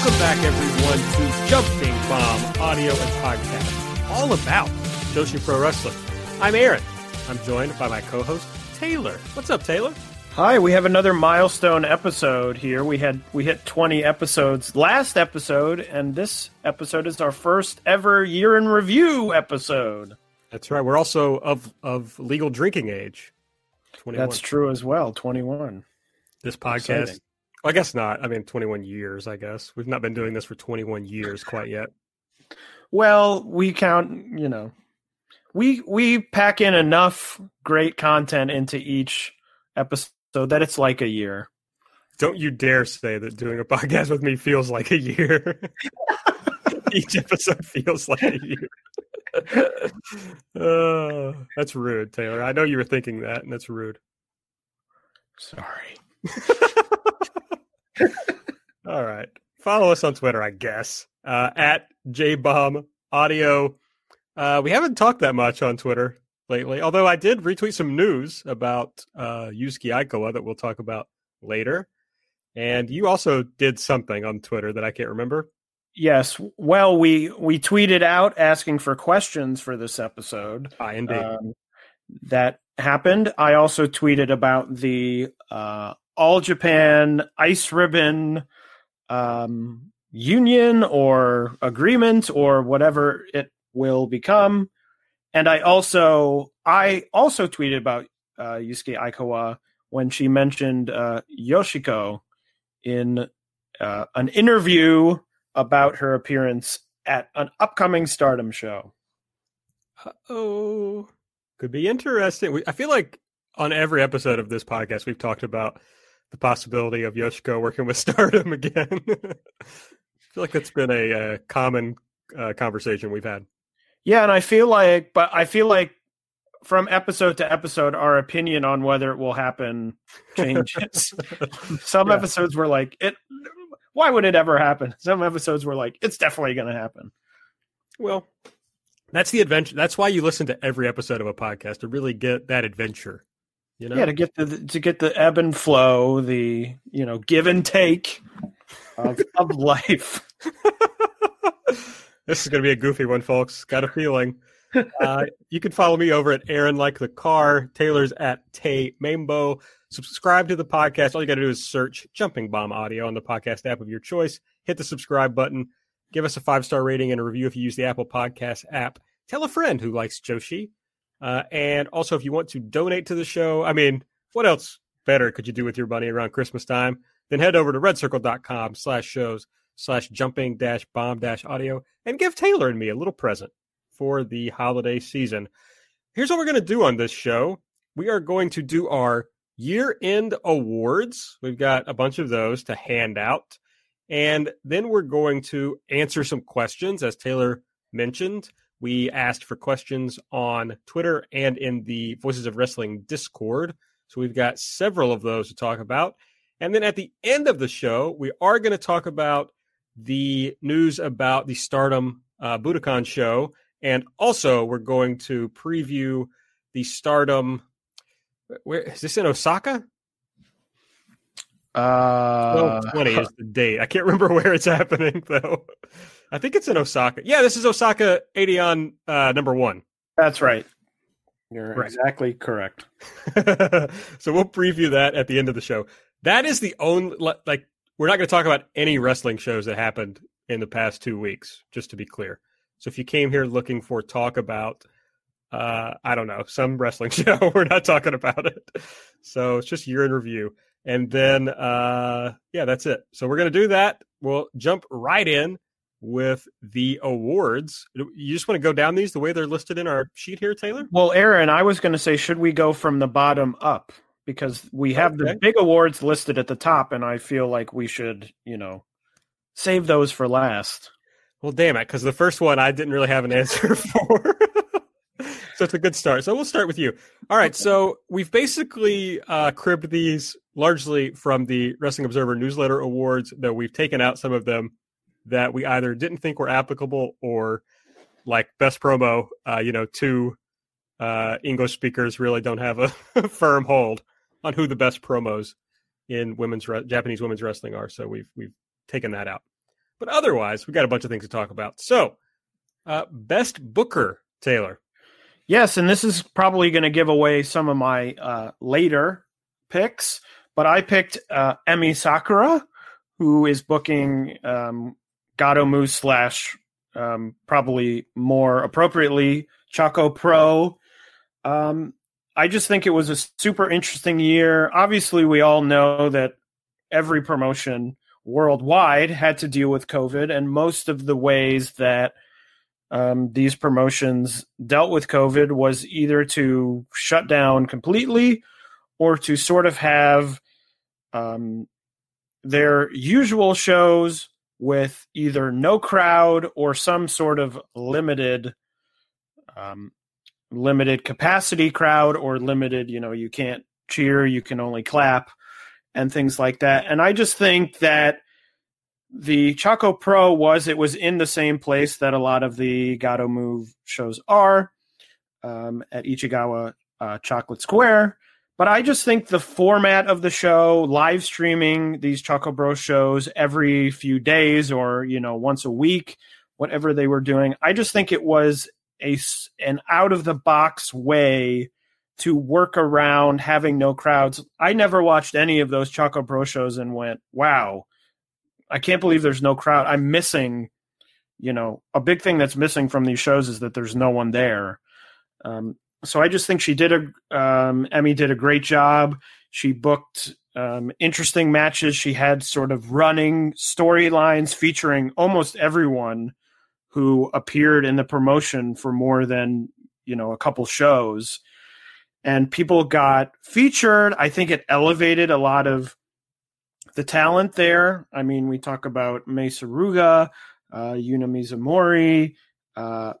Welcome back, everyone, to Jumping Bomb Audio and Podcast, all about Joshi Pro Wrestling. I'm Aaron. I'm joined by my co-host Taylor. What's up, Taylor? Hi, we have another milestone episode here. We had we hit 20 episodes last episode, and this episode is our first ever year in review episode. That's right. We're also of of legal drinking age. 21. That's true as well. 21. This podcast. I guess not. I mean, 21 years. I guess we've not been doing this for 21 years quite yet. Well, we count, you know, we we pack in enough great content into each episode that it's like a year. Don't you dare say that doing a podcast with me feels like a year. Each episode feels like a year. Uh, that's rude, Taylor. I know you were thinking that, and that's rude. Sorry. All right. Follow us on Twitter, I guess, uh, at JBomb Audio. Uh, we haven't talked that much on Twitter lately, although I did retweet some news about uh, Yuzuki Aikawa that we'll talk about later. And you also did something on Twitter that I can't remember. Yes. Well, we we tweeted out asking for questions for this episode. Ah, indeed. Um, that happened. I also tweeted about the uh, All Japan Ice Ribbon um, union or agreement or whatever it will become. And I also I also tweeted about uh, Yuzuki Aikawa when she mentioned uh, Yoshiko in uh, an interview about her appearance at an upcoming Stardom show. Oh, could be interesting. I feel like on every episode of this podcast, we've talked about the possibility of Yoshiko working with Stardom again. I feel like that's been a, uh common uh, conversation we've had. Yeah, and I feel like, but I feel like from episode to episode, our opinion on whether it will happen changes. Some Yeah. episodes were like, "It, why would it ever happen?" Some episodes were like, "It's definitely going to happen." Well, that's the adventure. That's why you listen to every episode of a podcast to really get that adventure. You know, Yeah, to get the to get the ebb and flow, the you know give and take of of life. this is going to be a goofy one, folks. Got a feeling. Uh, you can follow me over at Aaron Like the Car. Taylor's at Tay Mambo. Subscribe to the podcast. All you got to do is search Jumping Bomb Audio on the podcast app of your choice. Hit the subscribe button. Give us a five star rating and a review if you use the Apple Podcast app. Tell a friend who likes Joshi. Uh, and also, if you want to donate to the show, I mean, what else better could you do with your money around Christmas time? Then head over to redcircle.com slash shows slash jumping dash bomb dash audio and give Taylor and me a little present for the holiday season. Here's what we're going to do on this show. we are going to do our year end awards. We've got a bunch of those to hand out. And then we're going to answer some questions. As Taylor mentioned, we asked for questions on Twitter and in the Voices of Wrestling Discord. So we've got several of those to talk about. And then at the end of the show, we are going to talk about the news about the Stardom uh, Budokan show. And also, we're going to preview the Stardom. Where is this in Osaka? Uh, 20 is the date. I can't remember where it's happening, though. I think it's in Osaka. Yeah, this is Osaka Edion uh, number one. That's right. You're right. exactly correct. so we'll preview that at the end of the show. That is the only like we're not going to talk about any wrestling shows that happened in the past two weeks. Just to be clear. So if you came here looking for talk about, uh, I don't know, some wrestling show, we're not talking about it. So it's just year in review, and then uh, yeah, that's it. So we're going to do that. We'll jump right in with the awards. You just want to go down these the way they're listed in our sheet here, Taylor? Well, Aaron, I was going to say, should we go from the bottom up? Because we have okay. the big awards listed at the top, and I feel like we should, you know, save those for last. Well, damn it, because the first one I didn't really have an answer for. so it's a good start. So we'll start with you. All right. So we've basically uh, cribbed these largely from the Wrestling Observer newsletter awards, though we've taken out some of them that we either didn't think were applicable or like best promo, uh, you know, two uh, English speakers really don't have a firm hold on who the best promos in women's re- Japanese women's wrestling are. So we've we've taken that out. But otherwise, we've got a bunch of things to talk about. So, uh, best Booker Taylor. Yes, and this is probably going to give away some of my uh, later picks, but I picked uh, Sakura, who is booking um, Gatoh Move slash um, probably more appropriately Choco Pro. Um, I just think it was a super interesting year. Obviously, we all know that every promotion worldwide had to deal with COVID, and most of the ways that um, these promotions dealt with COVID was either to shut down completely or to sort of have um, their usual shows with either no crowd or some sort of limited um, limited capacity crowd or limited you know you can't cheer you can only clap and things like that. And i just think that the choco pro was it was in the same place that a lot of the Gatoh Move shows are um, at Ichigaya uh, chocolate square but I just think the format of the show, live streaming these Choco Pro shows every few days or, you know, once a week, whatever they were doing, I just think it was a, an out of the box way to work around having no crowds. I never watched any of those Choco Pro shows and went, wow, I can't believe there's no crowd. I'm missing, you know, a big thing that's missing from these shows is that there's no one there. Um, so I just think she did a um, Emi did a great job. She booked um, interesting matches. She had sort of running storylines featuring almost everyone who appeared in the promotion for more than you know a couple shows, and people got featured. I think it elevated a lot of the talent there. I mean, we talk about Mei Suruga, uh, Yuna Mizumori, uh,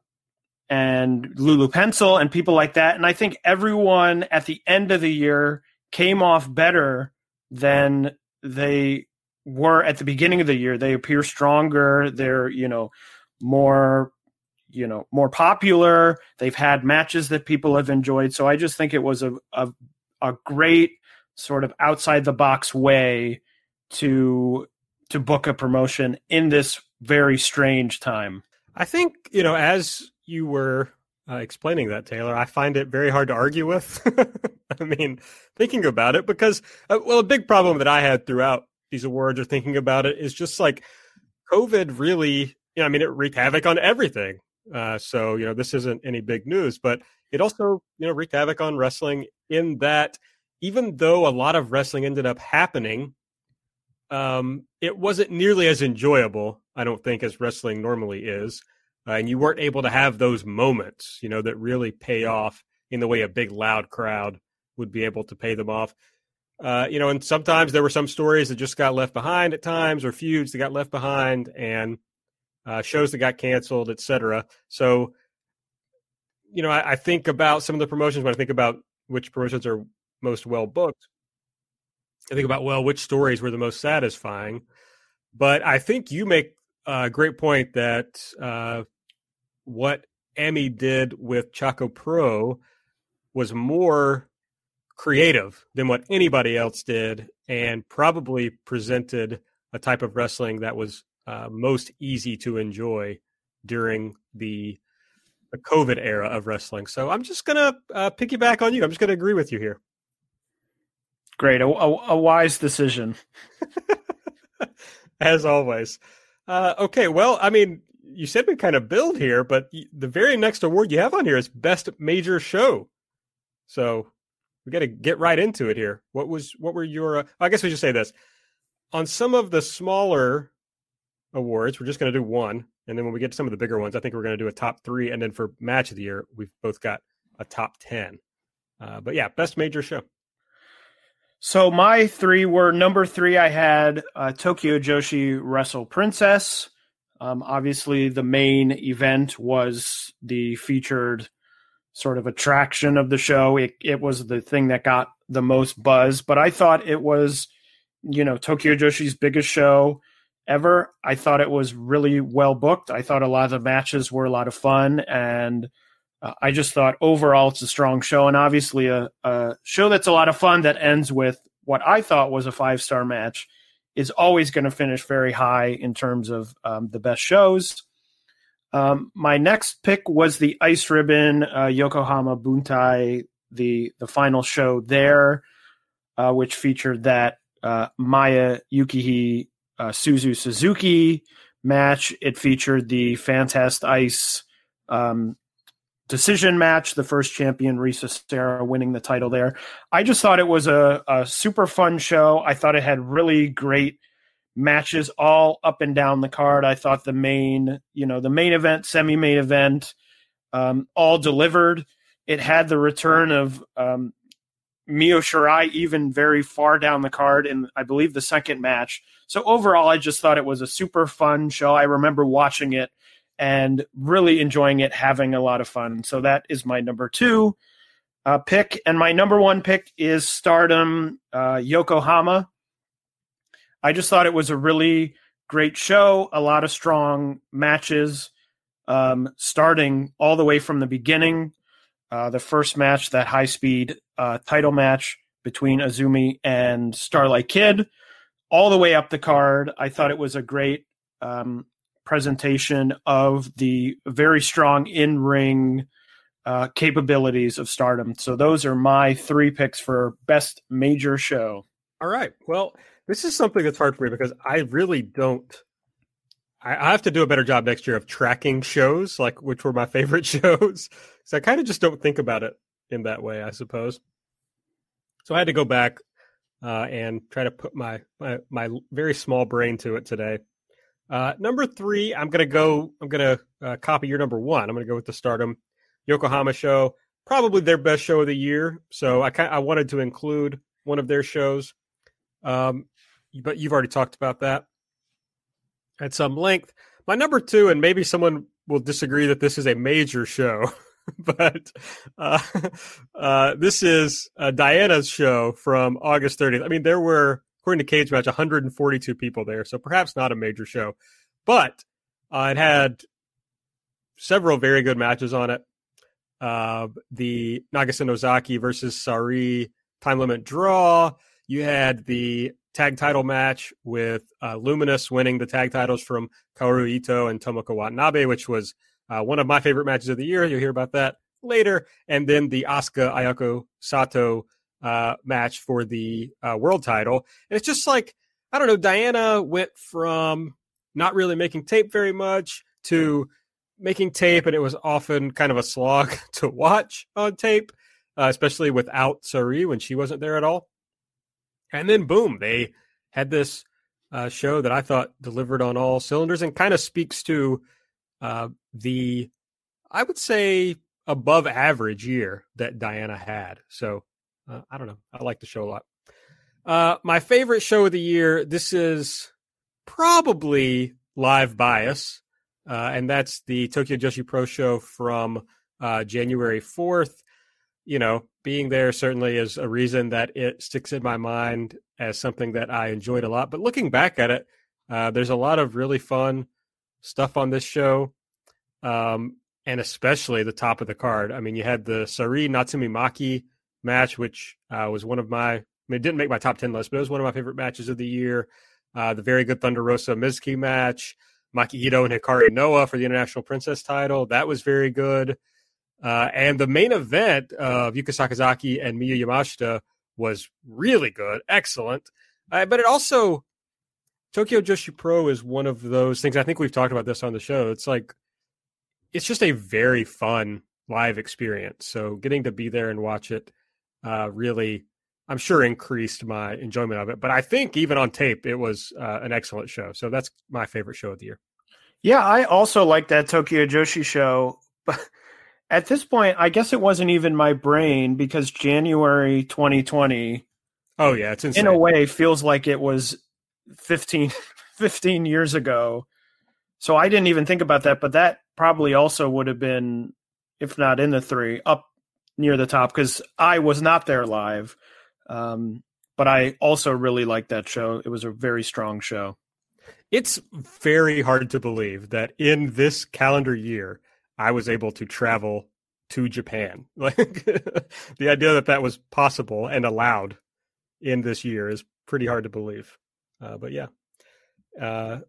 and Lulu Pencil and people like that. And I think everyone at the end of the year came off better than they were at the beginning of the year. They appear stronger. They're, you know, more, you know, more popular. They've had matches that people have enjoyed. So I just think it was a, a, a great sort of outside the box way to to book a promotion in this very strange time. I think, you know, as you were uh, explaining that, Taylor, I find it very hard to argue with. I mean, thinking about it, because, uh, well, a big problem that I had throughout these awards or thinking about it is just like COVID really, you know, I mean, it wreaked havoc on everything. Uh, so, you know, this isn't any big news, but it also, you know, wreaked havoc on wrestling in that even though a lot of wrestling ended up happening, um, it wasn't nearly as enjoyable, I don't think, as wrestling normally is uh, and you weren't able to have those moments, you know, that really pay off in the way a big loud crowd would be able to pay them off. Uh, you know, and sometimes there were some stories that just got left behind at times, or feuds that got left behind, and uh, shows that got canceled, etc. So, you know, I, I, think about some of the promotions when I think about which promotions are most well booked. I think about well, which stories were the most satisfying. But I think you make a great point that uh, what Emi did with Choco Pro was more creative than what anybody else did, and probably presented a type of wrestling that was uh, most easy to enjoy during the the COVID era of wrestling. So I'm just gonna uh, piggyback on you. I'm just gonna agree with you here. Great, a, a, a wise decision, as always. Uh, okay, well, I mean, you said we kind of build here, but the very next award you have on here is best major show. So we got to get right into it here. What was what were your? Uh, I guess we should say this on some of the smaller awards. We're just going to do one, and then when we get to some of the bigger ones, I think we're going to do a top three, and then for match of the year, we've both got a top ten. Uh, but yeah, best major show. So my three were number three. I had uh, Tokyo Joshi Wrestle Princess. Um, obviously, the main event was the featured sort of attraction of the show. It, it was the thing that got the most buzz, but I thought it was, you know, Tokyo Joshi's biggest show ever. I thought it was really well booked. I thought a lot of the matches were a lot of fun, and uh, I just thought overall it's a strong show, and obviously a, a show that's a lot of fun that ends with what I thought was a five star match is always going to finish very high in terms of um, the best shows. Um, my next pick was the Ice Ribbon uh, Yokohama Buntai, the the final show there, uh, which featured that uh, Maya Yukihi uh, Suzu Suzuki match. It featured the Fantastic Ice um, decision match, the first champion Risa Sera winning the title there. I just thought it was a, a super fun show. I thought it had really great matches all up and down the card. I thought the main, you know, the main event, semi main event, um, all delivered. It had the return of um, Mio Shirai even very far down the card in, I believe, the second match. So overall, I just thought it was a super fun show. I remember watching it and really enjoying it, having a lot of fun. So that is my number two uh, pick. And my number one pick is Stardom uh, Yokohama. I just thought it was a really great show, a lot of strong matches, um, starting all the way from the beginning. Uh, the first match, that high speed uh, title match between Azumi and Starlight Kid, all the way up the card. I thought it was a great um, presentation of the very strong in ring uh, capabilities of Stardom. So those are my three picks for best major show. All right. Well, this is something that's hard for me because I really don't. I, have to do a better job next year of tracking shows, like which were my favorite shows. So I kind of just don't think about it in that way, I suppose. So I had to go back uh, and try to put my, my, my very small brain to it today. Uh, number three, I'm gonna go. I'm gonna uh, copy your number one. I'm gonna go with the Stardom Yokohama show, probably their best show of the year. So I kind I wanted to include one of their shows. Um, but you've already talked about that at some length. My number two, and maybe someone will disagree that this is a major show, but uh, uh, this is uh, Diana's show from August 30th. I mean, there were, according to Cagematch, 142 people there, so perhaps not a major show, but uh, it had several very good matches on it. Uh, the Nagisa Nozaki versus Sareee time limit draw. You had the tag title match with uh, Luminous winning the tag titles from Kaoru Ito and Tomoko Watanabe, which was uh, one of my favorite matches of the year. You'll hear about that later. And then the Asuka Ayako Sato uh, match for the uh, world title. And it's just like, I don't know, Diana went from not really making tape very much to making tape, and it was often kind of a slog to watch on tape, uh, especially without Sareee when she wasn't there at all. And then boom, they had this uh, show that I thought delivered on all cylinders and kind of speaks to uh, the, I would say, above average year that Diana had. So uh, I don't know. I like the show a lot. Uh, my favorite show of the year. This is probably live bias, uh, and that's the Tokyo Joshi Pro show from uh, January fourth. You know, being there certainly is a reason that it sticks in my mind as something that I enjoyed a lot. But looking back at it, uh, there's a lot of really fun stuff on this show, um, and especially the top of the card. I mean, you had the Sareee Natsumi Maki match, which uh, was one of my, I mean, it didn't make my top 10 list, but it was one of my favorite matches of the year. Uh, the very good Thunder Rosa Mizuki match, Maki Itoh and Hikari Noa for the International Princess title. That was very good. Uh, and the main event of Yuka Sakazaki and Miyu Yamashita was really good, excellent. Uh, but it also, Tokyo Joshi Pro is one of those things. I think we've talked about this on the show. It's like, it's just a very fun live experience. So getting to be there and watch it uh, really, I'm sure, increased my enjoyment of it. But I think even on tape, it was uh, an excellent show. So that's my favorite show of the year. Yeah, I also like that Tokyo Joshi show. But at this point, I guess it wasn't even my brain because January 2020. Oh yeah, it's insane. in a way feels like it was 15, 15 years ago. So I didn't even think about that, but that probably also would have been, if not in the three, up near the top because I was not there live. Um, but I also really liked that show. It was a very strong show. It's very hard to believe that in this calendar year, I was able to travel to Japan. Like the idea that that was possible and allowed in this year is pretty hard to believe. Uh, but yeah. Uh,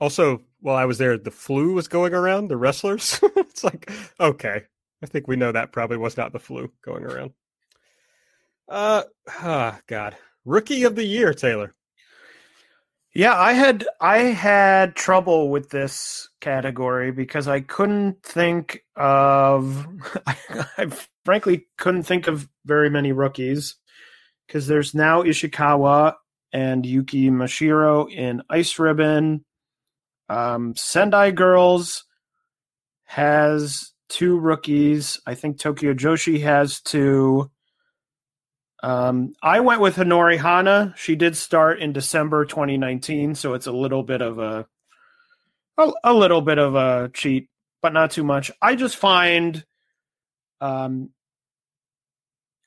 also, while I was there, the flu was going around the wrestlers. it's like, okay, I think we know that probably was not the flu going around. Uh, oh God, rookie of the year, Taylor. Yeah, I had I had trouble with this category because I couldn't think of I, I frankly couldn't think of very many rookies because there's Nao Ishikawa and Yuki Mashiro in Ice Ribbon. Um, Sendai Girls has two rookies. I think Tokyo Joshi has two. Um, I went with Honori Hana. She did start in December 2019, so it's a little bit of a, a, a little bit of a cheat, but not too much. I just find, um,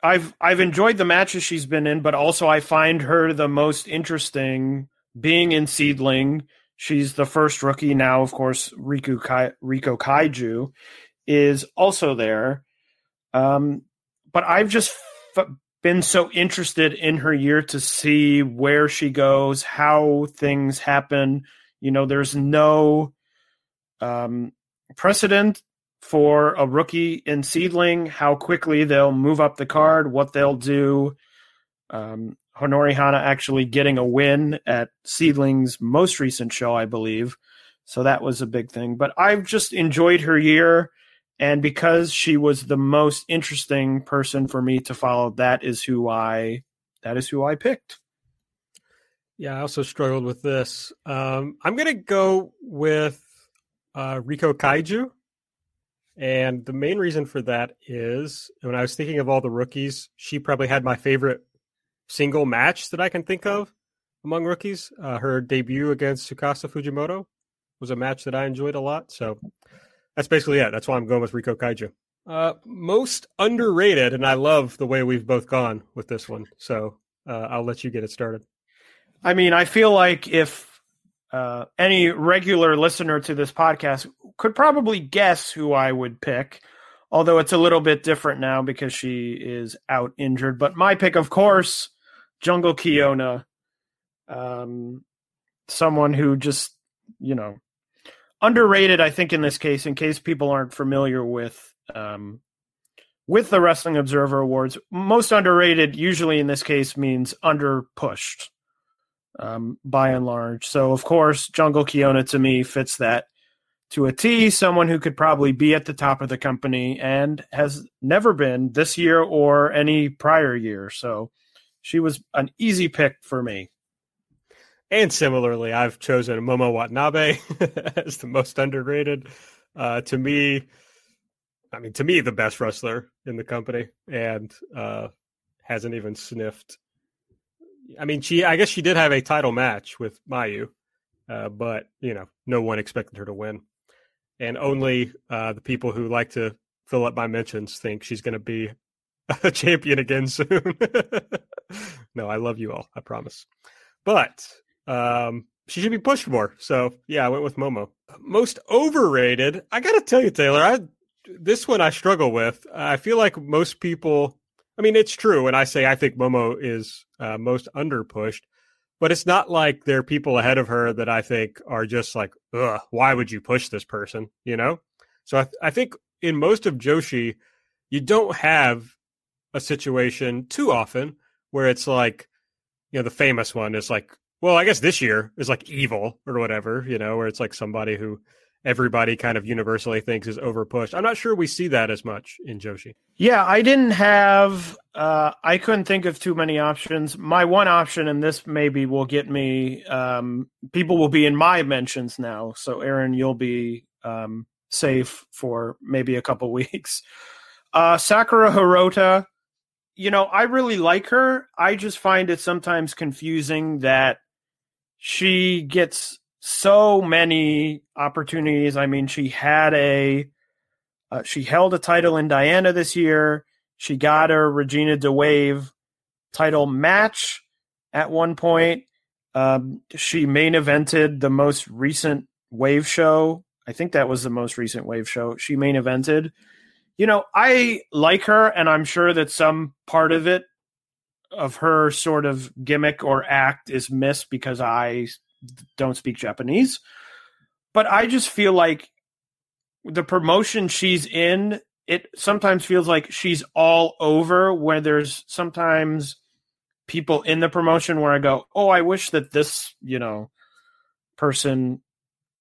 I've I've enjoyed the matches she's been in, but also I find her the most interesting. Being in Seadlinnng, she's the first rookie now. Of course, Riku Kai, Riko Kaiju is also there. Um, but I've just f- been so interested in her year to see where she goes, how things happen. You know, there's no um, precedent for a rookie in Seadlinnng, how quickly they'll move up the card, what they'll do. Um, Honori Hana actually getting a win at Seadlinnng's most recent show, I believe. So that was a big thing. But I've just enjoyed her year. And because she was the most interesting person for me to follow, that is who I that is who I picked. Yeah, I also struggled with this. Um, I'm gonna go with uh, Riko Kaiju. And the main reason for that is when I was thinking of all the rookies, she probably had my favorite single match that I can think of among rookies. Uh, her debut against Tsukasa Fujimoto was a match that I enjoyed a lot. So that's basically it. That's why I'm going with Riko Kaiju. Uh, most underrated, and I love the way we've both gone with this one. So uh, I'll let you get it started. I mean, I feel like if uh, any regular listener to this podcast could probably guess who I would pick, although it's a little bit different now because she is out injured. But my pick, of course, Jungle Kyona, um, someone who just, you know, underrated. I think in this case, in case people aren't familiar with um, with the Wrestling Observer Awards, most underrated usually in this case means under pushed um, by and large. So, of course, Jungle Kyona to me fits that to a T. Someone who could probably be at the top of the company and has never been this year or any prior year. So, she was an easy pick for me. And similarly, I've chosen Momo Watanabe as the most underrated. Uh, to me, I mean, to me, the best wrestler in the company, and uh, hasn't even sniffed. I mean, she I guess she did have a title match with Mayu, uh, but you know, no one expected her to win, and only uh, the people who like to fill up my mentions think she's going to be a champion again soon. no, I love you all, I promise. But um, she should be pushed more. So yeah, I went with Momo. Most overrated. I got to tell you, Taylor, I this one I struggle with. I feel like most people. I mean, it's true when I say I think Momo is uh, most underpushed, but it's not like there are people ahead of her that I think are just like, ugh, why would you push this person? You know. So I, I think in most of Joshi, you don't have a situation too often where it's like, you know, the famous one is like, well, I guess this year is like evil or whatever, you know, where it's like somebody who everybody kind of universally thinks is overpushed. I'm not sure we see that as much in Joshi. Yeah, I didn't have uh I couldn't think of too many options. My one option and this maybe will get me um people will be in my mentions now. So Aaron, you'll be um safe for maybe a couple weeks. Uh Sakura Hirota, you know, I really like her. I just find it sometimes confusing that she gets so many opportunities. I mean, she had a uh, she held a title in Diana this year. She got her Regina de Wave title match at one point. Um, she main evented the most recent Wave show. I think that was the most recent Wave show. She main evented. You know, I like her, and I'm sure that some part of it, of her sort of gimmick or act, is missed because I don't speak Japanese. But I just feel like the promotion she's in, it sometimes feels like she's all over where there's sometimes people in the promotion where I go, Oh, I wish that this, you know, person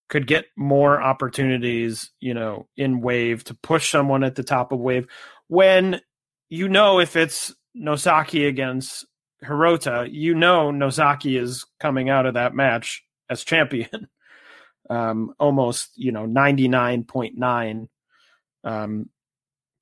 could get more opportunities, you know, in wave to push someone at the top of wave when you know if it's Nozaki against Hirota, you know Nozaki is coming out of that match as champion. um, almost, you know, 99.9 um,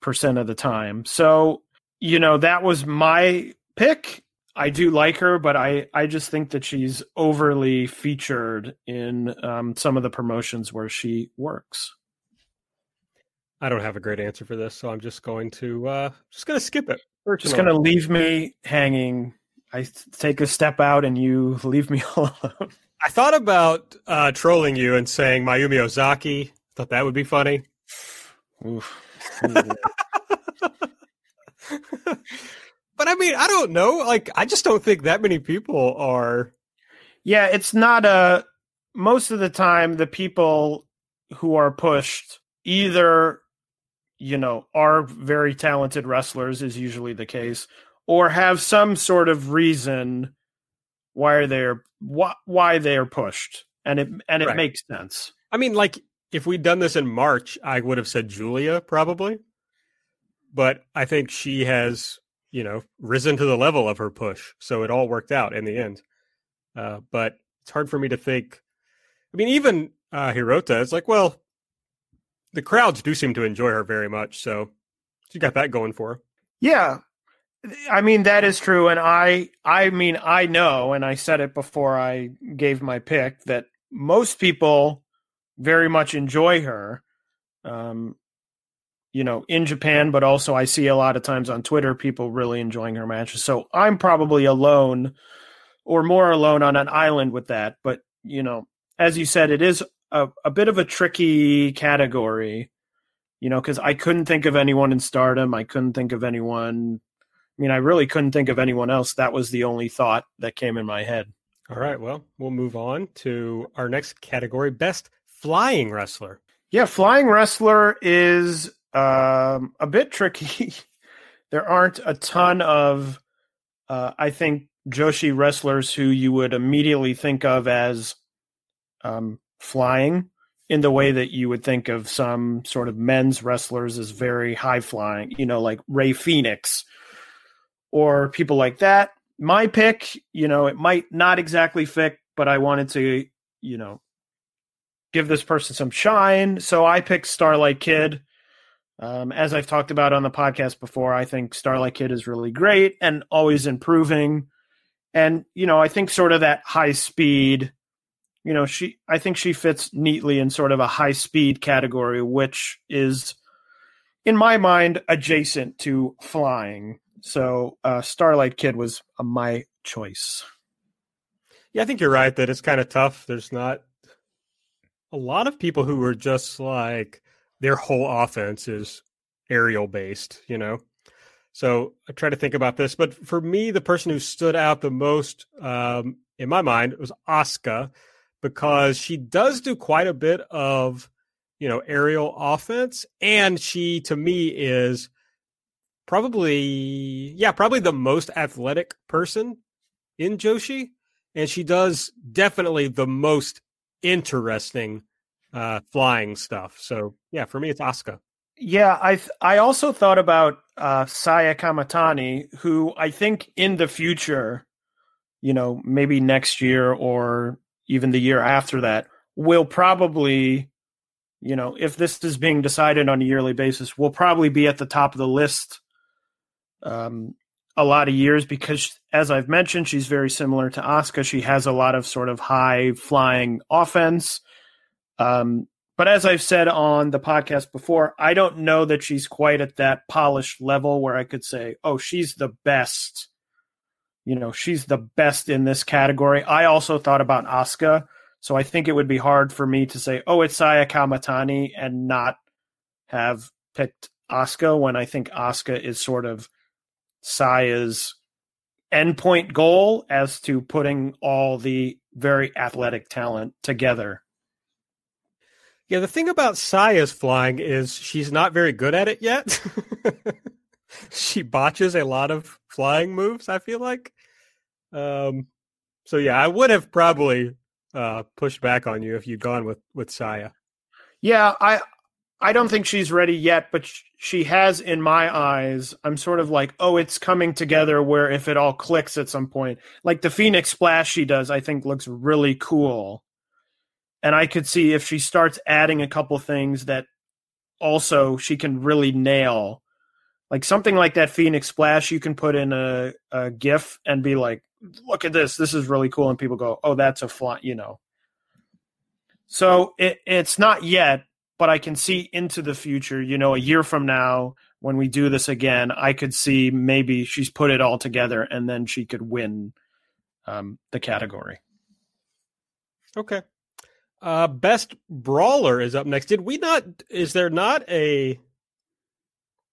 percent of the time. So, you know, that was my pick. I do like her, but I, I just think that she's overly featured in um, some of the promotions where she works. I don't have a great answer for this, so I'm just going to uh, just going to skip it. Just going to leave me hanging I take a step out and you leave me alone. I thought about uh, trolling you and saying Mayumi Ozaki. Thought that would be funny. Oof. but I mean, I don't know. Like, I just don't think that many people are. Yeah, it's not a. Most of the time, the people who are pushed either, you know, are very talented wrestlers, is usually the case, or have some sort of reason why they're why, why they are pushed and it and it right. makes sense. I mean like if we'd done this in march i would have said Giulia probably. But i think she has you know risen to the level of her push so it all worked out in the end. Uh, but it's hard for me to think i mean even uh, hirota it's like well the crowds do seem to enjoy her very much so she got that going for her yeah I mean that is true, and I I mean I know, and I said it before I gave my pick that most people very much enjoy her. Um, you know, in Japan, but also I see a lot of times on Twitter people really enjoying her matches. So I'm probably alone, or more alone on an island with that. But you know, as you said, it is a, a bit of a tricky category. You know, because I couldn't think of anyone in Stardom. I couldn't think of anyone I mean, I really couldn't think of anyone else. That was the only thought that came in my head. All right. Well, we'll move on to our next category best flying wrestler. Yeah, flying wrestler is um, a bit tricky. there aren't a ton of, uh, I think, Joshi wrestlers who you would immediately think of as um, flying in the way that you would think of some sort of men's wrestlers as very high flying, you know, like Rey Fenix or people like that. My pick, you know, it might not exactly fit, but I wanted to, you know, give this person some shine. So I picked Starlight Kid. Um, as I've talked about on the podcast before, I think Starlight Kid is really great and always improving. And, you know, I think sort of that high speed, you know, she, I think she fits neatly in sort of a high speed category, which is, in my mind, adjacent to flying. So, uh, Starlight Kid was uh, my choice. Yeah, I think you're right that it's kind of tough. There's not a lot of people who are just like their whole offense is aerial based, you know. So I try to think about this, but for me, the person who stood out the most um, in my mind was Asuka because she does do quite a bit of you know aerial offense, and she to me is probably yeah probably the most athletic person in Joshi, and she does definitely the most interesting uh, flying stuff. So yeah, for me, it's Asuka. Yeah, I th- I also thought about uh, Saya Kamatani, who I think in the future, you know, maybe next year or even the year after that, will probably, you know, if this is being decided on a yearly basis, will probably be at the top of the list um, a lot of years because, as I've mentioned, she's very similar to Asuka. She has a lot of sort of high flying offense. Um, but as I've said on the podcast before, I don't know that she's quite at that polished level where I could say, oh, she's the best. You know, she's the best in this category. I also thought about Asuka. So I think it would be hard for me to say, oh, it's Saya Kamatani and not have picked Asuka when I think Asuka is sort of Saya's endpoint goal as to putting all the very athletic talent together yeah, the thing about Saya's flying is she's not very good at it yet. she botches a lot of flying moves, I feel like. Um so yeah, I would have probably uh pushed back on you if you'd gone with with Saya. Yeah, I I don't think she's ready yet, but she has in my eyes. I'm sort of like, oh, it's coming together. Where if it all clicks at some point, like the Phoenix Splash she does, I think looks really cool and I could see if she starts adding a couple things that also she can really nail. Like something like that Phoenix Splash, you can put in a, a GIF and be like, look at this, this is really cool. And people go, oh, that's a fly, you know. So it, it's not yet, but I can see into the future, you know, a year from now when we do this again, I could see maybe she's put it all together and then she could win um, the category. Okay. Uh, best brawler is up next. Did we not? Is there not a?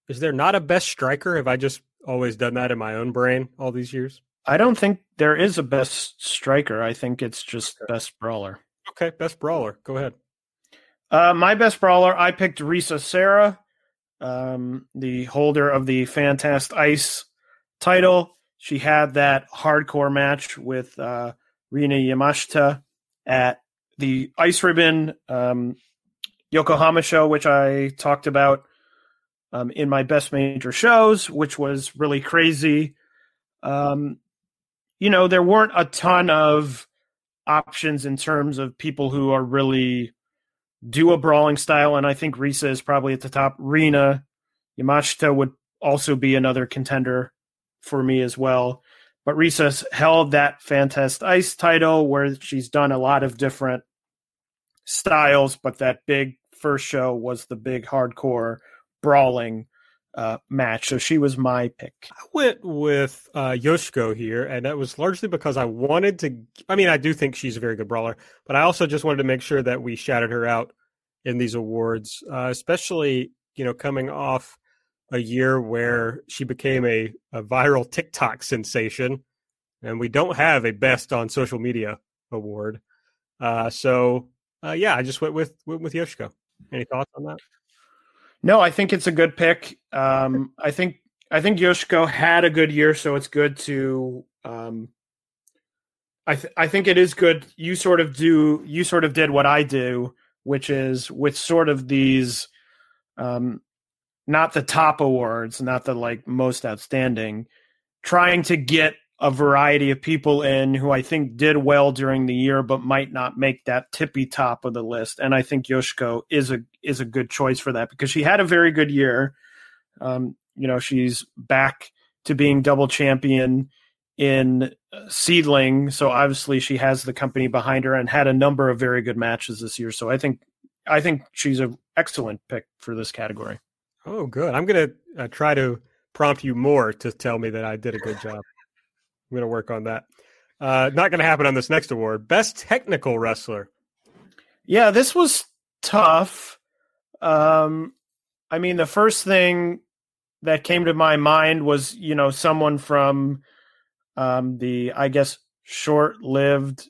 Is there not a best striker? Have I just always done that in my own brain all these years? I don't think there is a best striker. I think it's just best brawler. Okay, best brawler. Go ahead. Uh, my best brawler, I picked Risa Sera, um, the holder of the FantastICE title. She had that hardcore match with uh, Rina Yamashita at the Ice Ribbon um, Yokohama show, which I talked about um, in my best major shows, which was really crazy. Um, you know, there weren't a ton of options in terms of people who are really do a brawling style, and I think Risa is probably at the top. Rina Yamashita would also be another contender for me as well. But Risa held that FantastICE title where she's done a lot of different styles, but that big first show was the big hardcore brawling uh, match. So she was my pick. I went with uh, Yoshiko here, and that was largely because I wanted to. I mean, I do think she's a very good brawler, but I also just wanted to make sure that we shouted her out in these awards, uh, especially you know coming off a year where she became a, a viral TikTok sensation, and we don't have a best on social media award. Uh, so uh, yeah, I just went with went with Yoshiko. Any thoughts on that? No, I think it's a good pick. Um, I think I think Yoshiko had a good year, so it's good to. Um, I th- I think it is good. You sort of do. You sort of did what I do, which is with sort of these, um, not the top awards, not the like most outstanding, trying to get a variety of people in who I think did well during the year, but might not make that tippy top of the list. And I think Yoshiko is a is a good choice for that because she had a very good year. Um, you know, she's back to being double champion in Seadlinnng, so obviously she has the company behind her and had a number of very good matches this year. So I think I think she's an excellent pick for this category. Oh, good. I'm gonna uh, try to prompt you more to tell me that I did a good job. I'm to work on that. Uh, not to happen on this next award. Best technical wrestler. Yeah, this was tough. Um, I mean, the first thing that came to my mind was, you know, someone from um, the, I guess, short lived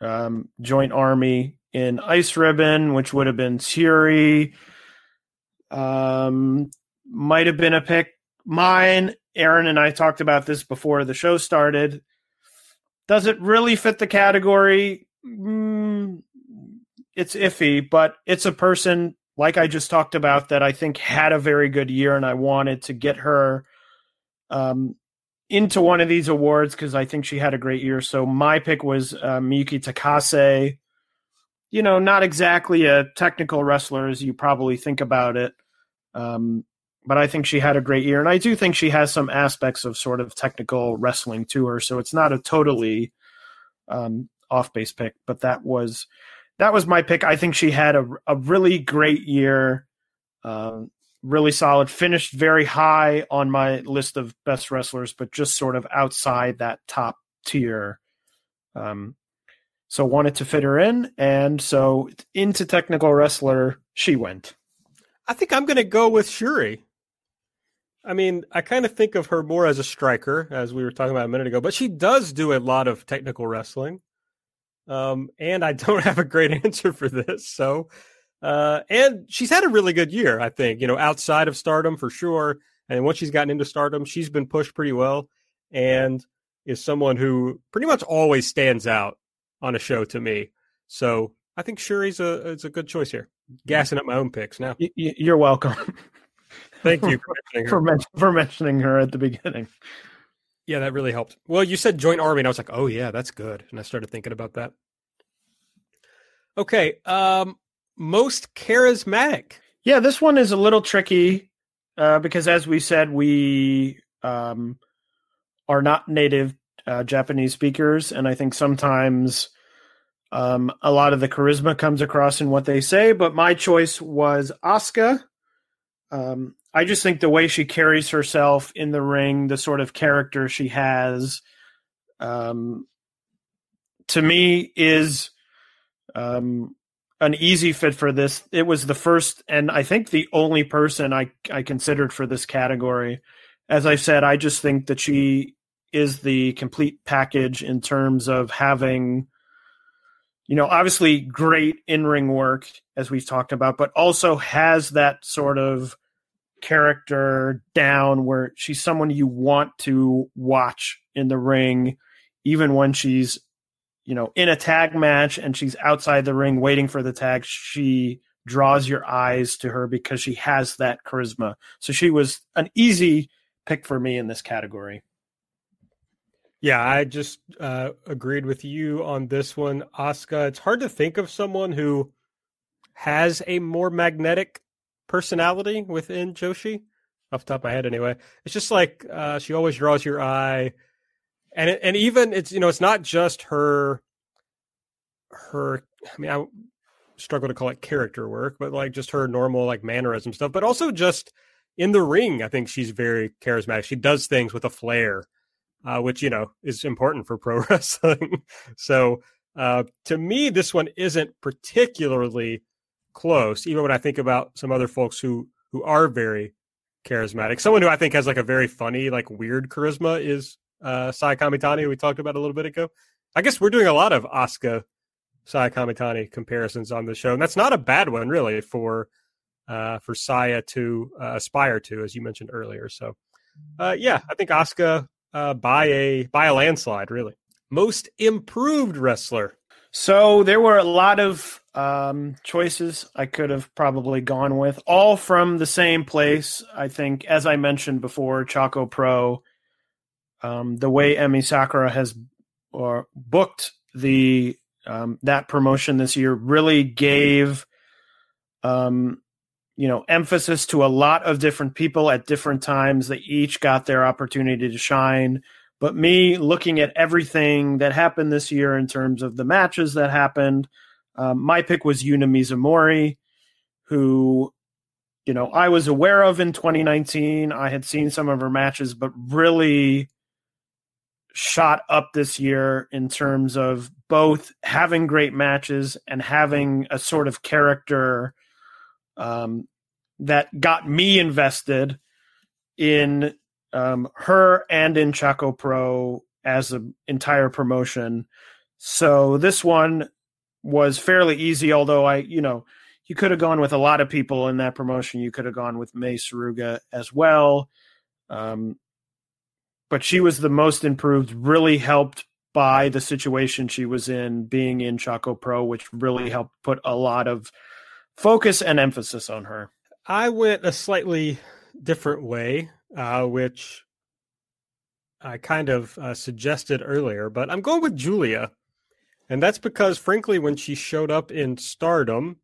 um, joint army in Ice Ribbon, which would have been Syuri. Um, might have been a pick. Mine Aaron and I talked about this before the show started. Does it really fit the category? Mm, it's iffy, but it's a person like I just talked about that I think had a very good year, and I wanted to get her um, into one of these awards because I think she had a great year. So my pick was uh, Miyuki Takase. You know, not exactly a technical wrestler as you probably think about it. Um, but I think she had a great year, and I do think she has some aspects of sort of technical wrestling to her. So it's not a totally um, off base pick, but that was that was my pick. I think she had a a really great year, uh, really solid. Finished very high on my list of best wrestlers, but just sort of outside that top tier. Um, so wanted to fit her in, and so into technical wrestler she went. I think I'm going to go with Syuri. I mean, I kind of think of her more as a striker, as we were talking about a minute ago, but she does do a lot of technical wrestling. Um, and I don't have a great answer for this. So, uh, and she's had a really good year, I think, you know, outside of stardom for sure. And once she's gotten into stardom, she's been pushed pretty well and is someone who pretty much always stands out on a show to me. So I think Syuri's a, is a good choice here. Gassing up my own picks now. You're welcome. Thank you for, for, men- for mentioning her at the beginning. Yeah, that really helped. Well, you said joint army, and I was like, oh yeah, that's good, and I started thinking about that. Okay, um, most charismatic. Yeah, this one is a little tricky uh, because, as we said, we um, are not native uh, Japanese speakers, and I think sometimes um, a lot of the charisma comes across in what they say. But my choice was Asuka. Um, I just think the way she carries herself in the ring, the sort of character she has, um, to me is um, an easy fit for this. It was the first and I think the only person I I considered for this category. As I said, I just think that she is the complete package in terms of having you know, obviously great in ring work, as we've talked about, but also has that sort of character down where she's someone you want to watch in the ring, even when she's, you know, in a tag match and she's outside the ring waiting for the tag. She draws your eyes to her because she has that charisma. So she was an easy pick for me in this category. Yeah, I just uh, agreed with you on this one, Oscar. It's hard to think of someone who has a more magnetic personality within Joshi, off the top of my head, anyway. It's just like uh, she always draws your eye, and and even it's you know it's not just her her. I mean, I struggle to call it character work, but like just her normal like mannerism stuff, but also just in the ring. I think she's very charismatic. She does things with a flair uh, which you know is important for pro wrestling. so uh, to me, this one isn't particularly close. Even when I think about some other folks who who are very charismatic, someone who I think has like a very funny, like weird charisma is uh, Saya Kamitani, who we talked about a little bit ago. I guess we're doing a lot of Asuka Saya Kamitani comparisons on the show, and that's not a bad one, really, for uh, for Saya to uh, aspire to, as you mentioned earlier. So, uh, yeah, I think Asuka uh, by a by a landslide, really. Most improved wrestler. So there were a lot of um, choices I could have probably gone with, all from the same place. I think, as I mentioned before, Choco Pro. um, the way Emi Sakura has or booked the um, that promotion this year really gave um, you know emphasis to a lot of different people at different times. They each got their opportunity to shine. But me looking at everything that happened this year in terms of the matches that happened, um, my pick was Yuna Mizumori, who you know I was aware of in 2019. I had seen some of her matches, but really shot up this year in terms of both having great matches and having a sort of character um, that got me invested in um, her and in Choco Pro as an entire promotion. So this one was fairly easy, although I, you know, you could have gone with a lot of people in that promotion. You could have gone with Mei Suruga as well. Um, but she was the most improved, really helped by the situation she was in being in Choco Pro, which really helped put a lot of focus and emphasis on her. I went a slightly different way, uh, which I kind of uh, suggested earlier, but I'm going with Giulia. And that's because, frankly, when she showed up in stardom,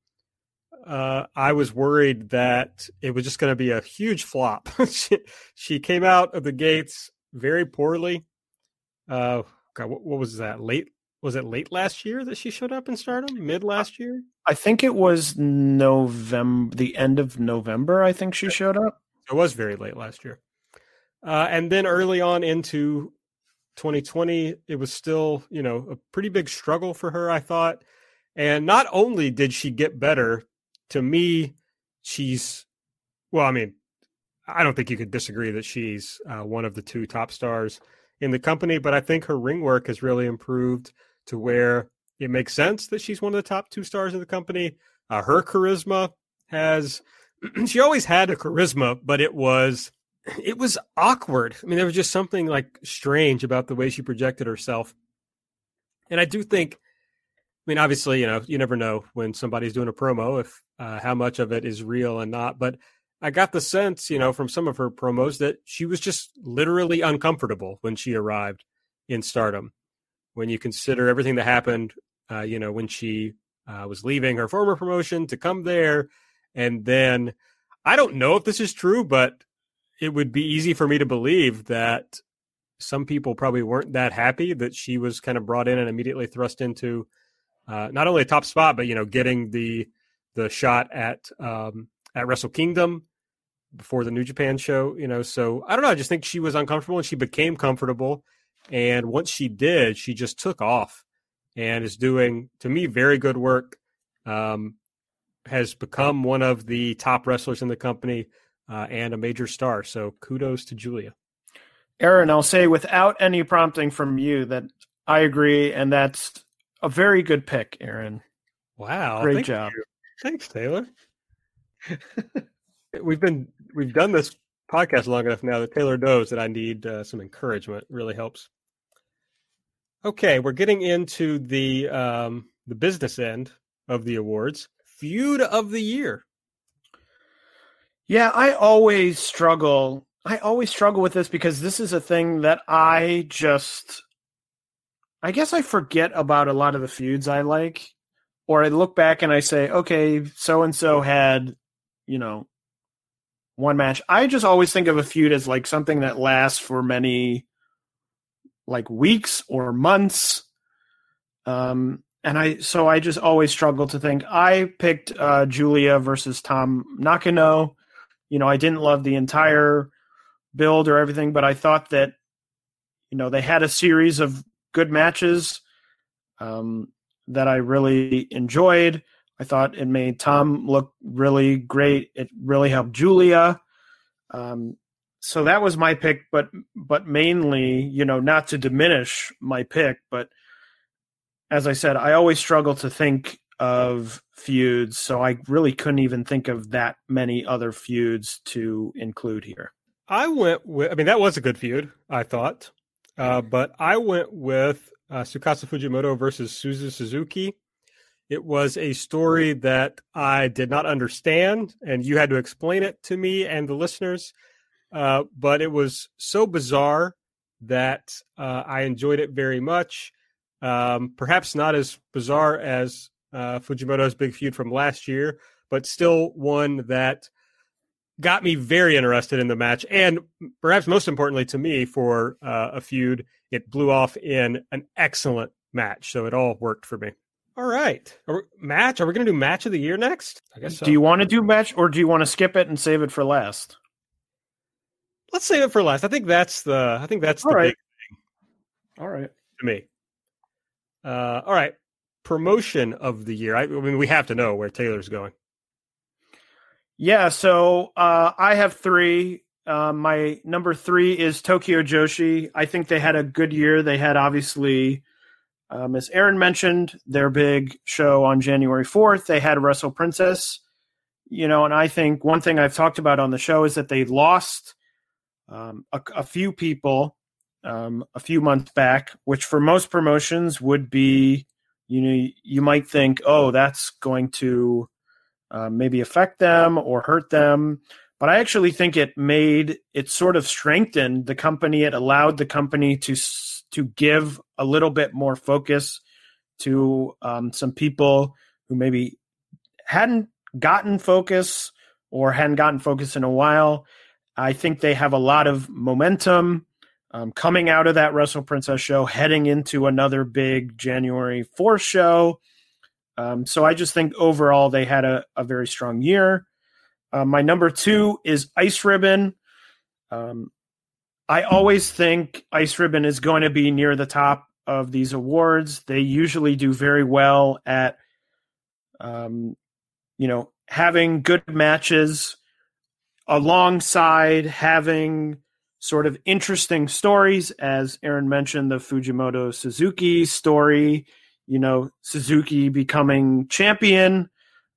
uh, I was worried that it was just going to be a huge flop. she, she, came out of the gates very poorly. Uh, God, what, what, was that? Late was it late last year that she showed up in Stardom? Mid last year? I think it was November, the end of November. I think she showed up. It was very late last year, uh, and then early on into 2020, it was still you know a pretty big struggle for her. I thought, and not only did she get better, to me, she's well. I mean, I don't think you could disagree that she's uh, one of the two top stars in the company, but I think her ring work has really improved to where it makes sense that she's one of the top two stars in the company. Uh, her charisma has, she always had a charisma, but it was, it was awkward. I mean, there was just something like strange about the way she projected herself. And I do think, I mean, obviously, you know, you never know when somebody's doing a promo if uh, how much of it is real and not, but I got the sense, you know, from some of her promos that she was just literally uncomfortable when she arrived in stardom. When you consider everything that happened, uh, you know, when she uh, was leaving her former promotion to come there. And then I don't know if this is true, but it would be easy for me to believe that some people probably weren't that happy that she was kind of brought in and immediately thrust into uh, not only a top spot, but, you know, getting the the shot at um, at Wrestle Kingdom before the New Japan show, you know. So I don't know. I just think she was uncomfortable and she became comfortable. And once she did, she just took off and is doing, to me, very good work. Um, has become one of the top wrestlers in the company uh, and a major star. So kudos to Giulia. Aaron, I'll say without any prompting from you that I agree, and that's a very good pick, Aaron. Wow. Great job. You. Thanks, Taylor. we've been we've done this podcast long enough now that Taylor knows that I need uh, some encouragement. It really helps. Okay, we're getting into the um, the business end of the awards. Feud of the year. Yeah, I always struggle. I always struggle with this because this is a thing that I just I guess I forget about a lot of the feuds I like or I look back and I say, okay, so and so had, you know, one match. I just always think of a feud as like something that lasts for many like weeks or months. Um and I so I just always struggle to think. I picked uh Giulia versus Tam Nakano. You know, I didn't love the entire build or everything, but I thought that you know, they had a series of good matches. Um that I really enjoyed. I thought it made Tam look really great. It really helped Giulia. Um, so that was my pick, but but mainly, you know, not to diminish my pick, but as I said, I always struggle to think of feuds, so I really couldn't even think of that many other feuds to include here. I went with, I mean, that was a good feud, I thought, uh, but I went with uh, Tsukasa Fujimoto versus Suzu Suzuki. It was a story that I did not understand, and you had to explain it to me and the listeners. Uh, but it was so bizarre that uh, I enjoyed it very much. Um, perhaps not as bizarre as uh, Fujimoto's big feud from last year, but still one that got me very interested in the match. And perhaps most importantly to me, for uh, a feud, it blew off in an excellent match. So it all worked for me. All right. Are we, match? Are we going to do match of the year next? I guess so. Do you want to do match or do you want to skip it and save it for last? Let's save it for last. I think that's the I think that's all the right. big thing. All right. To me. Uh, all right. Promotion of the year. I, I mean, we have to know where Taylor's going. Yeah, so uh, I have three. Uh, my number three is Tokyo Joshi. I think they had a good year. They had obviously um, as Aaron mentioned, their big show on January 4th, they had Wrestle Princess. You know, and I think one thing I've talked about on the show is that they lost um, a, a, few people um, a few months back, which for most promotions would be, you know, you might think, oh, that's going to uh, maybe affect them or hurt them. But I actually think it made it sort of strengthened the company. It allowed the company to to give a little bit more focus to um, some people who maybe hadn't gotten focus or hadn't gotten focus in a while. I think they have a lot of momentum um, coming out of that Wrestle Princess show, heading into another big January 4th show. Um, so I just think overall they had a, a very strong year. Uh, my number two is Ice Ribbon. Um, I always think Ice Ribbon is going to be near the top of these awards. They usually do very well at, um, you know, having good matches alongside having sort of interesting stories. As Aaron mentioned, the Fujimoto Suzuki story, you know, Suzuki becoming champion,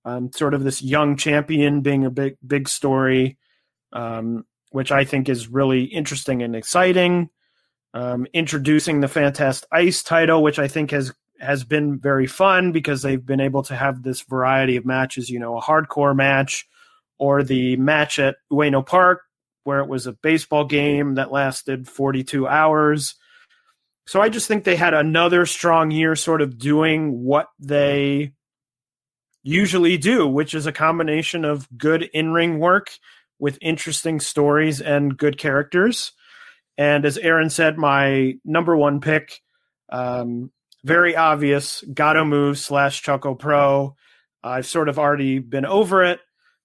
um, sort of this young champion being a big, big story. Um, which I think is really interesting and exciting. Um, introducing the FantastICE title, which I think has has been very fun because they've been able to have this variety of matches. You know, a hardcore match, or the match at Ueno Park where it was a baseball game that lasted 42 hours. So I just think they had another strong year, sort of doing what they usually do, which is a combination of good in ring work with interesting stories and good characters. And as Aaron said, my number one pick, um, very obvious, Gatoh Move slash Choco Pro. I've sort of already been over it,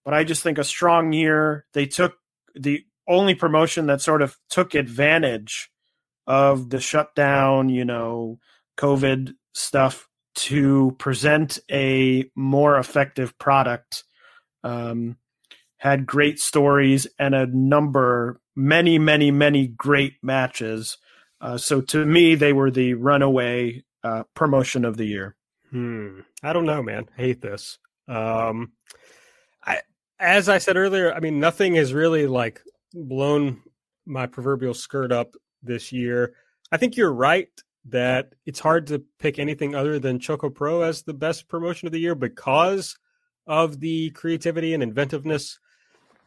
but I just think a strong year. They took the only promotion that sort of took advantage of the shutdown, you know, COVID stuff to present a more effective product. Um, had great stories and a number, many, many, many great matches. Uh, so to me, they were the runaway uh, promotion of the year. Hmm. I don't know, man. I hate this. Um, I, as I said earlier, I mean, nothing has really like blown my proverbial skirt up this year. I think you're right that it's hard to pick anything other than Choco Pro as the best promotion of the year because of the creativity and inventiveness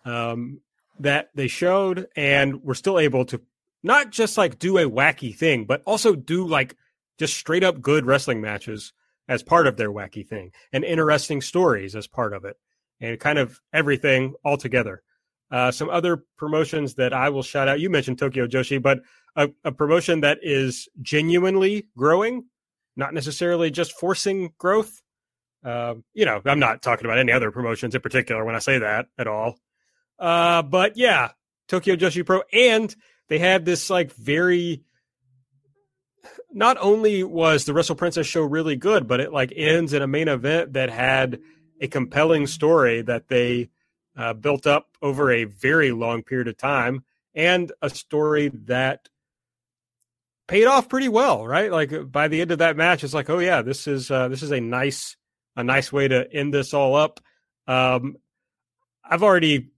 um, that they showed, and were still able to not just like do a wacky thing, but also do like just straight up good wrestling matches as part of their wacky thing and interesting stories as part of it and kind of everything all together. Uh, some other promotions that I will shout out. You mentioned Tokyo Joshi, but a, a, promotion that is genuinely growing, not necessarily just forcing growth. Uh, you know, I'm not talking about any other promotions in particular when I say that at all. Uh, but yeah, Tokyo Joshi Pro, and they had this like very. Not only was the Wrestle Princess show really good, but it like ends in a main event that had a compelling story that they uh, built up over a very long period of time, and a story that paid off pretty well, right? Like by the end of that match, it's like, oh yeah, this is uh, this is a nice a nice way to end this all up. Um, I've already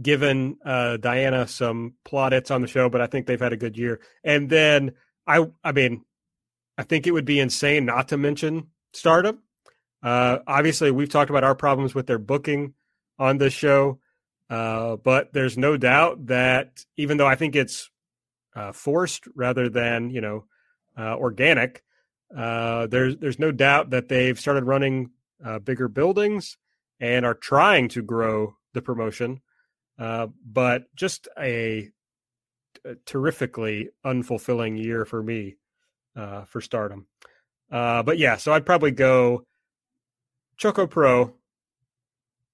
given uh, Diana some plaudits on the show, but I think they've had a good year. And then I, I mean, I think it would be insane not to mention Stardom. Uh, obviously, we've talked about our problems with their booking on this show, uh, but there's no doubt that even though I think it's uh, forced rather than you know uh, organic. Uh, there's there's no doubt that they've started running bigger buildings and are trying to grow the promotion, uh, but just a, a, terrifically unfulfilling year for me uh, for Stardom. Uh, but yeah, so I'd probably go Choco Pro,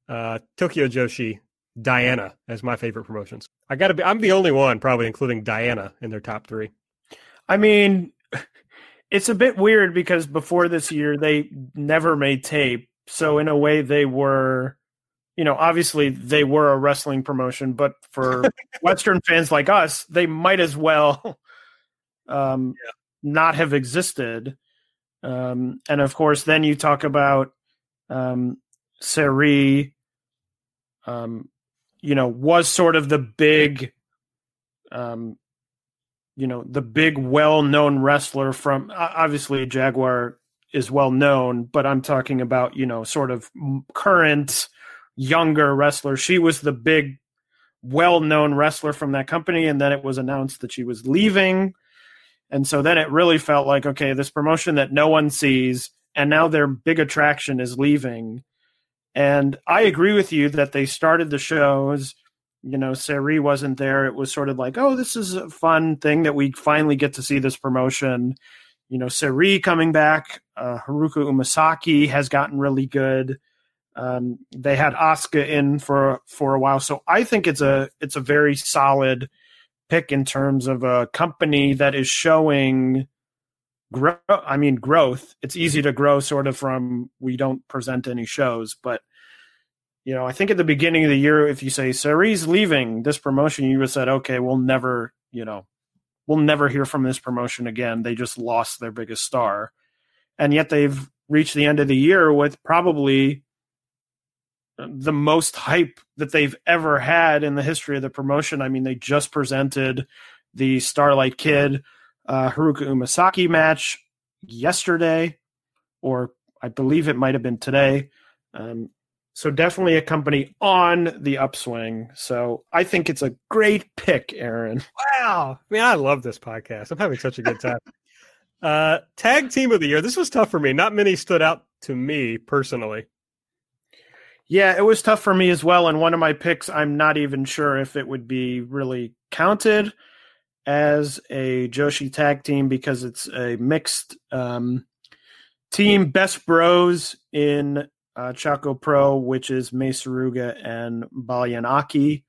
uh, Tokyo Joshi, Diana as my favorite promotions. I got to be. I'm the only one probably including Diana in their top three. I mean, it's a bit weird because before this year they never made tape. So in a way they were you know, obviously they were a wrestling promotion, but for Western fans like us, they might as well um, yeah. not have existed. Um, and of course, then you talk about um, Syuri, um, you know, was sort of the big, um, you know, the big well-known wrestler from obviously Jaguar is well known, but I'm talking about you know sort of current younger wrestler. She was the big, well known wrestler from that company. And then it was announced that she was leaving. And so then it really felt like, okay, this promotion that no one sees, and now their big attraction is leaving. And I agree with you that they started the shows. You know, Syuri wasn't there. It was sort of like, oh, this is a fun thing that we finally get to see this promotion. You know, Syuri coming back. Uh, Haruka Umesaki has gotten really good. Um, they had Oscar in for for a while, so I think it's a it's a very solid pick in terms of a company that is showing grow. I mean, growth. It's easy to grow sort of from we don't present any shows, but you know, I think at the beginning of the year, if you say Syuri's leaving this promotion, you would have said, okay, we'll never, you know, we'll never hear from this promotion again. They just lost their biggest star, and yet they've reached the end of the year with probably the most hype that they've ever had in the history of the promotion. I mean, they just presented the Starlight Kid uh, Haruka Umesaki match yesterday, or I believe it might have been today. Um, so definitely a company on the upswing. So I think it's a great pick, Aaron. Wow. I mean, I love this podcast. I'm having such a good time. uh, tag team of the year. This was tough for me. Not many stood out to me personally. Yeah, it was tough for me as well. And one of my picks, I'm not even sure if it would be really counted as a Joshi tag team because it's a mixed um, team. Best Bros in uh, Choco Pro, which is Mei Suruga and Baliyan Akki.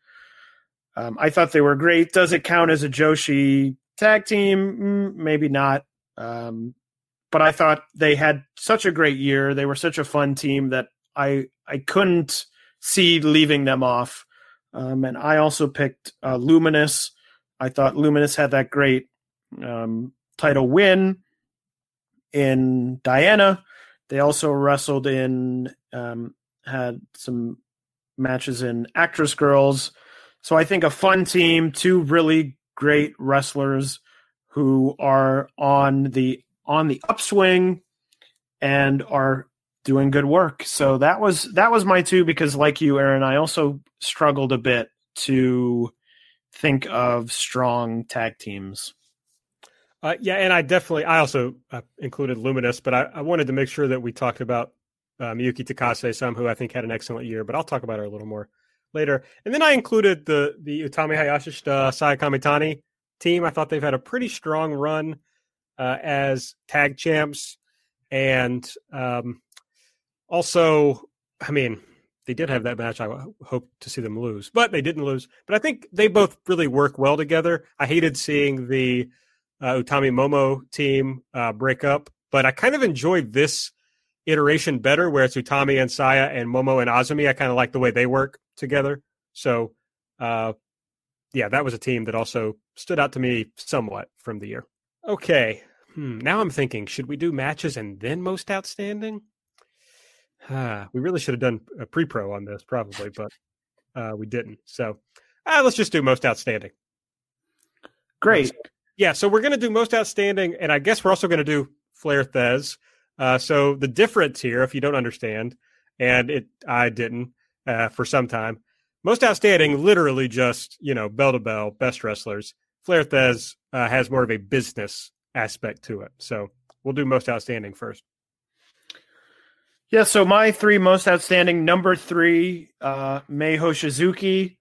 Um, I thought they were great. Does it count as a Joshi tag team? Mm, maybe not. Um, but I thought they had such a great year. They were such a fun team that I I couldn't see leaving them off. Um, and I also picked uh, Luminous. I thought Luminous had that great um, title win in Diana. They also wrestled in, um, had some matches in Actwres girl'Z. So I think a fun team, two really great wrestlers who are on the on the upswing and are doing good work. So that was that was my two because like you Aaron, I also struggled a bit to think of strong tag teams. Uh, yeah, and I definitely I also uh, included Luminous, but I, I, wanted to make sure that we talked about uh, Miyuki Takase, some who I think had an excellent year, but I'll talk about her a little more later. And then I included the the Utami Hayashishita Saya Kamitani team. I thought they've had a pretty strong run uh, as tag champs, and um, also, I mean, they did have that match. I hope to see them lose, but they didn't lose. But I think they both really work well together. I hated seeing the uh, Utami Momo team uh, break up, but I kind of enjoyed this iteration better, where it's Utami and Saya and Momo and Azumi. I kind of like the way they work together. So, uh, yeah, that was a team that also stood out to me somewhat from the year. Okay, hmm, now I'm thinking, should we do matches and then most outstanding? Ah, we really should have done a pre-pro on this, probably, but uh, we didn't. So uh, let's just do most outstanding. Great. Yeah, so we're going to do most outstanding, and I guess we're also going to do Flair Thesz. Uh, so the difference here, if you don't understand, and it I didn't uh, for some time, most outstanding, literally just you know bell to bell, best wrestlers. Flair Thesz uh, has more of a business aspect to it. So we'll do most outstanding first. Yeah, so my three most outstanding number three, uh, Mei Hoshizuki.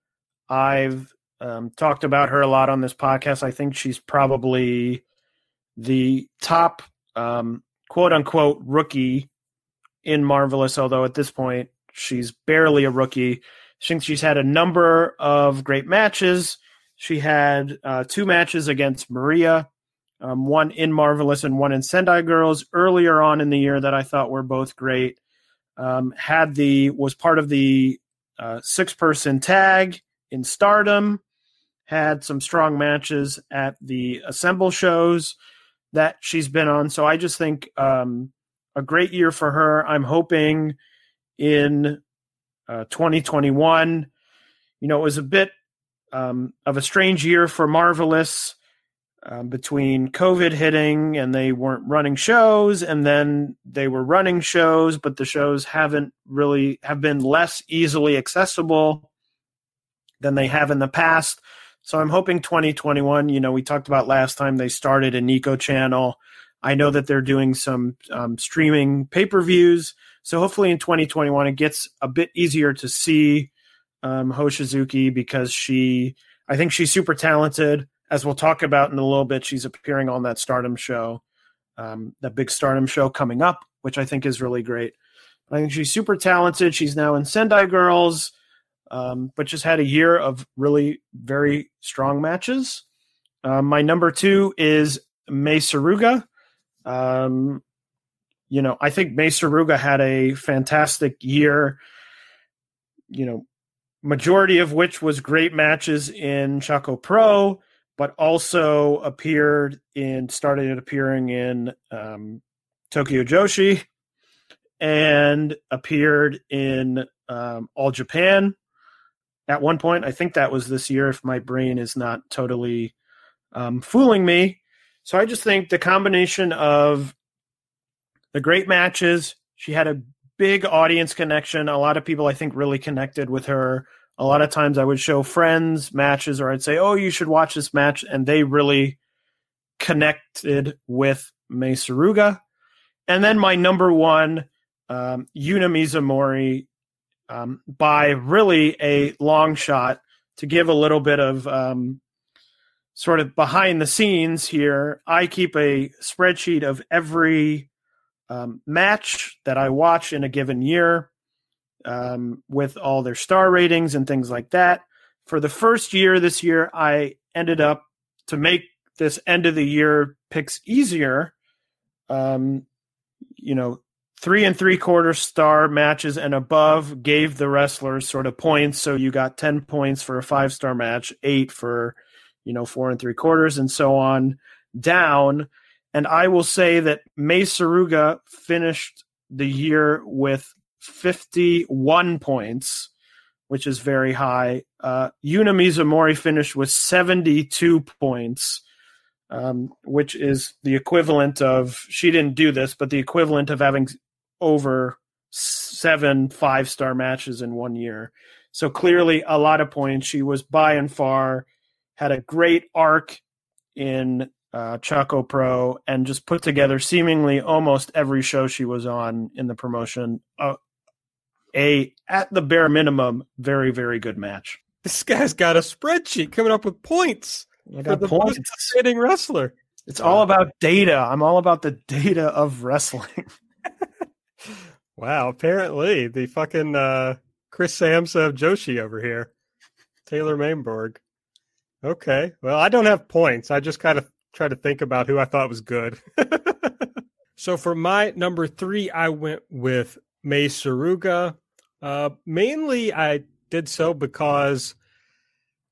I've um, talked about her a lot on this podcast. I think she's probably the top um, quote unquote rookie in Marvelous, although at this point she's barely a rookie. I think she's had a number of great matches. She had uh, two matches against Maria, um, one in Marvelous and one in Sendai Girls earlier on in the year that I thought were both great. Um, had the was part of the uh, six person tag in Stardom. Had some strong matches at the Assemble shows that she's been on. So I just think um, a great year for her. I'm hoping in uh, 2021. You know, it was a bit um, of a strange year for Marvelous um, between COVID hitting and they weren't running shows, and then they were running shows, but the shows haven't really have been less easily accessible than they have in the past. So I'm hoping 2021. You know, we talked about last time they started a Nico channel. I know that they're doing some um, streaming pay per views. So hopefully in 2021 it gets a bit easier to see um, Hoshizuki because she, I think she's super talented. As we'll talk about in a little bit, she's appearing on that Stardom show, um, that big Stardom show coming up, which I think is really great. I think she's super talented. She's now in Sendai Girls, um, but just had a year of really very strong matches. Uh, my number two is Mei Suruga. Um, you know, I think Mei Suruga had a fantastic year. You know, majority of which was great matches in Choco Pro, but also appeared in started appearing in um, Tokyo Joshi and appeared in um, All Japan at one point. I think that was this year, if my brain is not totally um, fooling me. So I just think the combination of the great matches, she had a big audience connection. A lot of people, I think, really connected with her. A lot of times I would show friends matches or I'd say, oh, you should watch this match. And they really connected with Mei Suruga. And then my number one, um, Yuna Mizumori, um, by really a long shot to give a little bit of um, sort of behind the scenes here. I keep a spreadsheet of every um, match that I watch in a given year um, with all their star ratings and things like that. For the first year this year, I ended up to make this end of the year picks easier. Um, you know, three and three quarter star matches and above gave the wrestlers sort of points. So you got 10 points for a five star match, eight for, you know, four and three quarters, and so on down. And I will say that Mei Suruga finished the year with 51 points, which is very high. Uh, Yuna Mizumori finished with 72 points, um, which is the equivalent of, she didn't do this, but the equivalent of having over seven five star matches in one year. So clearly a lot of points. She was by and far, had a great arc in uh, Choco Pro and just put together seemingly almost every show she was on in the promotion. Uh, a at the bare minimum, very very good match. This guy's got a spreadsheet coming up with points. I got points. Sitting wrestler. It's all about data. I'm all about the data of wrestling. wow. Apparently, the fucking uh, Chris Samsa of Joshi over here, Taylor Mainborg. Okay. Well, I don't have points. I just kind of try to think about who I thought was good. so for my number three, I went with Mei Suruga. Uh, mainly, I did so because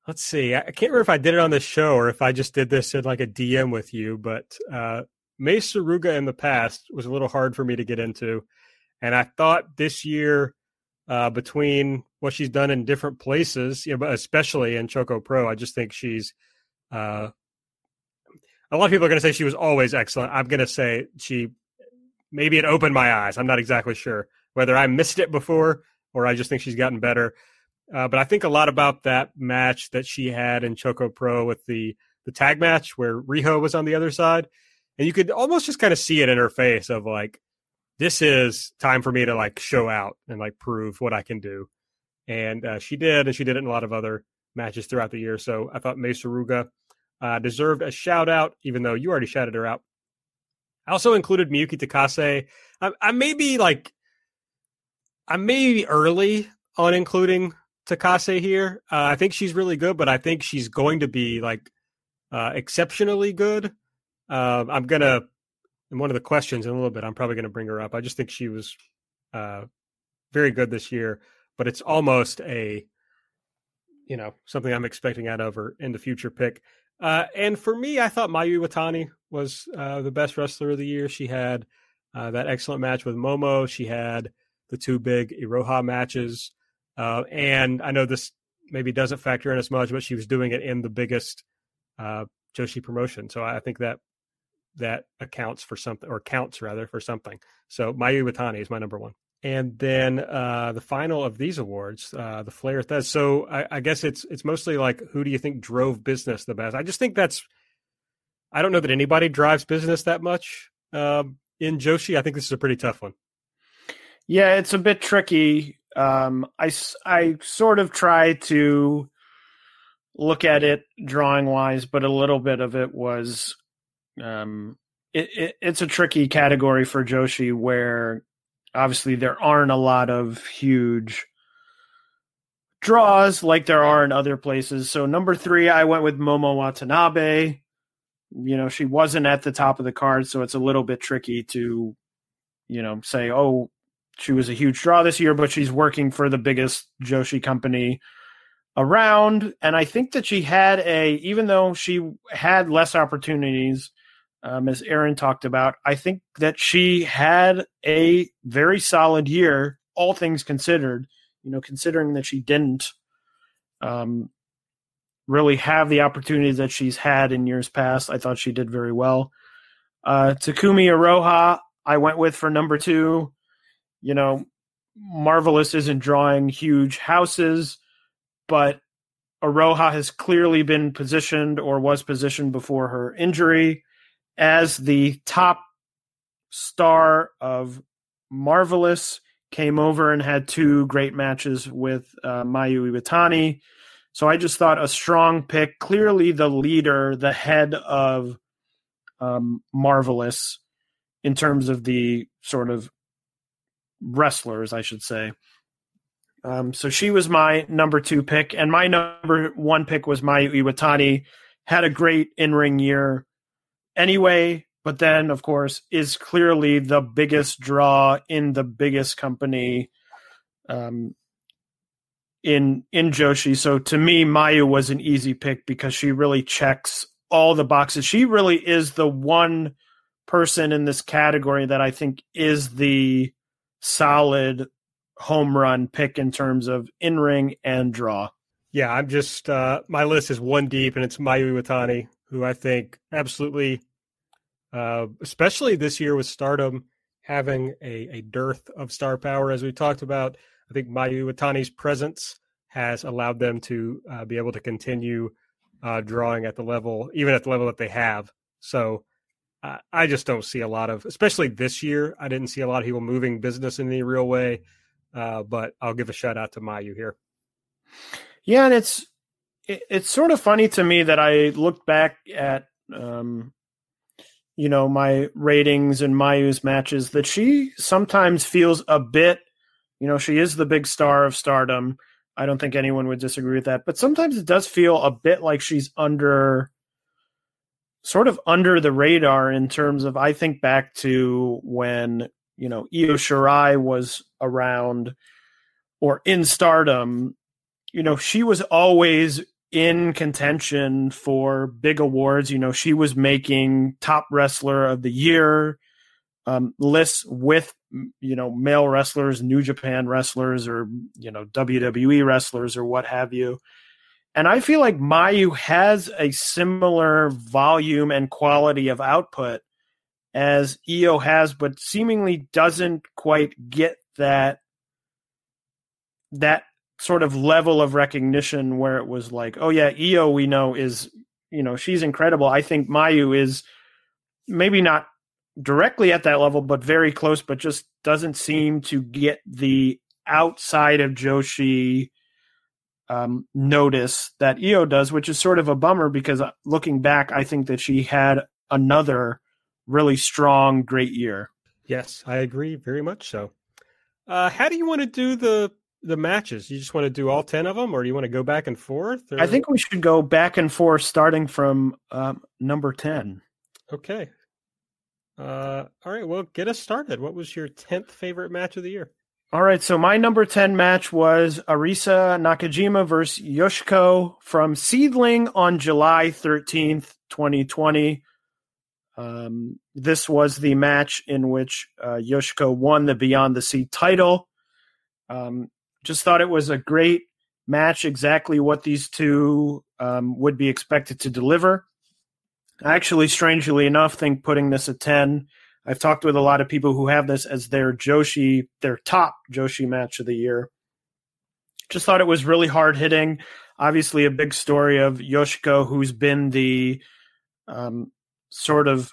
let's see, I can't remember if I did it on the show or if I just did this in like a DM with you, but uh, Mei Suruga in the past was a little hard for me to get into. And I thought this year, uh, between what she's done in different places, you know, especially in Choco Pro, I just think she's uh, a lot of people are going to say she was always excellent. I'm going to say she maybe it opened my eyes. I'm not exactly sure whether I missed it before or I just think she's gotten better. Uh, but I think a lot about that match that she had in Choco Pro with the the tag match where Riho was on the other side, and you could almost just kind of see it in her face of like, this is time for me to like show out and like prove what I can do. And uh, she did, and she did it in a lot of other matches throughout the year. So I thought Mei Suruga uh, deserved a shout out, even though you already shouted her out. I also included Miyuki Takase. I, I may be like, I may be early on including Takase here. Uh, I think she's really good, but I think she's going to be like uh, exceptionally good. Uh, I'm gonna in one of the questions in a little bit. I'm probably gonna bring her up. I just think she was uh, very good this year, but it's almost a you know something I'm expecting out of her in the future pick. Uh, and for me, I thought Mayu Iwatani was uh, the best wrestler of the year. She had that excellent match with Momo. She had the two big Iroha matches. Uh, and I know this maybe doesn't factor in as much, but she was doing it in the biggest uh, Joshi promotion. So I think that that accounts for something, or counts rather for something. So Mayu Iwatani is my number one. And then uh, the final of these awards, uh, the Flair Thesz. So I, I, guess it's it's mostly like who do you think drove business the best? I just think that's I don't know that anybody drives business that much um, in Joshi. I think this is a pretty tough one. Yeah, it's a bit tricky. Um, I I sort of try to look at it drawing wise, but a little bit of it was um, it, it, it's a tricky category for Joshi where obviously there aren't a lot of huge draws like there are in other places. So number three, I went with Momo Watanabe. You know, she wasn't at the top of the card, so it's a little bit tricky to, you know, say, oh, she was a huge draw this year, but she's working for the biggest Joshi company around. And I think that she had a, even though she had less opportunities, um, as Aaron talked about, I think that she had a very solid year, all things considered. You know, considering that she didn't um, really have the opportunities that she's had in years past, I thought she did very well. Uh, Takumi Iroha, I went with for number two. You know, Marvelous isn't drawing huge houses, but Iroha has clearly been positioned or was positioned before her injury as the top star of Marvelous, came over and had two great matches with uh, Mayu Iwatani. So I just thought a strong pick, clearly the leader, the head of um, Marvelous in terms of the sort of wrestlers, I should say. Um, so she was my number two pick, and my number one pick was Mayu Iwatani. Had a great in ring year, anyway, but then of course is clearly the biggest draw in the biggest company um, in in Joshi. So to me, Mayu was an easy pick because she really checks all the boxes. She really is the one person in this category that I think is the solid home run pick in terms of in ring and draw. Yeah, I'm just uh, my list is one deep, and it's Mayu Iwatani, who I think absolutely, uh, especially this year with Stardom having a, a dearth of star power, as we talked about. I think Mayu Iwatani's presence has allowed them to uh, be able to continue uh, drawing at the level, even at the level that they have. So uh, I just don't see a lot of, especially this year. I didn't see a lot of people moving business in any real way. Uh, but I'll give a shout out to Mayu here. Yeah, and it's it, it's sort of funny to me that I looked back at um, you know my ratings and Mayu's matches that she sometimes feels a bit you know she is the big star of stardom I don't think anyone would disagree with that but sometimes it does feel a bit like she's under sort of under the radar in terms of I think back to when you know Io Shirai was around or in stardom you know, she was always in contention for big awards. You know, she was making top wrestler of the year um, lists with, you know, male wrestlers, New Japan wrestlers, or, you know, WWE wrestlers or what have you. And I feel like Mayu has a similar volume and quality of output as Io has, but seemingly doesn't quite get that that sort of level of recognition where it was like, oh yeah, Io we know is you know, she's incredible. I think Mayu is maybe not directly at that level, but very close, but just doesn't seem to get the outside of Joshi um, notice that Io does, which is sort of a bummer because uh, looking back, I think that she had another really strong, great year. Yes, I agree very much so. Uh, how do you want to do the the matches? You just want to do all ten of them, or do you want to go back and forth? Or... I think we should go back and forth, starting from um, number ten. Okay. Uh, all right. Well, get us started. What was your tenth favorite match of the year? All right. So my number ten match was Arisa Nakajima versus Yoshiko from Seadlinnng on July thirteenth, twenty twenty. Um, this was the match in which uh, Yoshiko won the Beyond the Sea title. Um, just thought it was a great match, exactly what these two um, would be expected to deliver. I actually, strangely enough, think putting this at 10. I've talked with a lot of people who have this as their Joshi, their top Joshi match of the year. Just thought it was really hard hitting. Obviously, a big story of Yoshiko, who's been the um, sort of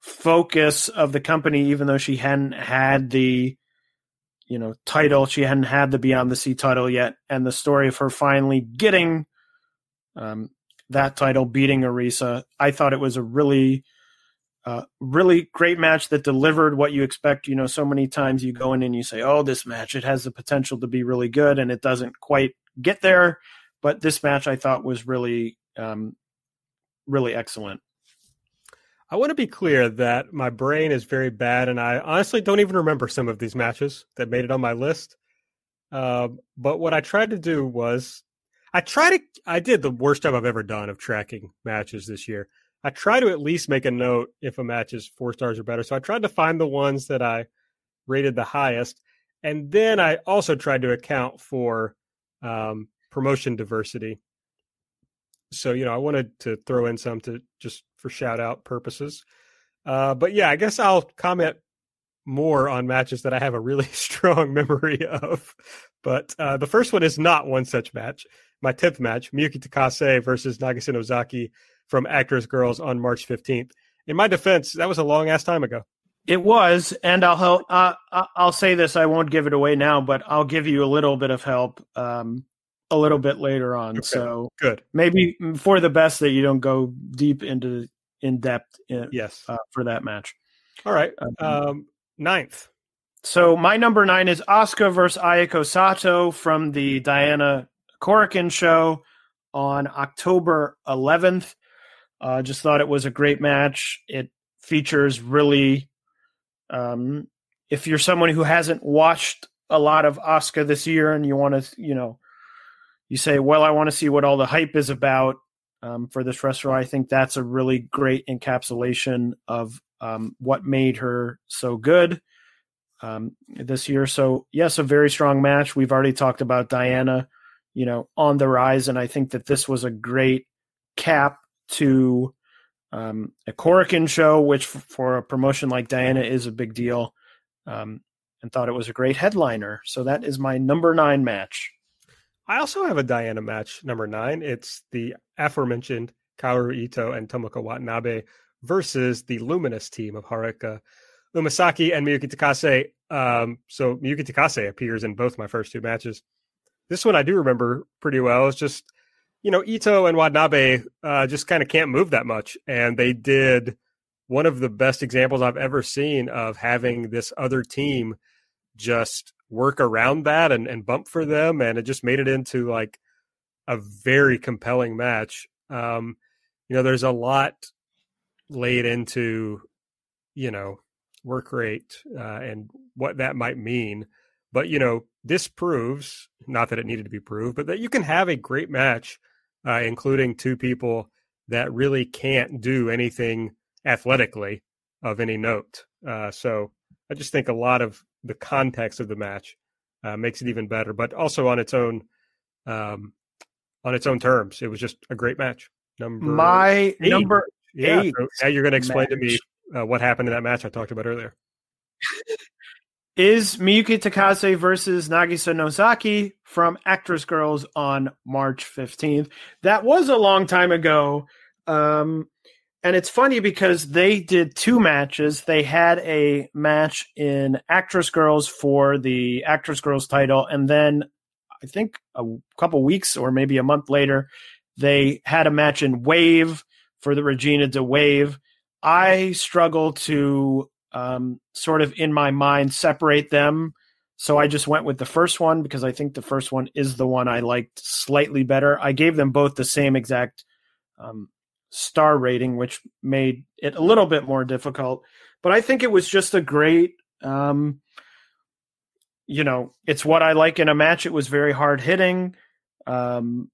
focus of the company, even though she hadn't had the you know title, she hadn't had the Beyond the Sea title yet, and the story of her finally getting um, that title, beating Arisa. I thought it was a really really great match that delivered what you expect. You know, so many times you go in and you say, "Oh, this match it has the potential to be really good," and it doesn't quite get there. But this match, I thought, was really, um, really excellent. I want to be clear that my brain is very bad, and I honestly don't even remember some of these matches that made it on my list. Uh, but what I tried to do was, I tried to, I did the worst job I've ever done of tracking matches this year. I try to at least make a note if a match is four stars or better. So I tried to find the ones that I rated the highest, and then I also tried to account for um, promotion diversity. So you know, I wanted to throw in some to just for shout out purposes. Uh, but yeah, I guess I'll comment more on matches that I have a really strong memory of. But uh, the first one is not one such match. My 10th match, Miyuki Takase versus Nagisa Nozaki from Actwres girl'Z on March 15th. In my defense, that was a long ass time ago. It was, and I'll help. Uh, I'll say this. I won't give it away now, but I'll give you a little bit of help. Um, a little bit later on. Okay. So good. Maybe for the best that you don't go deep into in depth. In, yes, uh, for that match. All right. Um, um, ninth. So my number nine is Asuka versus Ayako Sato from the Diana Korakuen show on October 11th. Uh, just thought it was a great match. It features really, um, if you're someone who hasn't watched a lot of Asuka this year and you want to, you know, you say, well, I want to see what all the hype is about um, for this wrestler. I think that's a really great encapsulation of um, what made her so good um, this year. So, yes, a very strong match. We've already talked about Diana, you know, on the rise, and I think that this was a great cap to um, a Korakuen show, which f- for a promotion like Diana is a big deal, um, and thought it was a great headliner. So that is my number nine match. I also have a Diana match, number nine. It's the aforementioned Kaoru Ito and Tomoka Watanabe versus the Luminous team of Haruka Umesaki and Miyuki Takase. Um, so Miyuki Takase appears in both my first two matches. This one I do remember pretty well. It's just, you know, Ito and Watanabe uh, just kind of can't move that much. And they did one of the best examples I've ever seen of having this other team just work around that and, and bump for them, and it just made it into like a very compelling match. Um, you know, there's a lot laid into, you know, work rate uh, and what that might mean. But you know, this proves not that it needed to be proved, but that you can have a great match, uh, including two people that really can't do anything athletically of any note. Uh, so I just think a lot of the context of the match uh, makes it even better. But also on its own, um, on its own terms, it was just a great match. Number my eight. number yeah, eight. So now you're going to explain match. to me uh, what happened in that match I talked about earlier. Is Miyuki Takase versus Nagisa Nozaki from Actwres girl'Z on March 15th. That was a long time ago. Um, and it's funny because they did two matches. They had a match in Actwres girl'Z for the Actwres girl'Z title, and then I think a couple weeks or maybe a month later, they had a match in Wave for the Regina de Wave. I struggle to um, sort of in my mind separate them. So I just went with the first one because I think the first one is the one I liked slightly better. I gave them both the same exact um, star rating, which made it a little bit more difficult. But I think it was just a great, um, you know, it's what I like in a match. It was very hard hitting. Um,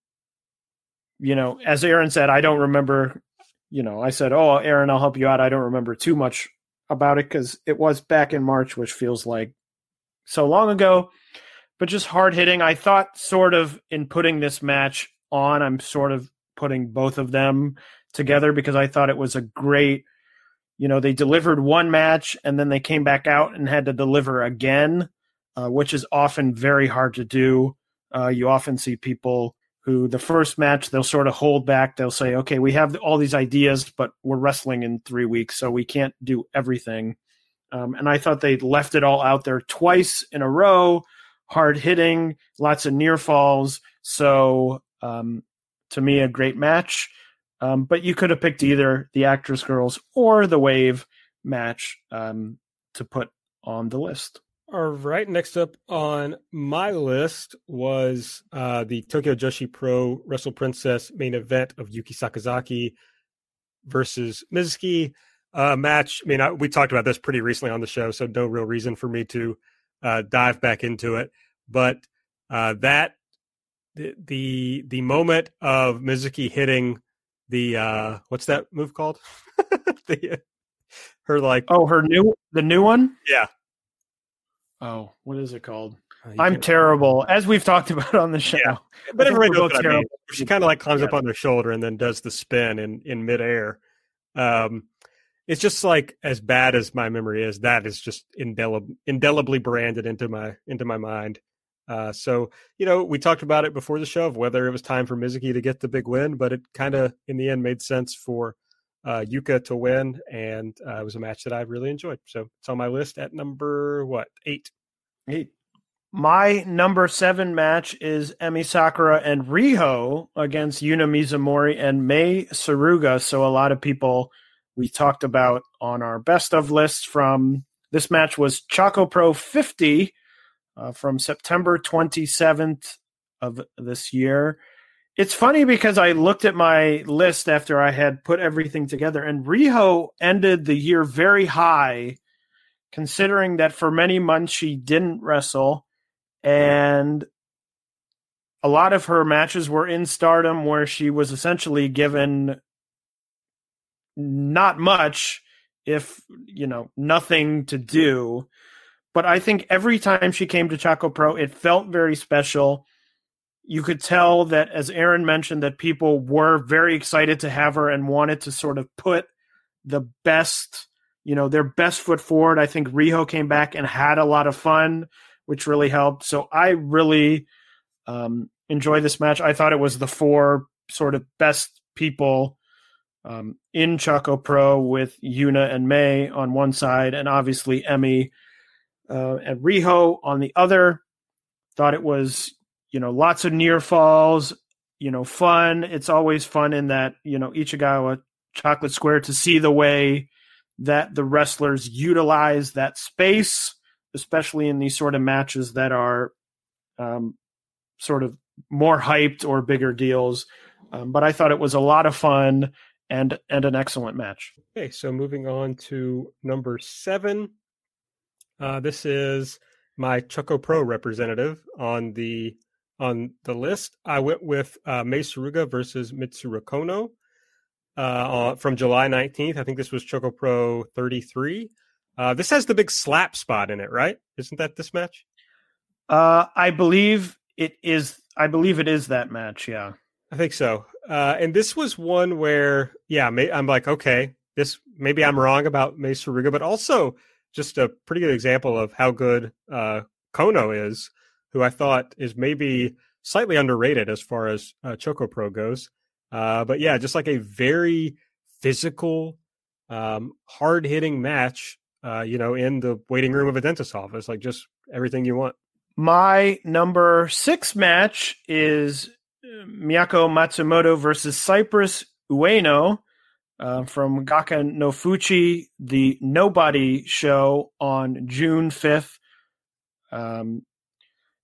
you know, as Aaron said, I don't remember. You know, I said, "Oh, Aaron, I'll help you out." I don't remember too much about it because it was back in March, which feels like so long ago. But just hard hitting. I thought, sort of, in putting this match on, I'm sort of putting both of them together because I thought it was a great. You know, they delivered one match and then they came back out and had to deliver again, uh, which is often very hard to do. Uh, you often see people who the first match they'll sort of hold back. They'll say, "Okay, we have all these ideas, but we're wrestling in three weeks, so we can't do everything." Um, and I thought they left it all out there twice in a row, hard hitting, lots of near falls. So um, to me, a great match. Um, but you could have picked either the Actwres girl'Z or the wave match um, to put on the list. All right. Next up on my list was uh, the Tokyo Joshi Pro Wrestle Princess main event of Yuka Sakazaki versus Mizuki uh, match. I mean, I, we talked about this pretty recently on the show, so no real reason for me to uh, dive back into it. But uh, that the, the the moment of Mizuki hitting the uh what's that move called? the, her like oh her new the new one yeah oh what is it called? Uh, I'm terrible, as we've talked about on the show. Yeah. But everybody knows what I mean. She kind of like climbs yeah. up on their shoulder and then does the spin in in midair. Um, it's just like as bad as my memory is. That is just indelib- indelibly branded into my into my mind. Uh, so you know, we talked about it before the show of whether it was time for Mizuki to get the big win, but it kind of in the end made sense for uh, Yuka to win, and uh, it was a match that I really enjoyed. So it's on my list at number what eight. Eight. My number seven match is Emi Sakura and Riho against Yuna Mizumori and Mei Suruga. So a lot of people we talked about on our best of list from this match was Choco Pro 50 uh, from September 27th of this year. It's funny because I looked at my list after I had put everything together, and Riho ended the year very high, considering that for many months she didn't wrestle, and a lot of her matches were in stardom where she was essentially given not much, if you know, nothing to do. But I think every time she came to Choco Pro, it felt very special. You could tell that, as Aaron mentioned, that people were very excited to have her and wanted to sort of put the best, you know, their best foot forward. I think Riho came back and had a lot of fun, which really helped. So I really um, enjoyed this match. I thought it was the four sort of best people um, in Choco Pro with Yuna and Mei on one side, and obviously Emi uh, and Riho on the other. Thought it was, you know, lots of near falls, you know, fun. It's always fun in that, you know, Ichigaya Chocolate Square to see the way that the wrestlers utilize that space, especially in these sort of matches that are um, sort of more hyped or bigger deals. Um, but I thought it was a lot of fun and and an excellent match. Okay, so moving on to number seven, uh, this is my Choco Pro representative on the on the list. I went with uh, Mei Suruga versus Mitsuru Kono uh, from July 19th. I think this was Choco Pro 33. Uh, this has the big slap spot in it, right? Isn't that this match? Uh, I believe it is. I believe it is that match. Yeah, I think so. Uh, and this was one where, yeah, I'm like, okay, this maybe I'm wrong about Mei Suruga, but also just a pretty good example of how good uh, Kono is, who I thought is maybe slightly underrated as far as uh, Choco Pro goes. Uh, but yeah, just like a very physical, um, hard hitting match, uh, you know, in the waiting room of a dentist's office, like just everything you want. My number six match is uh, Miyako Matsumoto versus Cypress Ueno uh, from Gakka no Fuchi, the Nobody show on June 5th. Um,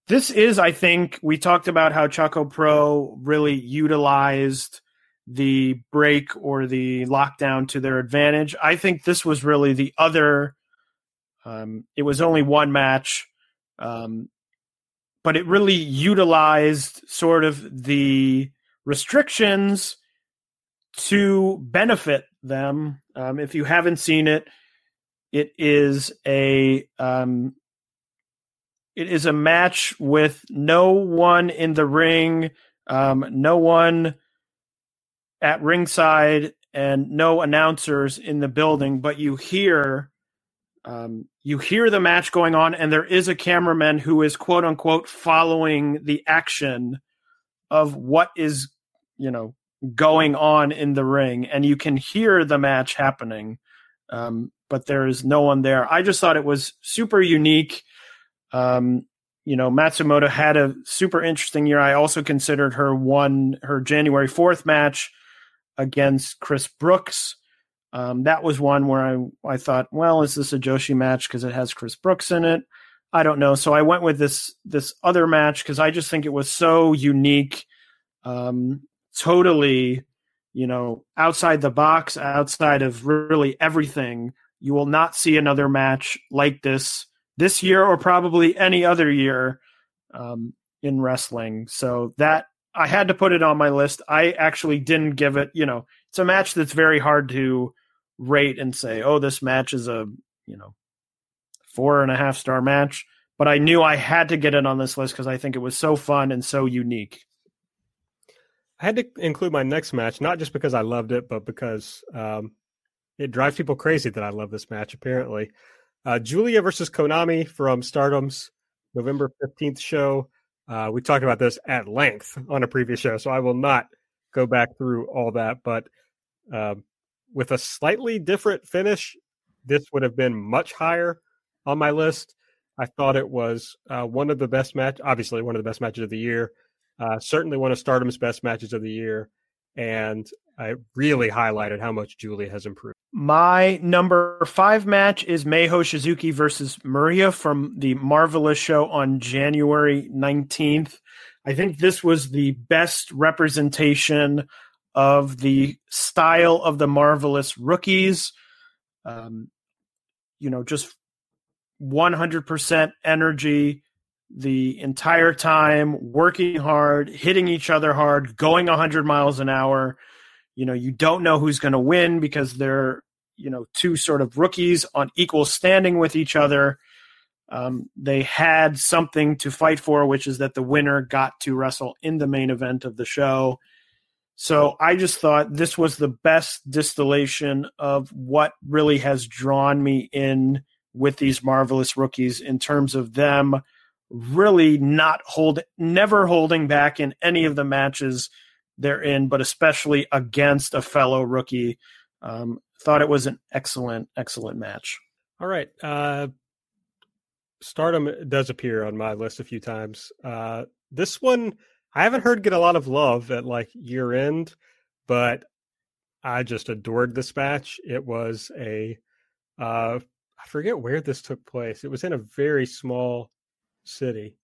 this is, I think, we talked about how Choco Pro really utilized the break or the lockdown to their advantage. I think this was really the other. Um, it was only one match, um, but it really utilized sort of the restrictions to benefit them. Um, if you haven't seen it, it is a um, it is a match with no one in the ring, um, no one at ringside, and no announcers in the building. But you hear, um, you hear the match going on, and there is a cameraman who is quote unquote following the action of what is, you know, going on in the ring, and you can hear the match happening. Um, but there is no one there. I just thought it was super unique. Um, you know, Matsumoto had a super interesting year. I also considered her one her January fourth match against Chris Brooks. Um, that was one where I I thought, well, is this a Joshi match because it has Chris Brooks in it? I don't know. So I went with this this other match because I just think it was so unique, um, totally, you know, outside the box, outside of really everything. You will not see another match like this this year or probably any other year um, in wrestling. So that I had to put it on my list. I actually didn't give it, you know, it's a match that's very hard to rate and say, oh, this match is a, you know, four and a half star match. But I knew I had to get it on this list because I think it was so fun and so unique. I had to include my next match, not just because I loved it, but because um, it drives people crazy that I love this match, apparently. Uh, Giulia versus Konami from Stardom's November 15th show. Uh, we talked about this at length on a previous show, so I will not go back through all that. But um, with a slightly different finish, this would have been much higher on my list. I thought it was uh, one of the best match, obviously one of the best matches of the year. Uh, certainly one of Stardom's best matches of the year, and I really highlighted how much Giulia has improved. My number five match is Mei Hoshizuki versus Maria from the Marvelous show on January 19th. I think this was the best representation of the style of the Marvelous rookies. Um, you know, just 100% energy the entire time, working hard, hitting each other hard, going 100 miles an hour. You know you don't know who's going to win because they're you know two sort of rookies on equal standing with each other. Um, they had something to fight for which is that the winner got to wrestle in the main event of the show. So i just thought this was the best distillation of what really has drawn me in with these marvelous rookies in terms of them really not hold never holding back in any of the matches they're in, but especially against a fellow rookie. Um, thought it was an excellent, excellent match. All right. Uh, Stardom does appear on my list a few times. Uh, this one, I haven't heard get a lot of love at like year end, but I just adored this match. It was a, uh, I forget where this took place. It was in a very small city.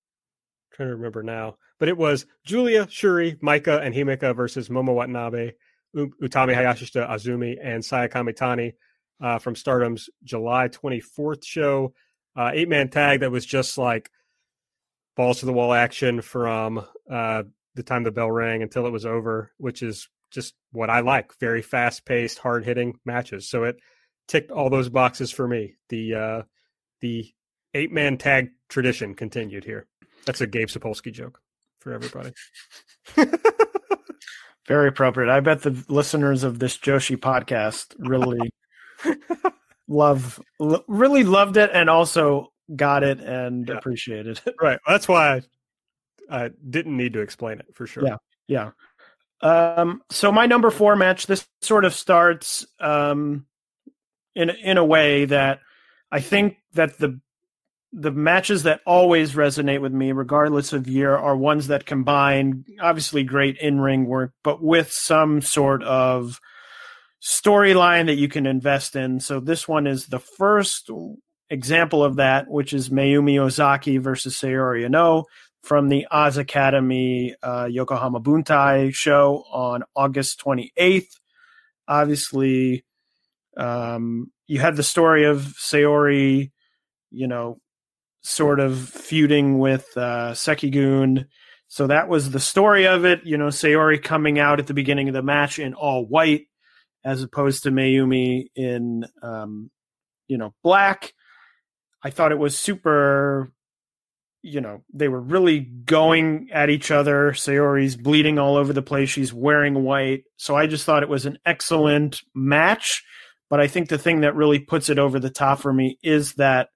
I'm trying to remember now but it was Giulia, Shuri, Maika, and Himika versus Momo Watanabe, Utami Hayashishita, Azumi, and Saya Kamitani uh, from Stardom's July 24th show. Uh, eight man tag that was just like balls to the wall action from uh, the time the bell rang until it was over, which is just what I like. Very fast paced, hard hitting matches. So it ticked all those boxes for me. The uh, the eight man tag tradition continued here. That's a Gabe Sapolsky joke for everybody. Very appropriate. I bet the listeners of this Joshi podcast really love, really loved it, and also got it and yeah. appreciated it. Right. That's why I, I, didn't need to explain it for sure. Yeah. Yeah. Um, so my number four match, this sort of starts um, in in a way that I think that the the matches that always resonate with me, regardless of year, are ones that combine obviously great in ring work, but with some sort of storyline that you can invest in. So this one is the first example of that, which is Mayumi Ozaki versus Saori Anou from the Oz Academy uh, Yokohama Buntai show on August 28th. Obviously, um, you had the story of Saori, you know, sort of feuding with uh, Sekigun. So that was the story of it. You know, Saori coming out at the beginning of the match in all white, as opposed to Mayumi in, um, you know, black. I thought it was super. You know, they were really going at each other. Saori's bleeding all over the place. She's wearing white. So I just thought it was an excellent match. But I think the thing that really puts it over the top for me is that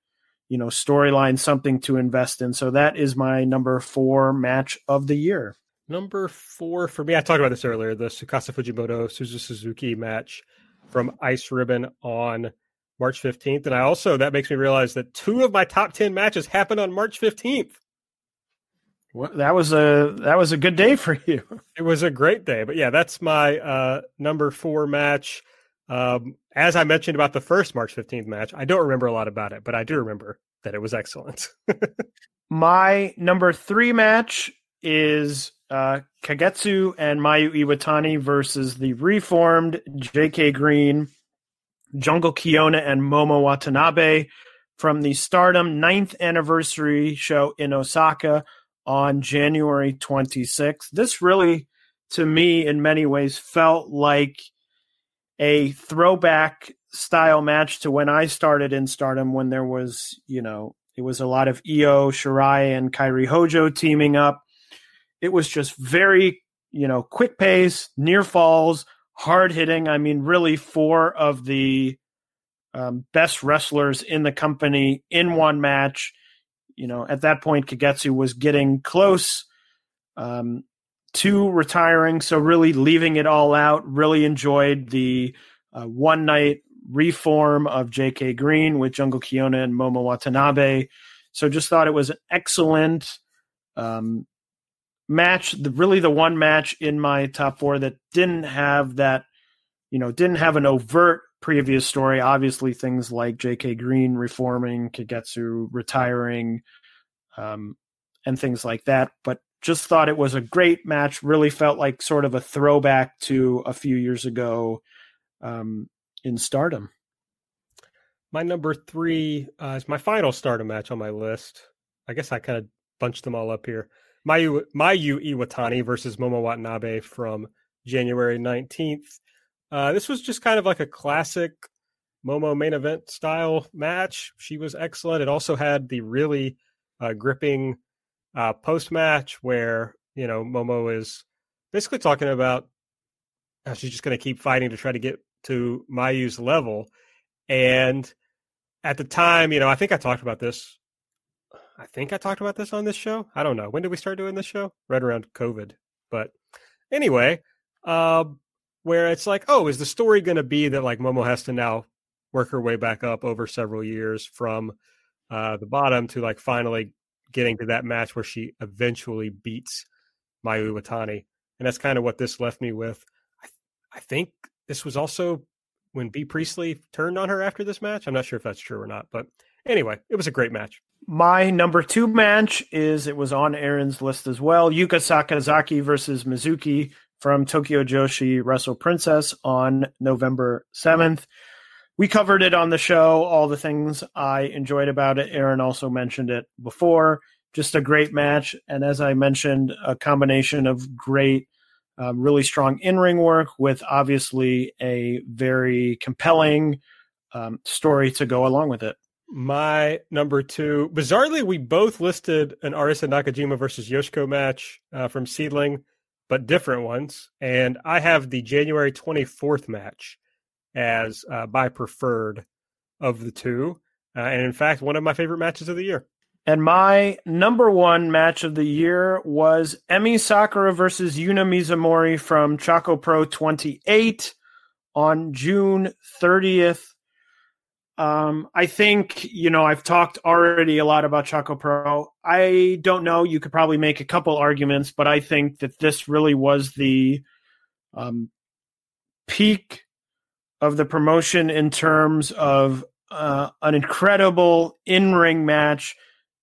you know, storyline, something to invest in. So that is my number four match of the year. Number four for me, I talked about this earlier, the Tsukasa Fujimoto Suzu Suzuki match from Ice Ribbon on March 15th. And I also, that makes me realize that two of my top 10 matches happened on March 15th. Well, that was a that was a good day for you. It was a great day, but yeah, that's my uh, number four match. Um, as I mentioned about the first March 15th match, I don't remember a lot about it, but I do remember that it was excellent. My number three match is uh, Kagetsu and Mayu Iwatani versus the reformed JK Green, Jungle Kyona, and Momo Watanabe from the Stardom ninth anniversary show in Osaka on January 26th. This really, to me, in many ways, felt like a throwback style match to when I started in Stardom, when there was, you know, it was a lot of Io, Shirai, and Kairi Hojo teaming up. It was just very, you know, quick pace, near falls, hard hitting. I mean, really, four of the um, best wrestlers in the company in one match. You know, at that point, Kagetsu was getting close. Um, to retiring. So really leaving it all out. Really enjoyed the uh, one night reform of J.K. Green with Jungle Kyona and Momo Watanabe. So just thought it was an excellent um, match. The, really the one match in my top four that didn't have that, you know, didn't have an overt previous story. Obviously, things like J.K. Green reforming, Kagetsu retiring, um, and things like that. But just thought it was a great match. Really felt like sort of a throwback to a few years ago um, in Stardom. My number three uh, is my final Stardom match on my list. I guess I kind of bunched them all up here. Mayu, Mayu Iwatani versus Momo Watanabe from January 19th. Uh, this was just kind of like a classic Momo main event style match. She was excellent. It also had the really uh, gripping uh, post match where you know Momo is basically talking about how she's just going to keep fighting to try to get to Mayu's level, and at the time, you know, I think I talked about this. I think I talked about this on this show. I don't know when did we start doing this show? Right around COVID, but anyway, uh, where it's like, oh, is the story going to be that like Momo has to now work her way back up over several years from uh, the bottom to like finally getting to that match where she eventually beats Mayu Iwatani. And that's kind of what this left me with. I, I think this was also when Bea Priestley turned on her after this match. I'm not sure if that's true or not, but anyway, it was a great match. My number two match is it was on Aaron's list as well. Yuka Sakazaki versus Mizuki from Tokyo Joshi Wrestle Princess on November 7th we covered it on the show, all the things I enjoyed about it. Aaron also mentioned it before. Just a great match. And as I mentioned, a combination of great, um, really strong in ring work with obviously a very compelling um, story to go along with it. My number two, bizarrely, we both listed an Arisa Nakajima versus Yoshiko match uh, from Seadlinnng, but different ones. And I have the January 24th match as uh, by preferred of the two. Uh, and in fact, one of my favorite matches of the year. And my number one match of the year was Emi Sakura versus Yuna Mizumori from Choco Pro 28 on June 30th. Um, I think, you know, I've talked already a lot about Choco Pro. I don't know. You could probably make a couple arguments, but I think that this really was the um, peak of the promotion in terms of uh, an incredible in ring match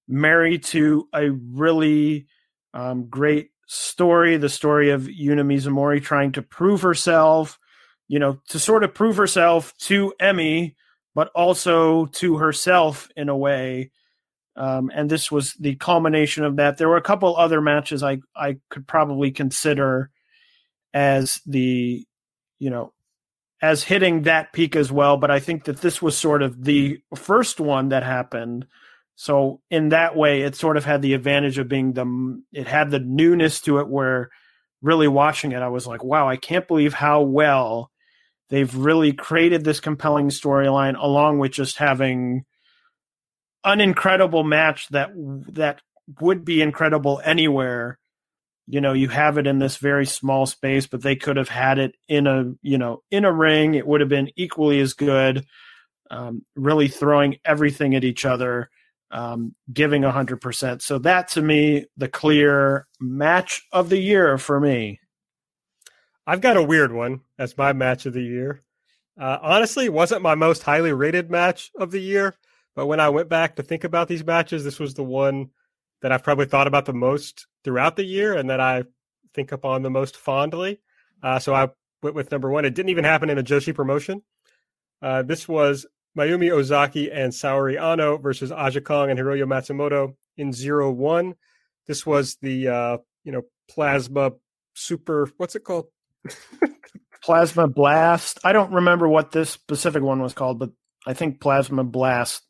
married to a really um, great story the story of Yuna Mizumori trying to prove herself, you know, to sort of prove herself to Emi, but also to herself in a way. Um, and this was the culmination of that. There were a couple other matches I, I could probably consider as the, you know, as hitting that peak as well. But I think that this was sort of the first one that happened. So in that way, it sort of had the advantage of being the it had the newness to it where really watching it, I was like, wow, I can't believe how well they've really created this compelling storyline along with just having an incredible match that that would be incredible anywhere you know you have it in this very small space but they could have had it in a you know in a ring. It would have been equally as good um, really throwing everything at each other um, giving 100% so that to me the clear match of the year for me. I've got a weird one as my match of the year. Uh, honestly wasn't my most highly rated match of the year but when i went back to think about these matches this was the one that I've probably thought about the most throughout the year and that I think upon the most fondly. Uh, so I went with number one. It didn't even happen in a Joshi promotion. Uh, this was Mayumi Ozaki and Saori Anou versus Aja Kong and Hiroyo Matsumoto in zero one. This was the uh, you know plasma super. What's it called? plasma blast. I don't remember what this specific one was called, but I think plasma blast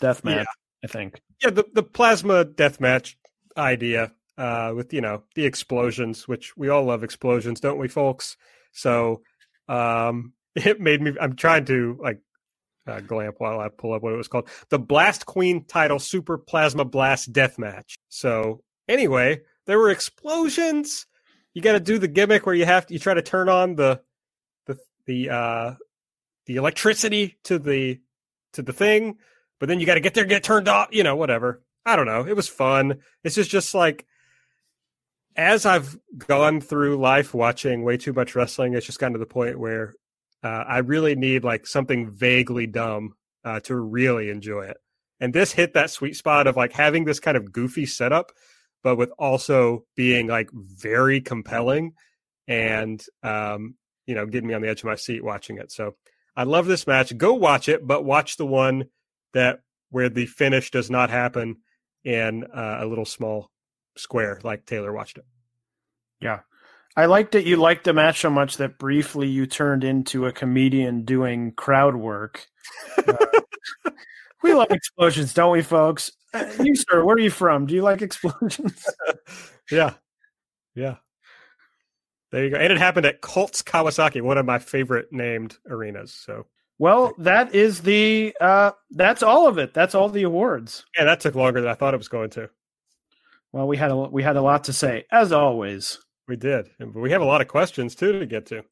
deathmatch. Yeah. I think yeah, the, the plasma deathmatch idea uh, with you know the explosions, which we all love explosions, don't we, folks? So um, it made me. I'm trying to like uh, glamp while I pull up what it was called. The Blast Queen title Super Plasma Blast Deathmatch. So anyway, there were explosions. You got to do the gimmick where you have to you try to turn on the the the uh, the electricity to the to the thing but then you got to get there, get turned off, you know, whatever. I don't know. It was fun. It's just just like as I've gone through life watching way too much wrestling, it's just gotten to the point where uh, I really need like something vaguely dumb uh, to really enjoy it. And this hit that sweet spot of like having this kind of goofy setup, but with also being like very compelling and um, you know getting me on the edge of my seat watching it. So I love this match. Go watch it, but watch the one that where the finish does not happen in uh, a little small square like Taylor watched it. Yeah. I liked that you liked the match so much that briefly you turned into a comedian doing crowd work. Uh, we like explosions, don't we, folks? Uh, you, sir, where are you from? Do you like explosions? yeah. Yeah. There you go. And it happened at Colts Kawasaki, one of my favorite named arenas. So well, that is the uh that's all of it. That's all the awards. Yeah, that took longer than I thought it was going to. Well, we had a we had a lot to say as always. We did. But we have a lot of questions too to get to.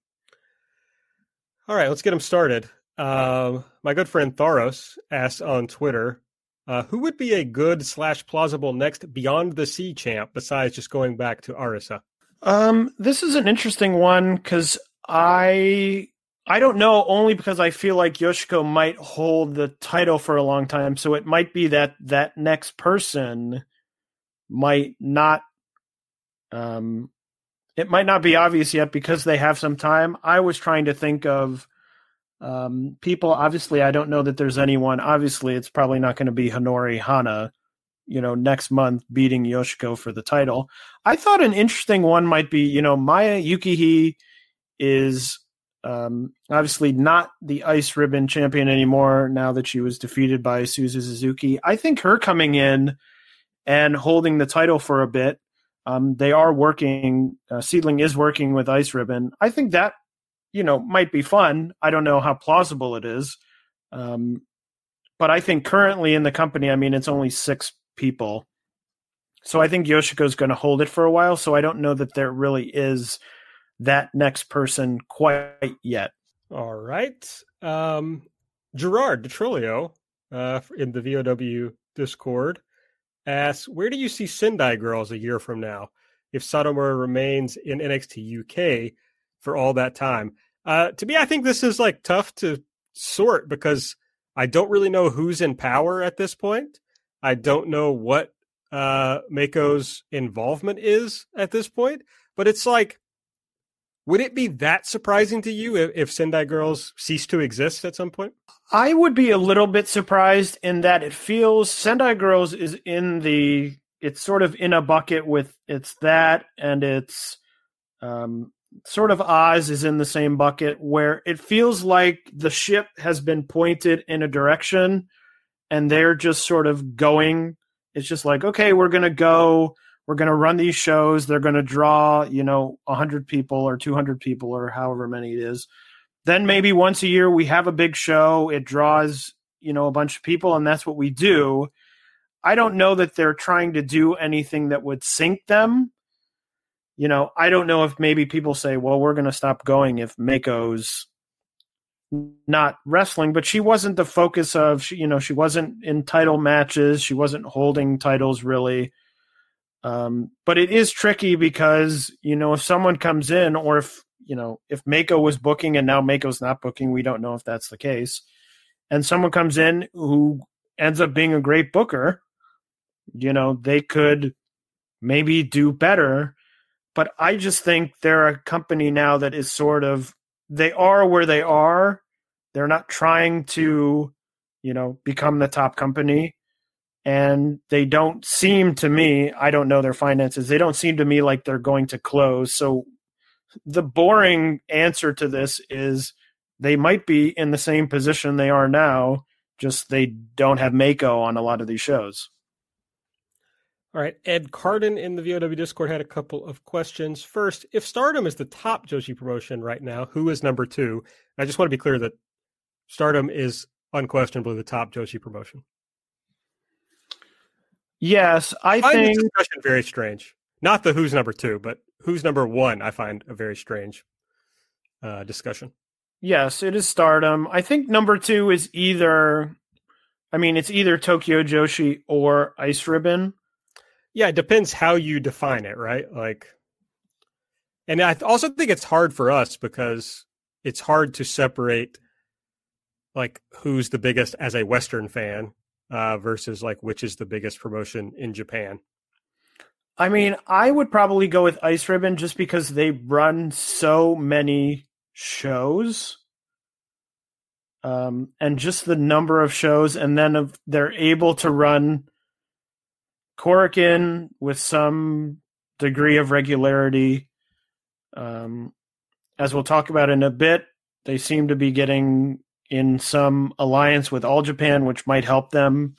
All right, let's get them started. Um, my good friend Thoros asked on Twitter, uh, who would be a good slash plausible next Beyond the Sea champ besides just going back to Arisa? Um, this is an interesting one because I I don't know only because I feel like Yoshiko might hold the title for a long time. So it might be that that next person might not um it might not be obvious yet because they have some time. I was trying to think of um people obviously I don't know that there's anyone obviously it's probably not going to be Hinori Hana you know next month beating Yoshiko for the title. I thought an interesting one might be, you know, Maya Yukihira is um, obviously not the ice ribbon champion anymore now that she was defeated by Suzu Suzuki. I think her coming in and holding the title for a bit, um, they are working, uh, SEAdLINNNG is working with ice ribbon. I think that, you know, might be fun. I don't know how plausible it is. Um, but I think currently in the company, I mean, it's only six people. So I think Yoshiko is going to hold it for a while. So I don't know that there really is that next person quite yet. All right. Um, Gerard DeTrilio uh, in the VOW Discord asks, where do you see Sendai Girls a year from now if Satomura remains in NXT UK for all that time? Uh, to me, I think this is like tough to sort because I don't really know who's in power at this point. I don't know what uh, Meiko's involvement is at this point, but it's like, would it be that surprising to you if, if Sendai Girls cease to exist at some point? I would be a little bit surprised in that it feels Sendai Girls is in the it's sort of in a bucket with it's that and it's um, sort of Oz is in the same bucket where it feels like the ship has been pointed in a direction and they're just sort of going it's just like, okay, we're going to go, we're going to run these shows. They're going to draw, you know, 100 people or 200 people or however many it is. Then maybe once a year we have a big show. It draws, you know, a bunch of people, and that's what we do. I don't know that they're trying to do anything that would sink them. You know, I don't know if maybe people say, well, we're going to stop going if Mako's not wrestling, but she wasn't the focus of, you know, she wasn't in title matches. She wasn't holding titles really. Um, but it is tricky because, you know, if someone comes in or if, you know, if Mako was booking and now Mako's not booking, we don't know if that's the case. And someone comes in who ends up being a great booker, you know, they could maybe do better. But I just think they're a company now that is sort of they are where they are. They're not trying to, you know, become the top company. And they don't seem to me, I don't know their finances, they don't seem to me like they're going to close. So the boring answer to this is they might be in the same position they are now, just they don't have mako on a lot of these shows. All right. Ed Carden in the VOW Discord had a couple of questions. First, if Stardom is the top Joshi promotion right now, who is number two? I just want to be clear that Stardom is unquestionably the top Joshi promotion. Yes, I, I find think this discussion very strange. Not the who's number two, but who's number one. I find a very strange uh, discussion. Yes, it is Stardom. I think number two is either, I mean, it's either Tokyo Joshi or Ice Ribbon. Yeah, it depends how you define it, right? Like, and I also think it's hard for us because it's hard to separate like who's the biggest as a Western fan uh, versus like which is the biggest promotion in Japan. I mean, I would probably go with Ice Ribbon just because they run so many shows. Um, and just the number of shows, and then if they're able to run Korakuen with some degree of regularity. Um, as we'll talk about in a bit, they seem to be getting in some alliance with All Japan, which might help them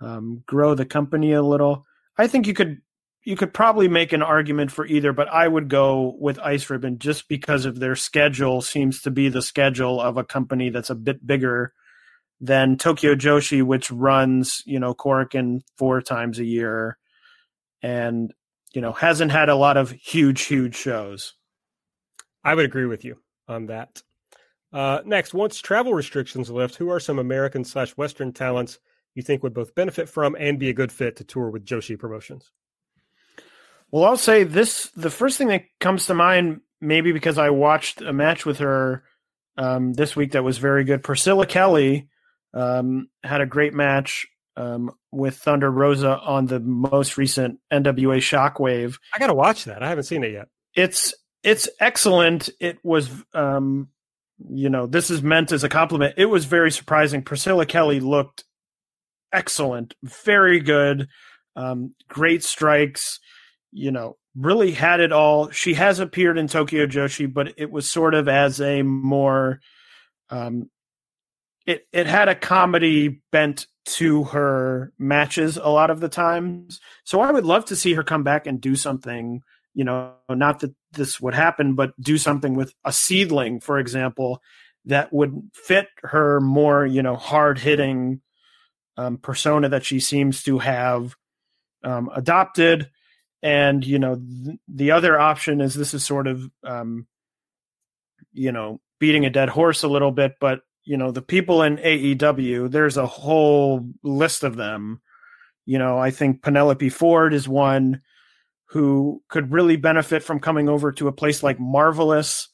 um, grow the company a little. I think you could you could probably make an argument for either, but I would go with Ice Ribbon just because of their schedule seems to be the schedule of a company that's a bit bigger than Tokyo Joshi, which runs, you know, Korakuen four times a year and, you know, hasn't had a lot of huge, huge shows. I would agree with you on that. Uh, next, once travel restrictions lift, who are some American slash Western talents you think would both benefit from and be a good fit to tour with Joshi Promotions? Well, I'll say this the first thing that comes to mind, maybe because I watched a match with her um, this week that was very good. Priscilla Kelly um, had a great match um, with Thunder Rosa on the most recent NWA Shockwave. I got to watch that. I haven't seen it yet. It's it's excellent. It was, um, you know, this is meant as a compliment. It was very surprising. Priscilla Kelly looked excellent, very good, um, great strikes. You know, really had it all. She has appeared in Tokyo Joshi, but it was sort of as a more um, it it had a comedy bent to her matches a lot of the times. So I would love to see her come back and do something, you know, not that this would happen, but do something with a Seadlinnng, for example, that would fit her more, you know, hard hitting um, persona that she seems to have um, adopted. And, you know, th- the other option is this is sort of, um, you know, beating a dead horse a little bit, but, you know, the people in AEW, there's a whole list of them. You know, I think Penelope Ford is one who could really benefit from coming over to a place like Marvelous,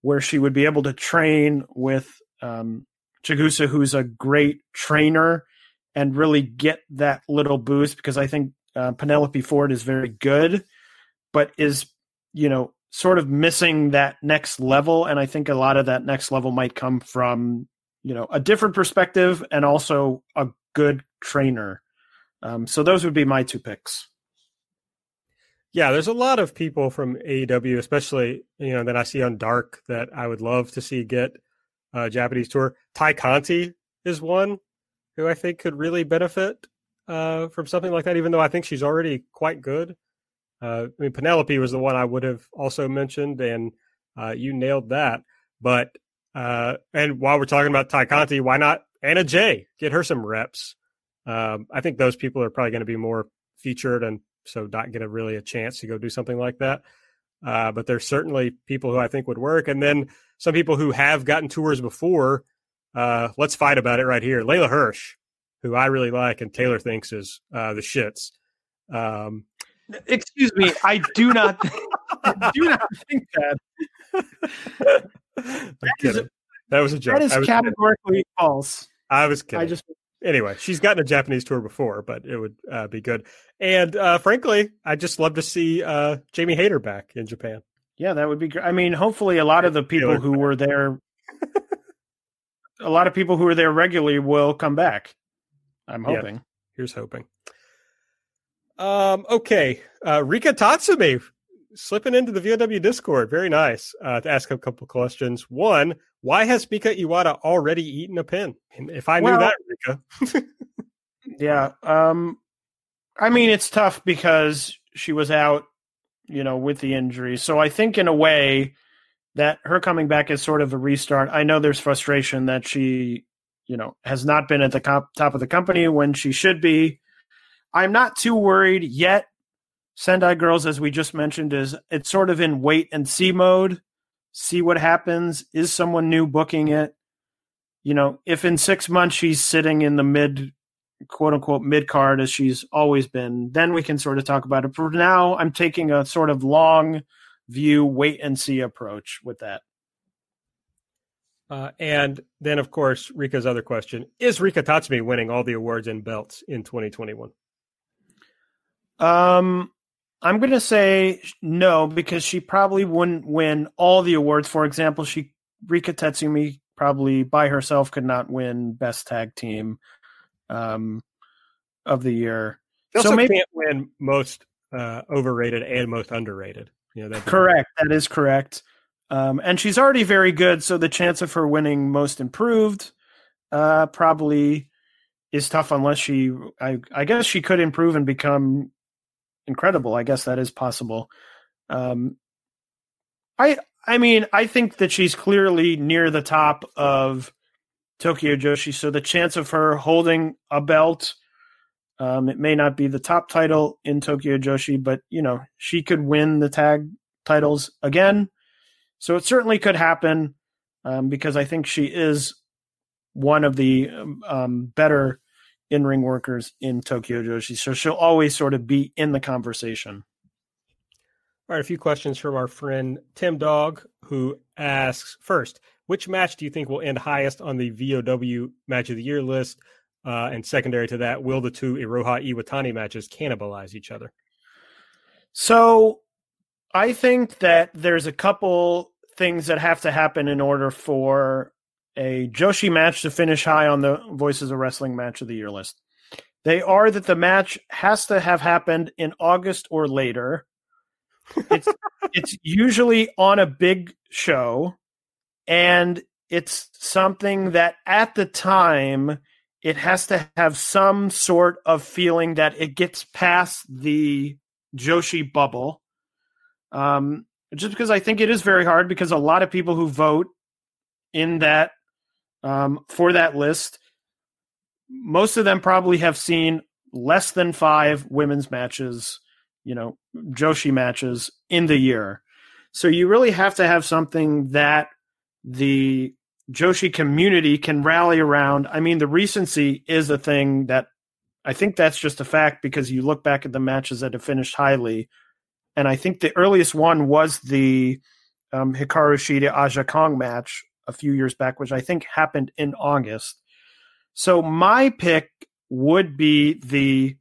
where she would be able to train with um, Chigusa, who's a great trainer, and really get that little boost because I think uh, Penelope Ford is very good, but is you know sort of missing that next level, and I think a lot of that next level might come from you know a different perspective and also a good trainer. Um, so those would be my two picks. Yeah, there's a lot of people from AEW, especially you know that I see on Dark that I would love to see get a Japanese tour. Ty Conti is one who I think could really benefit uh, from something like that, even though I think she's already quite good. Uh, I mean, Penelope was the one I would have also mentioned, and uh, you nailed that. But uh, and while we're talking about Ty Conti, why not Anna Jay? Get her some reps. Um, I think those people are probably going to be more featured and so not get a really a chance to go do something like that. Uh, but there's certainly people who I think would work, and then some people who have gotten tours before. Uh, let's fight about it right here. Leyla Hirsch, who I really like and Taylor thinks is uh, the shits. Um, Excuse me, I do not, I do not think that. that, is, that was a joke. That is categorically kidding. false. I was kidding. I just anyway, she's gotten a Japanese tour before, but it would uh, be good. And uh, frankly, I just love to see uh, Jamie Hayter back in Japan. Yeah, that would be great. I mean, hopefully, a lot of the people who were there, a lot of people who were there regularly will come back. I'm hoping. Yeah, here's hoping. Um, okay, uh, Rika Tatsumi slipping into the VOW Discord. Very nice. Uh, to ask a couple questions. One, why has Mika Iwata already eaten a pin? If I knew well, that, Rika. yeah. Um, I mean, it's tough because she was out, you know, with the injury. So I think in a way that her coming back is sort of a restart. I know there's frustration that she, you know, has not been at the top of the company when she should be. I'm not too worried yet Sendai Girls, as we just mentioned, is it's sort of in wait and see mode. See what happens. Is someone new booking it? You know, if in six months she's sitting in the mid, quote unquote, mid card as she's always been, then we can sort of talk about it. For now, I'm taking a sort of long view, wait and see approach with that. Uh, and then, of course, Rika's other question is Rika Tatsumi winning all the awards and belts in 2021? Um, I'm going to say no because she probably wouldn't win all the awards. For example, she Rika Tatsumi probably by herself could not win best tag team um, of the year. She also so maybe, can't win most uh, overrated and most underrated. You know, correct. That is correct. Um, and she's already very good, so the chance of her winning most improved uh, probably is tough unless she. I, I guess she could improve and become incredible. I guess that is possible. Um, I I mean, I think that she's clearly near the top of Tokyo Joshi. So the chance of her holding a belt, um, it may not be the top title in Tokyo Joshi, but you know she could win the tag titles again. So it certainly could happen um, because I think she is one of the um, better in ring workers in Tokyo Joshi. So she'll always sort of be in the conversation. All right, a few questions from our friend Tim Dog, who asks first, which match do you think will end highest on the VOW match of the year list? Uh, and secondary to that, will the two Iroha Iwatani matches cannibalize each other? So I think that there's a couple things that have to happen in order for a Joshi match to finish high on the Voices of Wrestling match of the year list. They are that the match has to have happened in August or later. It's it's usually on a big show and it's something that at the time it has to have some sort of feeling that it gets past the Joshi bubble. Um, just because I think it is very hard because a lot of people who vote in that um, for that list. Most of them probably have seen less than five women's matches, you know, Joshi matches in the year. So you really have to have something that the Joshi community can rally around. I mean, the recency is a thing that I think that's just a fact because you look back at the matches that have finished highly. And I think the earliest one was the um, Hikaru Shida Aja Kong match a few years back, which I think happened in August. So my pick would be the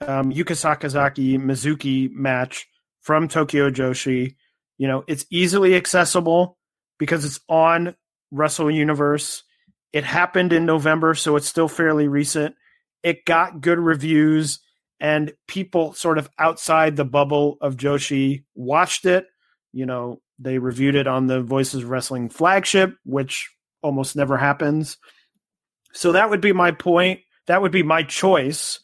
um, Yuka Sakazaki Mizuki match from Tokyo Joshi. You know, it's easily accessible because it's on Wrestle Universe. It happened in November, so it's still fairly recent. It got good reviews, and people sort of outside the bubble of Joshi watched it. You know, they reviewed it on the Voices Wrestling flagship, which almost never happens. So that would be my point. That would be my choice.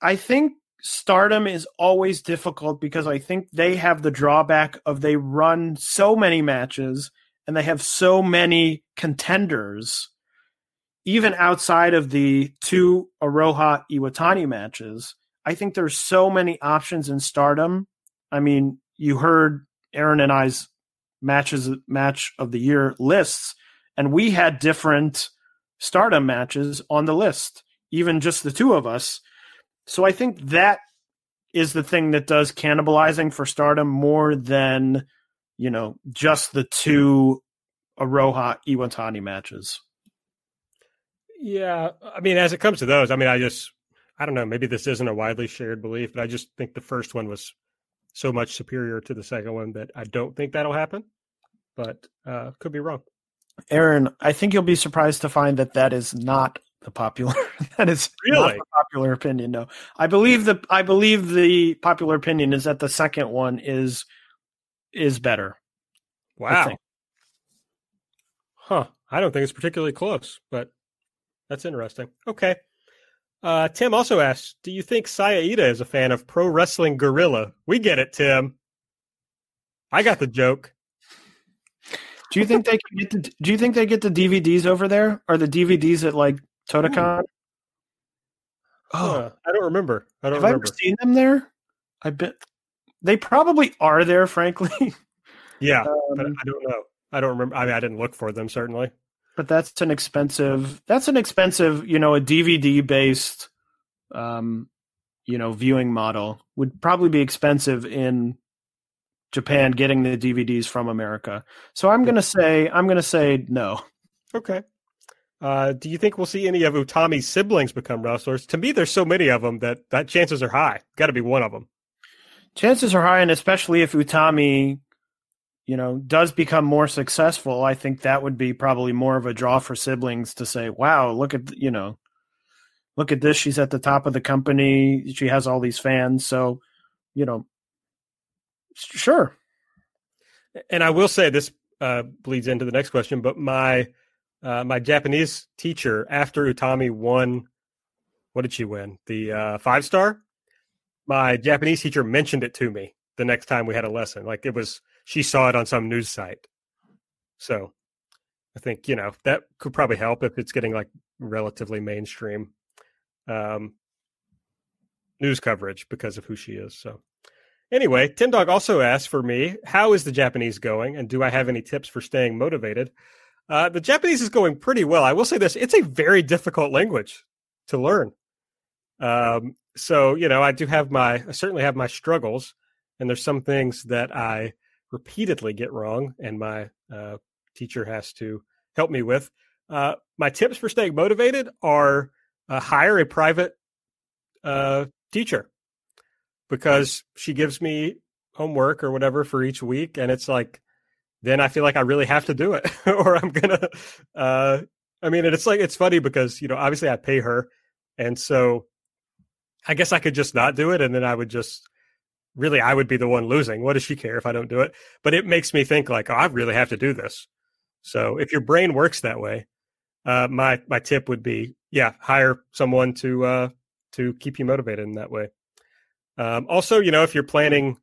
I think stardom is always difficult because I think they have the drawback of they run so many matches and they have so many contenders, even outside of the two Iroha Iwatani matches. I think there's so many options in stardom. I mean, you heard Aaron and I's matches match of the year lists, and we had different stardom matches on the list, even just the two of us. So I think that is the thing that does cannibalizing for stardom more than, you know, just the two Iroha Iwatani matches. Yeah. I mean, as it comes to those, I mean, I just, I don't know, maybe this isn't a widely shared belief, but I just think the first one was so much superior to the second one that I don't think that'll happen, but uh, could be wrong. Aaron, I think you'll be surprised to find that that is not the popular. that is really the popular opinion. No, I believe the I believe the popular opinion is that the second one is is better. Wow. I huh. I don't think it's particularly close, but that's interesting. Okay. Uh, Tim also asks, "Do you think Saya is a fan of Pro Wrestling Guerrilla?" We get it, Tim. I got the joke. Do you think they get the, Do you think they get the DVDs over there? Are the DVDs at like Totocon? Oh, I don't remember. I don't have remember. I ever seen them there? I bet they probably are there. Frankly, yeah, um, but I don't know. I don't remember. I mean, I didn't look for them certainly. But that's an expensive. That's an expensive. You know, a DVD based, um, you know, viewing model would probably be expensive in Japan getting the DVDs from America. So I'm going to say I'm going to say no. Okay. Uh, do you think we'll see any of Utami's siblings become wrestlers? To me, there's so many of them that that chances are high. Got to be one of them. Chances are high, and especially if Utami, you know, does become more successful, I think that would be probably more of a draw for siblings to say, "Wow, look at you know, look at this. She's at the top of the company. She has all these fans." So, you know, Sure. And I will say this uh, bleeds into the next question, but my uh, my Japanese teacher after Utami won, what did she win? The uh, five star. My Japanese teacher mentioned it to me the next time we had a lesson. Like it was, she saw it on some news site. So I think you know that could probably help if it's getting like relatively mainstream um, news coverage because of who she is. So Anyway, Tim Dog also asked for me, how is the Japanese going, and do I have any tips for staying motivated? Uh, the Japanese is going pretty well. I will say this: it's a very difficult language to learn. Um, so you know, I do have my, I certainly have my struggles, and there's some things that I repeatedly get wrong, and my uh, teacher has to help me with. Uh, my tips for staying motivated are uh, hire a private uh, teacher because she gives me homework or whatever for each week and it's like then I feel like I really have to do it or I'm going to uh I mean and it's like it's funny because you know obviously I pay her and so I guess I could just not do it and then I would just really I would be the one losing. What does she care if I don't do it? But it makes me think like, oh, I really have to do this. So if your brain works that way, uh, my my tip would be, yeah, hire someone to uh, to keep you motivated in that way. Um, also, you know, if you're planning,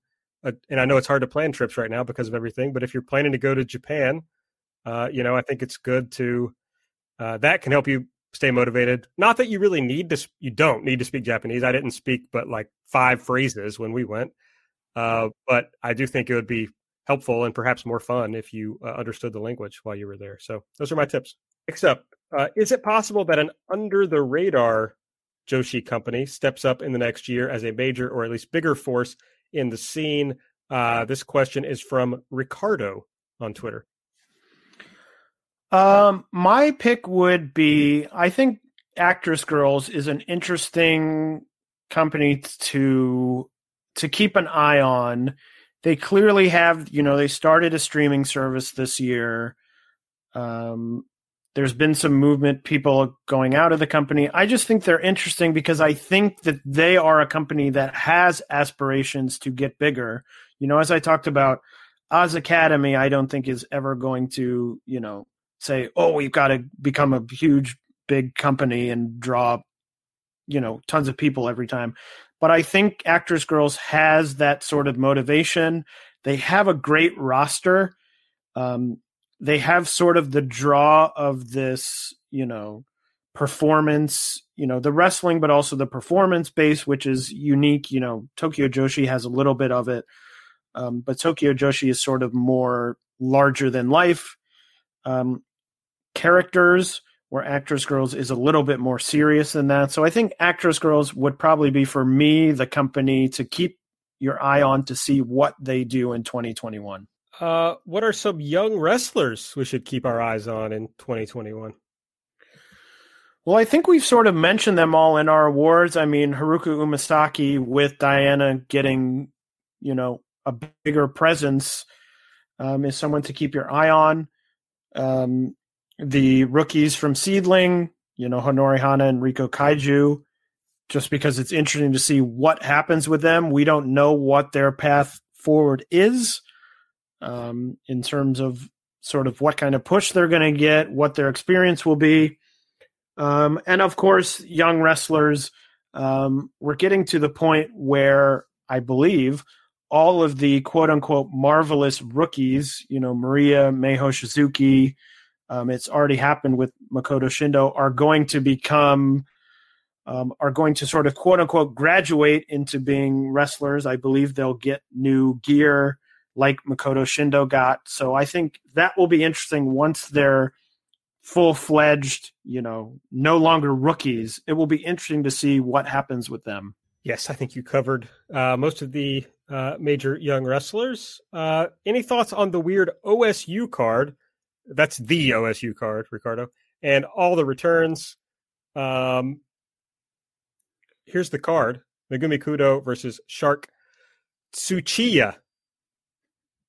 and I know it's hard to plan trips right now because of everything, but if you're planning to go to Japan, uh, you know, I think it's good to uh, that can help you stay motivated. Not that you really need to, you don't need to speak Japanese. I didn't speak but like five phrases when we went. Uh, but I do think it would be helpful and perhaps more fun if you uh, understood the language while you were there. So those are my tips. Next up, uh, is it possible that an under the radar Joshi company steps up in the next year as a major or at least bigger force in the scene? Uh, this question is from Ricardo on Twitter. Um, my pick would be I think Actwres girl'Z is an interesting company to to keep an eye on. They clearly have, you know, they started a streaming service this year. Um, there's been some movement, people going out of the company. I just think they're interesting because I think that they are a company that has aspirations to get bigger. You know, as I talked about, Oz Academy, I don't think is ever going to, you know, say, oh, we've got to become a huge, big company and draw, you know, tons of people every time. But I think Actwres girl'Z has that sort of motivation. They have a great roster. Um, they have sort of the draw of this, you know, performance, you know, the wrestling, but also the performance base, which is unique. You know, Tokyo Joshi has a little bit of it, um, but Tokyo Joshi is sort of more larger than life. Um, characters where Actwres girl'Z is a little bit more serious than that so i think Actwres girl'Z would probably be for me the company to keep your eye on to see what they do in 2021 uh, what are some young wrestlers we should keep our eyes on in 2021 well, I think we've sort of mentioned them all in our awards. I mean, Haruka Umesaki with Diana getting, you know, a bigger presence um, is someone to keep your eye on. Um, the rookies from Seadlinnng, you know, Honori Hana and Riko Kaiju, just because it's interesting to see what happens with them. We don't know what their path forward is um, in terms of sort of what kind of push they're going to get, what their experience will be. Um, and of course, young wrestlers, um, we're getting to the point where I believe all of the quote unquote marvelous rookies, you know, Maria, Mei Hoshizuki, um, it's already happened with Makoto Shindo, are going to become, um, are going to sort of quote unquote graduate into being wrestlers. I believe they'll get new gear like Makoto Shindo got. So I think that will be interesting once they're full fledged, you know, no longer rookies. It will be interesting to see what happens with them. Yes, I think you covered uh, most of the uh, major young wrestlers. Uh, any thoughts on the weird OSU card? That's the OSU card, Ricardo, and all the returns. Um, here's the card: Megumi Kudo versus Shark Tsuchiya.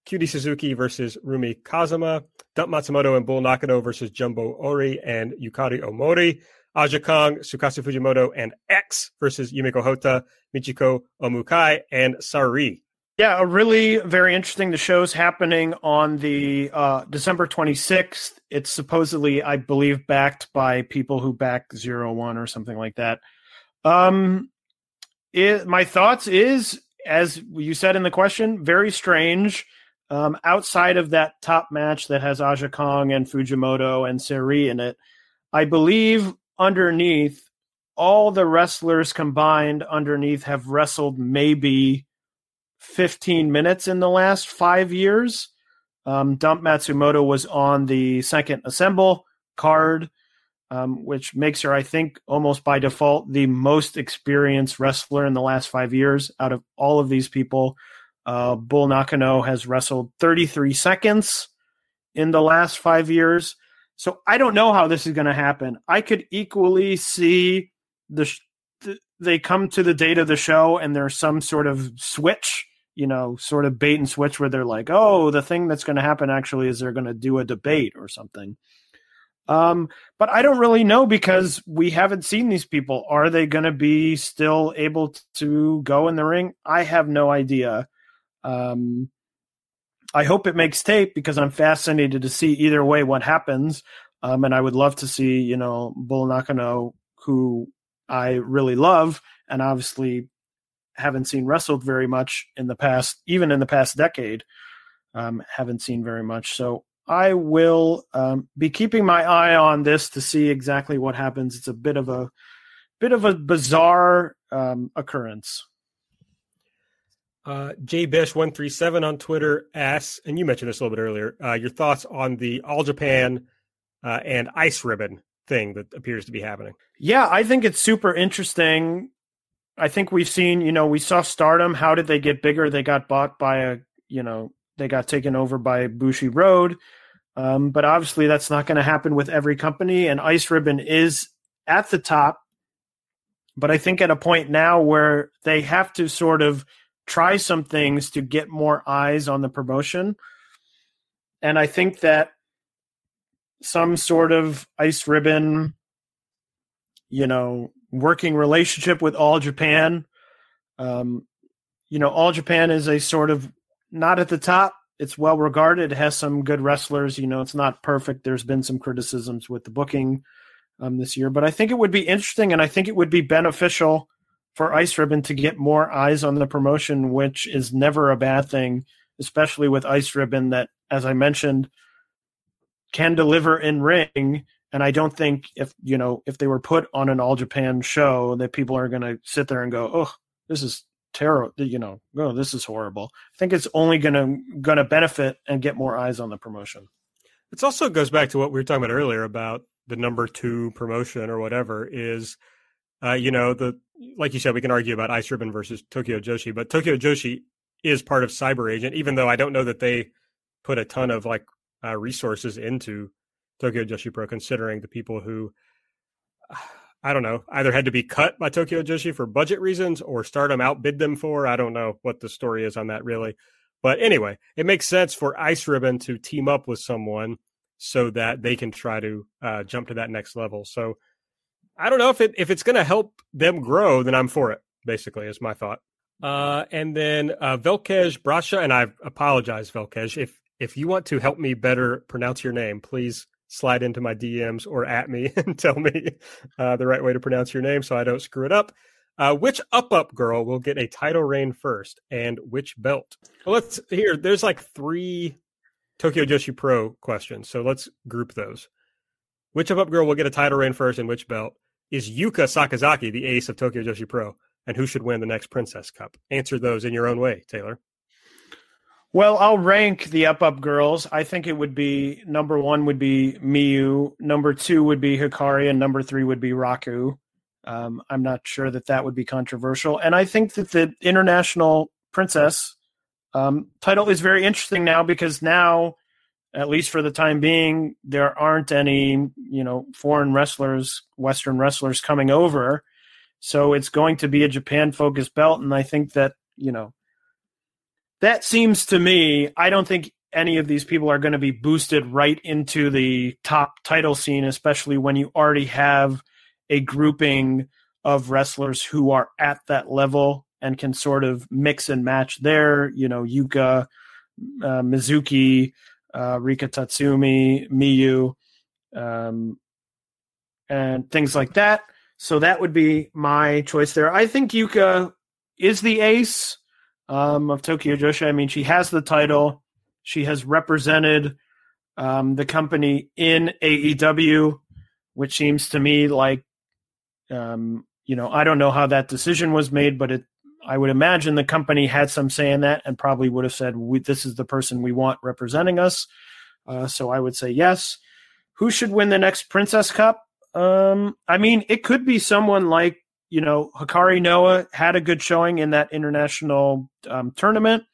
Cutie Suzuki versus Rumi Kazama. Dump Matsumoto and Bull Nakano versus Jumbo Hori and Yukari Omori. Aja Kong, Tsukasa Fujimoto, and X versus Yumiko Hotta, Michiko Omukai, and Sareee. Yeah, a really very interesting. The show's happening on the uh, December 26th. It's supposedly, I believe, backed by people who back zero one or something like that. Um, it, my thoughts is, as you said in the question, very strange. Um, outside of that top match that has Aja Kong and Fujimoto and Sareee in it, I believe underneath all the wrestlers combined underneath have wrestled maybe 15 minutes in the last five years. Um, Dump Matsumoto was on the second assemble card, um, which makes her, I think, almost by default, the most experienced wrestler in the last five years out of all of these people. Uh, Bull Nakano has wrestled 33 seconds in the last five years. So I don't know how this is going to happen. I could equally see the, the they come to the date of the show and there's some sort of switch you know, sort of bait and switch where they're like, oh, the thing that's going to happen actually is they're going to do a debate or something. Um, but I don't really know because we haven't seen these people. Are they going to be still able to go in the ring? I have no idea. Um, I hope it makes tape because I'm fascinated to see either way what happens. Um, and I would love to see, you know, Bull Nakano, who I really love, and obviously haven't seen wrestled very much in the past, even in the past decade. Um, haven't seen very much. So I will um, be keeping my eye on this to see exactly what happens. It's a bit of a bit of a bizarre um, occurrence. Uh, JBish137 on Twitter asks, and you mentioned this a little bit earlier, uh, your thoughts on the All Japan uh, and Ice Ribbon thing that appears to be happening. Yeah, I think it's super interesting. I think we've seen, you know, we saw Stardom. How did they get bigger? They got bought by a, you know, they got taken over by Bushiroad. Um, but obviously, that's not going to happen with every company. And Ice Ribbon is at the top. But I think at a point now where they have to sort of try some things to get more eyes on the promotion. And I think that some sort of Ice Ribbon, you know, working relationship with All Japan. Um, you know, All Japan is a sort of not at the top. It's well regarded. Has some good wrestlers. You know, it's not perfect. There's been some criticisms with the booking um, this year, but I think it would be interesting and I think it would be beneficial for Ice Ribbon to get more eyes on the promotion, which is never a bad thing, especially with Ice Ribbon that, as I mentioned, can deliver in ring. And I don't think if you know if they were put on an All Japan show that people are going to sit there and go, "Oh, this is terrible," you know, "Oh, this is horrible." I think it's only going to going to benefit and get more eyes on the promotion. It also goes back to what we were talking about earlier about the number two promotion or whatever is, uh, you know, the like you said, we can argue about Ice Ribbon versus Tokyo Joshi, but Tokyo Joshi is part of Cyber Agent, even though I don't know that they put a ton of like uh, resources into Tokyo Joshi Pro, considering the people who I don't know either had to be cut by Tokyo Joshi for budget reasons or Stardom outbid them for. I don't know what the story is on that really, but anyway, it makes sense for Ice Ribbon to team up with someone so that they can try to uh, jump to that next level. So I don't know if it if it's going to help them grow, then I'm for it. Basically, is my thought. Uh, and then uh, Velkej Brasha, and I apologize, Velkej, if if you want to help me better pronounce your name, please slide into my DMs or at me and tell me uh, the right way to pronounce your name so I don't screw it up. Uh, which up up girl will get a title reign first, and which belt? Well, let's here. There's like three Tokyo Joshi Pro questions, so let's group those. Which up up girl will get a title reign first, and which belt? Is Yuka Sakazaki the ace of Tokyo Joshi Pro? And who should win the next Princess Cup? Answer those in your own way, Taylor. Well, I'll rank the up up girls. I think it would be number one would be Miyu, number two would be Hikari, and number three would be Raku. Um, I'm not sure that that would be controversial, and I think that the international princess um, title is very interesting now because now, at least for the time being, there aren't any you know foreign wrestlers, Western wrestlers coming over, so it's going to be a Japan focused belt, and I think that you know that seems to me, I don't think any of these people are going to be boosted right into the top title scene, especially when you already have a grouping of wrestlers who are at that level and can sort of mix and match there. You know, Yuka, uh, Mizuki, uh, Rika Tatsumi, Miyu, um, and things like that. So that would be my choice there. I think Yuka is the ace um, of Tokyo Joshi. I mean, she has the title. She has represented um, the company in AEW, which seems to me like, um, you know, I don't know how that decision was made, but it, I would imagine the company had some say in that and probably would have said, "This is the person we want representing us." Uh, so I would say yes. Who should win the next Princess Cup? Um, I mean, it could be someone like you know, Hikari Noa had a good showing in that international um, tournament.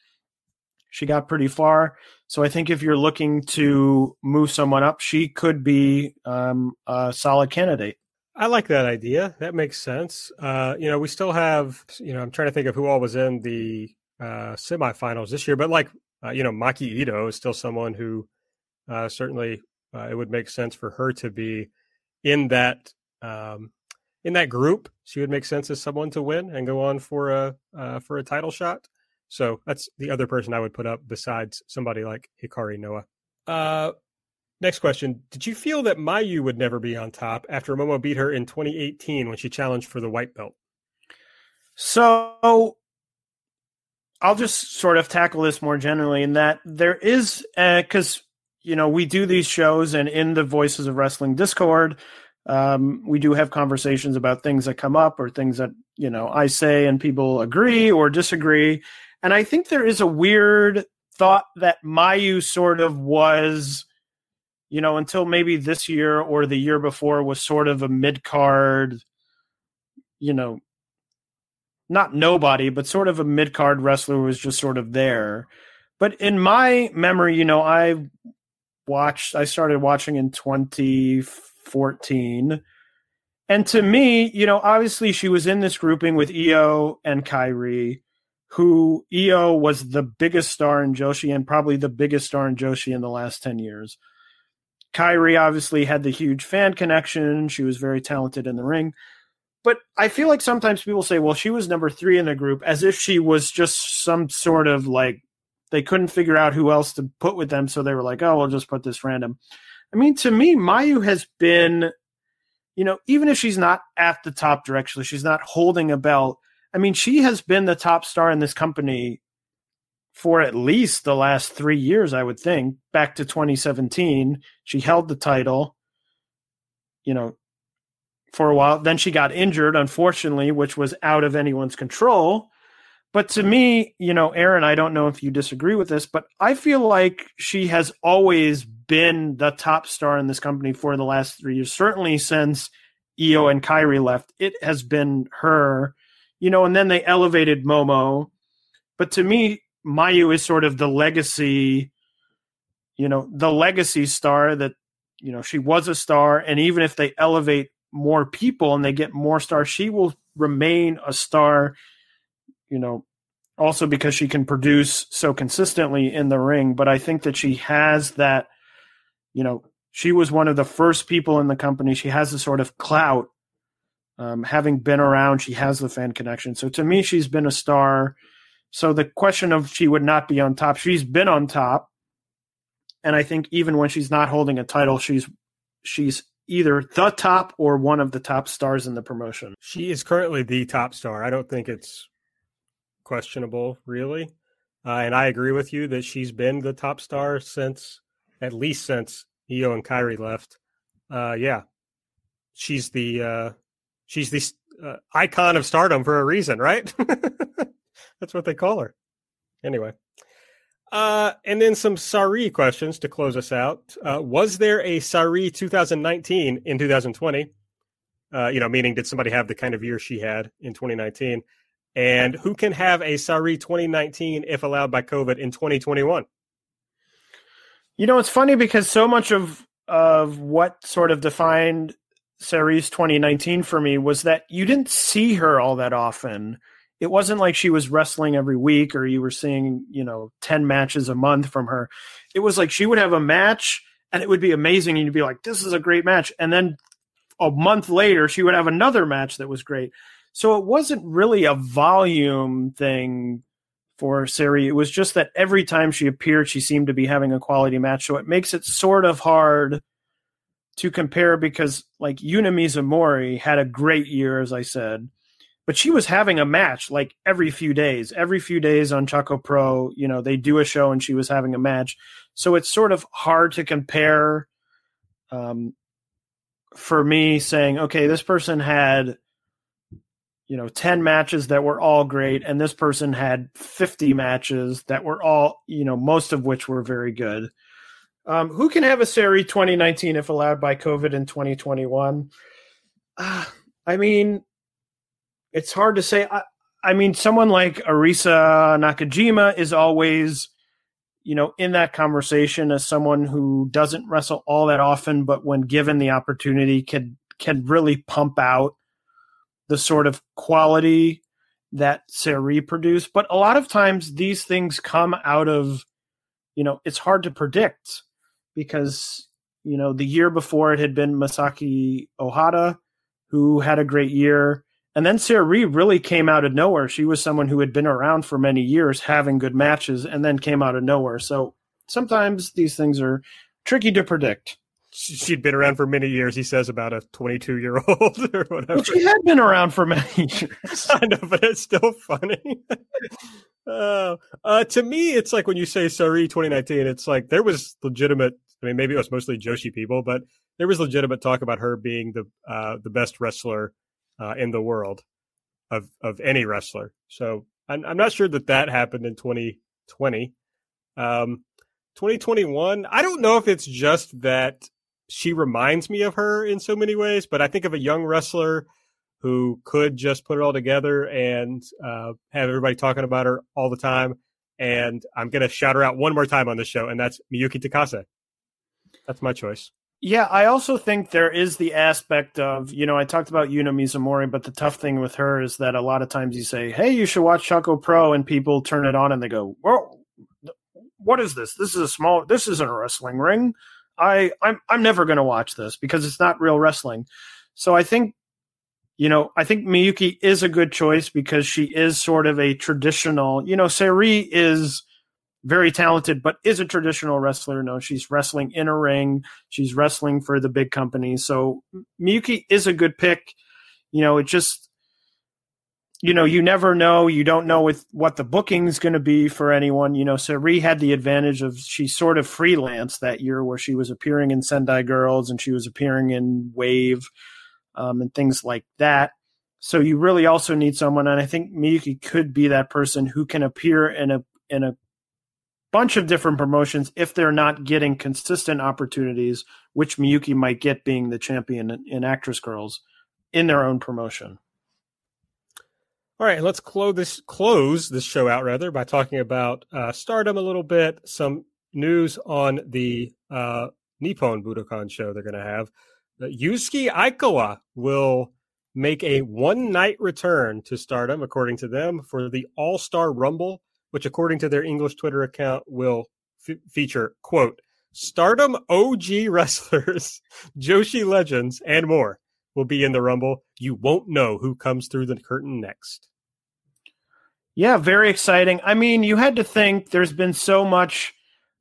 She got pretty far. So I think if you're looking to move someone up, she could be um, a solid candidate. I like that idea. That makes sense. Uh, you know, we still have, you know, I'm trying to think of who all was in the uh, semifinals this year, but like, uh, you know, Maki Itoh is still someone who uh, certainly uh, it would make sense for her to be in that um, in that group, she would make sense as someone to win and go on for a uh, for a title shot. So that's the other person I would put up besides somebody like Hikari Noa. Uh, next question: Did you feel that Mayu would never be on top after Momo beat her in 2018 when she challenged for the white belt? So I'll just sort of tackle this more generally in that there is because uh, you know, we do these shows, and in the Voices of Wrestling Discord, um, we do have conversations about things that come up or things that you know I say and people agree or disagree. And I think there is a weird thought that Mayu sort of was, you know, until maybe this year or the year before was sort of a mid card, you know, not nobody, but sort of a mid card wrestler was just sort of there. But in my memory, you know, I watched, I started watching in 2014. And to me, you know, obviously she was in this grouping with Io and Kairi who Io was the biggest star in Joshi and probably the biggest star in Joshi in the last 10 years. Kairi obviously had the huge fan connection. She was very talented in the ring. But I feel like sometimes people say, well, she was number three in the group as if she was just some sort of like, they couldn't figure out who else to put with them. So they were like, oh, we'll just put this random. I mean, to me, Mayu has been, you know, even if she's not at the top directionally, she's not holding a belt I mean, she has been the top star in this company for at least the last three years, I would think. Back to 2017, she held the title, you know, for a while. Then she got injured, unfortunately, which was out of anyone's control. But to me, you know, Aaron, I don't know if you disagree with this, but I feel like she has always been the top star in this company for the last three years. Certainly since Io and Kairi left, it has been her you know, and then they elevated Momo. But to me, Mayu is sort of the legacy, you know, the legacy star that, you know, she was a star. And even if they elevate more people and they get more stars, she will remain a star, you know, also because she can produce so consistently in the ring. But I think that she has that, you know, she was one of the first people in the company. She has a sort of clout um, having been around, she has the fan connection. So to me, she's been a star. So the question of she would not be on top, she's been on top. And I think even when she's not holding a title, she's she's either the top or one of the top stars in the promotion. She is currently the top star. I don't think it's questionable, really. Uh, and I agree with you that she's been the top star since at least since Io and Kairi left. Uh, yeah, she's the uh, she's the uh, icon of stardom for a reason, right? That's what they call her. Anyway. Uh, and then some Sareee questions to close us out. Uh, was there a Sareee 2019 in 2020? Uh, you know, meaning did somebody have the kind of year she had in 2019? And who can have a Sareee 2019 if allowed by COVID in 2021? You know, it's funny because so much of of what sort of defined Sareee's 2019 for me was that you didn't see her all that often. It wasn't like she was wrestling every week or you were seeing, you know, 10 matches a month from her. It was like she would have a match and it would be amazing and you'd be like, this is a great match. And then a month later, she would have another match that was great. So it wasn't really a volume thing for Sareee. It was just that every time she appeared, she seemed to be having a quality match. So it makes it sort of hard to compare because like Yuna Mizumori had a great year, as I said, but she was having a match like every few days. Every few days on Choco Pro, you know, they do a show and she was having a match. So it's sort of hard to compare um, for me saying, okay, this person had, you know, 10 matches that were all great, and this person had 50 matches that were all, you know, most of which were very good. Um, who can have a Sareee 2019 if allowed by COVID in 2021? Uh, I mean, it's hard to say. I, I mean, someone like Arisa Nakajima is always, you know, in that conversation as someone who doesn't wrestle all that often, but when given the opportunity, can can really pump out the sort of quality that Sareee produced. But a lot of times, these things come out of, you know, it's hard to predict because you know the year before it had been Masaki Ohata who had a great year. And then Sareee really came out of nowhere. She was someone who had been around for many years having good matches and then came out of nowhere. So sometimes these things are tricky to predict. She'd been around for many years, he says, about a 22 year old or whatever. She had been around for many years. I know, but it's still funny. Uh, uh, to me, it's like when you say Sareee 2019, it's like there was legitimate. I mean, maybe it was mostly Joshi people, but there was legitimate talk about her being the uh, the best wrestler uh, in the world of of any wrestler. So I'm, I'm not sure that that happened in 2020. Um, 2021, I don't know if it's just that she reminds me of her in so many ways, but I think of a young wrestler who could just put it all together and uh, have everybody talking about her all the time. And I'm going to shout her out one more time on the show, and that's Miyuki Takase. That's my choice. Yeah, I also think there is the aspect of, you know, I talked about Yuna Mizumori, but the tough thing with her is that a lot of times you say, hey, you should watch Choco Pro, and people turn it on and they go, well, what is this? This is a small, this isn't a wrestling ring. I, I'm, I'm never going to watch this because it's not real wrestling. So I think you know, I think Miyuki is a good choice because she is sort of a traditional, you know, Sareee is very talented, but is a traditional wrestler. No, she's wrestling in a ring. She's wrestling for the big company. So Miyuki is a good pick. You know, it just, you know, you never know. You don't know with what the booking is going to be for anyone. You know, Sareee had the advantage of she sort of freelance that year where she was appearing in Sendai Girls and she was appearing in Wave um, and things like that. So you really also need someone, and I think Miyuki could be that person who can appear in a in a bunch of different promotions if they're not getting consistent opportunities, which Miyuki might get being the champion in Actwres girl'Z in their own promotion. All right, let's close this close this show out rather by talking about uh, Stardom a little bit. Some news on the uh, Nippon Budokan show they're going to have. Yuzuki Aikawa will make a one night return to stardom, according to them, for the All Star Rumble, which, according to their English Twitter account, will f- feature, quote, stardom OG wrestlers, Joshi legends, and more will be in the Rumble. You won't know who comes through the curtain next. Yeah, very exciting. I mean, you had to think there's been so much,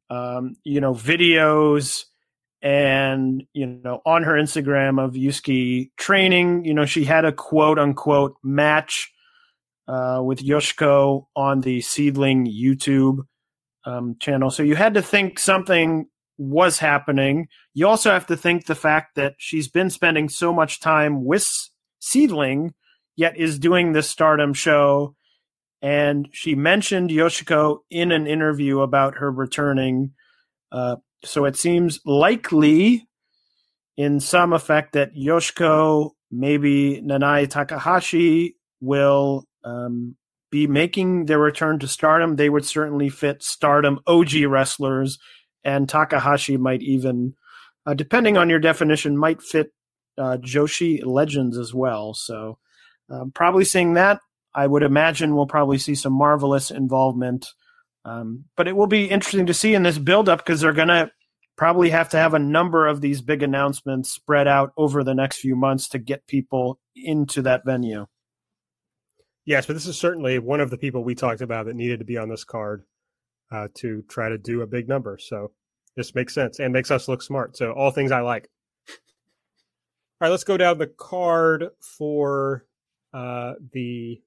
um, you know, videos and you know on her Instagram of Yuzuki training, you know she had a quote unquote match uh, with Yoshiko on the Seadlinnng YouTube um, channel. So you had to think something was happening. You also have to think the fact that she's been spending so much time with Seadlinnng, yet is doing this Stardom show. And she mentioned Yoshiko in an interview about her returning. Uh, so it seems likely, in some effect, that Yoshiko, maybe Nanae Takahashi, will um, be making their return to stardom. They would certainly fit stardom OG wrestlers, and Takahashi might even, uh, depending on your definition, might fit uh, Joshi legends as well. So, um, probably seeing that. I would imagine we'll probably see some marvelous involvement um, but it will be interesting to see in this buildup because they're going to probably have to have a number of these big announcements spread out over the next few months to get people into that venue. Yes, but this is certainly one of the people we talked about that needed to be on this card uh, to try to do a big number. So this makes sense and makes us look smart. So all things I like. All right, let's go down the card for uh, the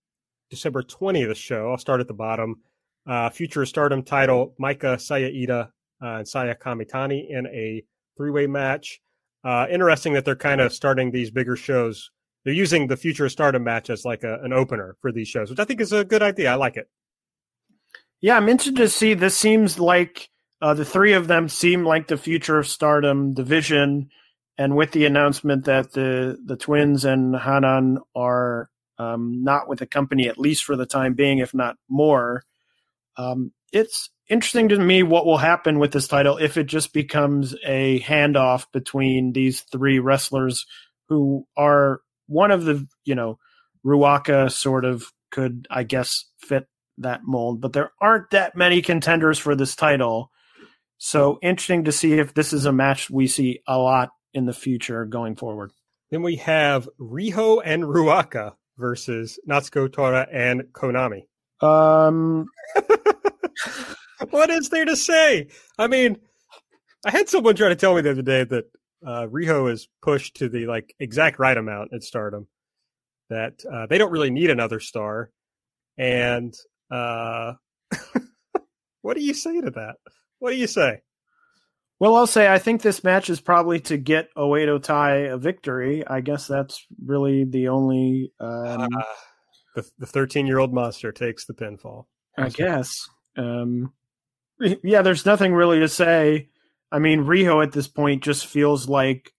December 20th show. I'll start at the bottom uh, future stardom title, Maika Saya Iida uh, and Saya Kamitani in a three way match. Uh, interesting that they're kind of starting these bigger shows. They're using the future stardom match as like a, an opener for these shows, which I think is a good idea. I like it. Yeah, I'm interested to see. This seems like uh, the three of them seem like the future of stardom division. And with the announcement that the, the twins and Hanan are um, not with the company, at least for the time being, if not more, um, it's interesting to me what will happen with this title if it just becomes a handoff between these three wrestlers who are one of the, you know, Ruaka sort of could, I guess, fit that mold, but there aren't that many contenders for this title. So interesting to see if this is a match we see a lot in the future going forward. Then we have Riho and Ruaka versus Natsuko Tora and Konami. Um, what is there to say? I mean, I had someone try to tell me the other day that uh, Riho is pushed to the like exact right amount at Stardom. That uh, they don't really need another star, and uh, What do you say to that? What do you say? Well, I'll say I think this match is probably to get Oedo Tai a victory. I guess that's really the only. Um, uh, the the thirteen year old monster takes the pinfall. I guess. Um, yeah, there's nothing really to say. I mean, Riho at this point just feels like,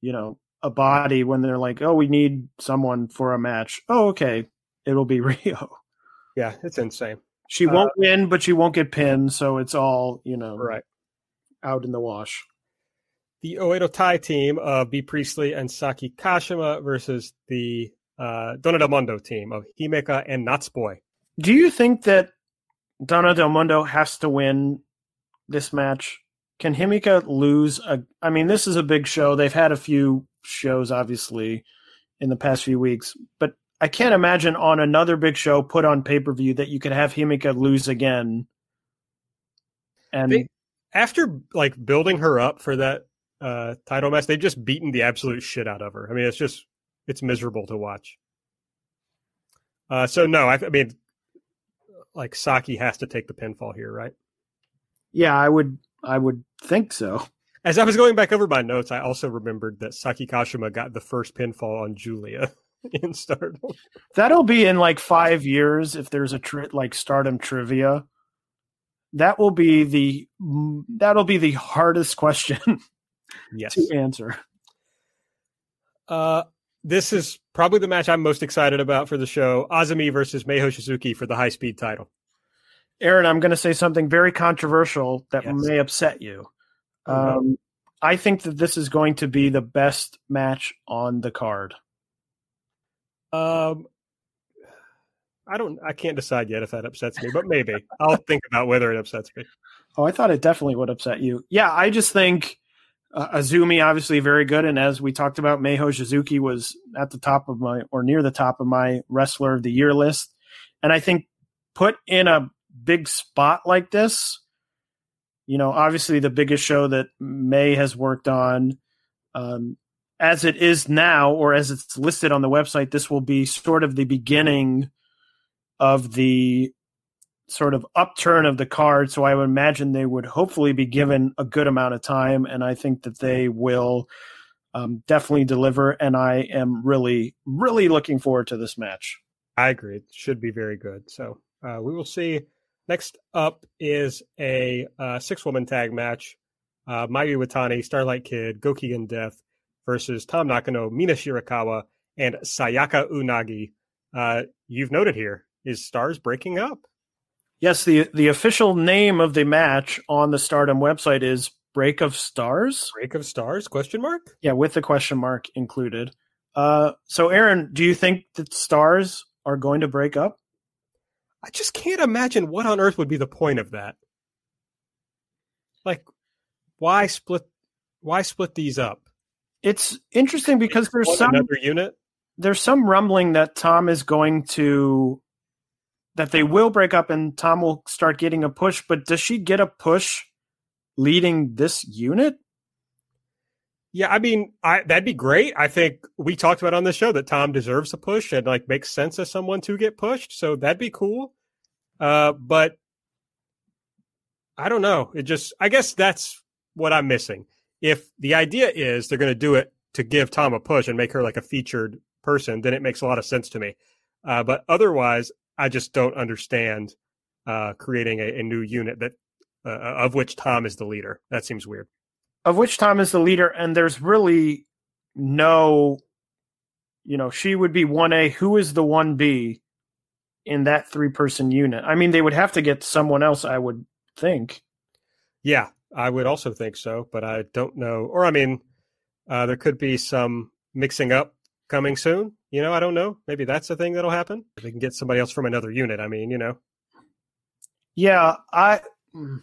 you know, a body when they're like, "Oh, we need someone for a match." Oh, okay, it'll be Riho. Yeah, it's insane. She Uh, won't win, but she won't get pinned, so it's all you know, Right. Out in the wash. The Oedo Tai team of Bea Priestley and Saki Kashima versus the uh, Donna Del Mundo team of Himeka and Natsupoi. Do you think that Donna Del Mundo has to win this match? Can Himeka lose? A, I mean, this is a big show. They've had a few shows, obviously, in the past few weeks, but I can't imagine on another big show put on pay per view that you could have Himeka lose again. And They- After like building her up for that uh, title match, they've just beaten the absolute shit out of her. I mean, it's just it's miserable to watch. Uh, so no, I, I mean, like Saki has to take the pinfall here, right? yeah, I would, I would think so. As I was going back over my notes, I also remembered that Saki Kashima got the first pinfall on Giulia in Stardom. That'll be in like five years if there's a tri- like Stardom trivia. That will be the that'll be the hardest question Yes. to answer. Uh, this is probably the match I'm most excited about for the show: AZM versus Mei Suruga for the high speed title. Aaron, I'm going to say something very controversial that Yes. may upset you. No. Um, I think that this is going to be the best match on the card. Um, I don't. I can't decide yet if that upsets me, but maybe I'll think about whether it upsets me. Oh, I thought it definitely would upset you. Yeah, I just think uh, AZM obviously very good, and as we talked about, Mei Suruga was at the top of my or near the top of my wrestler of the year list, and I think put in a big spot like this, you know, obviously the biggest show that Mei has worked on. Um, as it is now, or as it's listed on the website, this will be sort of the beginning of the sort of upturn of the card. So I would imagine they would hopefully be given a good amount of time, and I think that they will um, definitely deliver. And I am really, really looking forward to this match. I agree. It should be very good. So uh, we will see. Next up is a uh, six woman tag match. Uh, Mayu Iwatani, Starlight Kid, Gokigen Death versus Tam Nakano, Mina Shirakawa, and Sayaka Unagi. Uh, you've noted here is Stars breaking up. Yes, the the official name of the match on the Stardom website is Break of Stars. Break of Stars? Question mark. Yeah, with the question mark included. Uh, so, Aaron, do you think that Stars are going to break up? I just can't imagine what on earth would be the point of that. Like, why split? Why split these up? It's interesting because there's One some another unit. there's some rumbling that Tam is going to that they will break up and Tam will start getting a push, but does she get a push leading this unit? Yeah, I mean, I that'd be great. I think we talked about on the show that Tam deserves a push and like makes sense as someone to get pushed. So that'd be cool. Uh, but I don't know. It just, I guess that's what I'm missing. If the idea is they're going to do it to give Tam a push and make her like a featured person, then it makes a lot of sense to me. Uh, but otherwise, I just don't understand uh, creating a, a new unit that uh, of which Tam is the leader. That seems weird. Of which Tam is the leader, and there's really no, you know, she would be 1A. Who is the 1B in that three person unit? I mean, they would have to get someone else, I would think. Yeah, I would also think so, but I don't know. Or I mean, uh, there could be some mixing up coming soon. You know, I don't know. Maybe that's the thing that'll happen. If they can get somebody else from another unit. I mean, you know, Yeah, I, mm,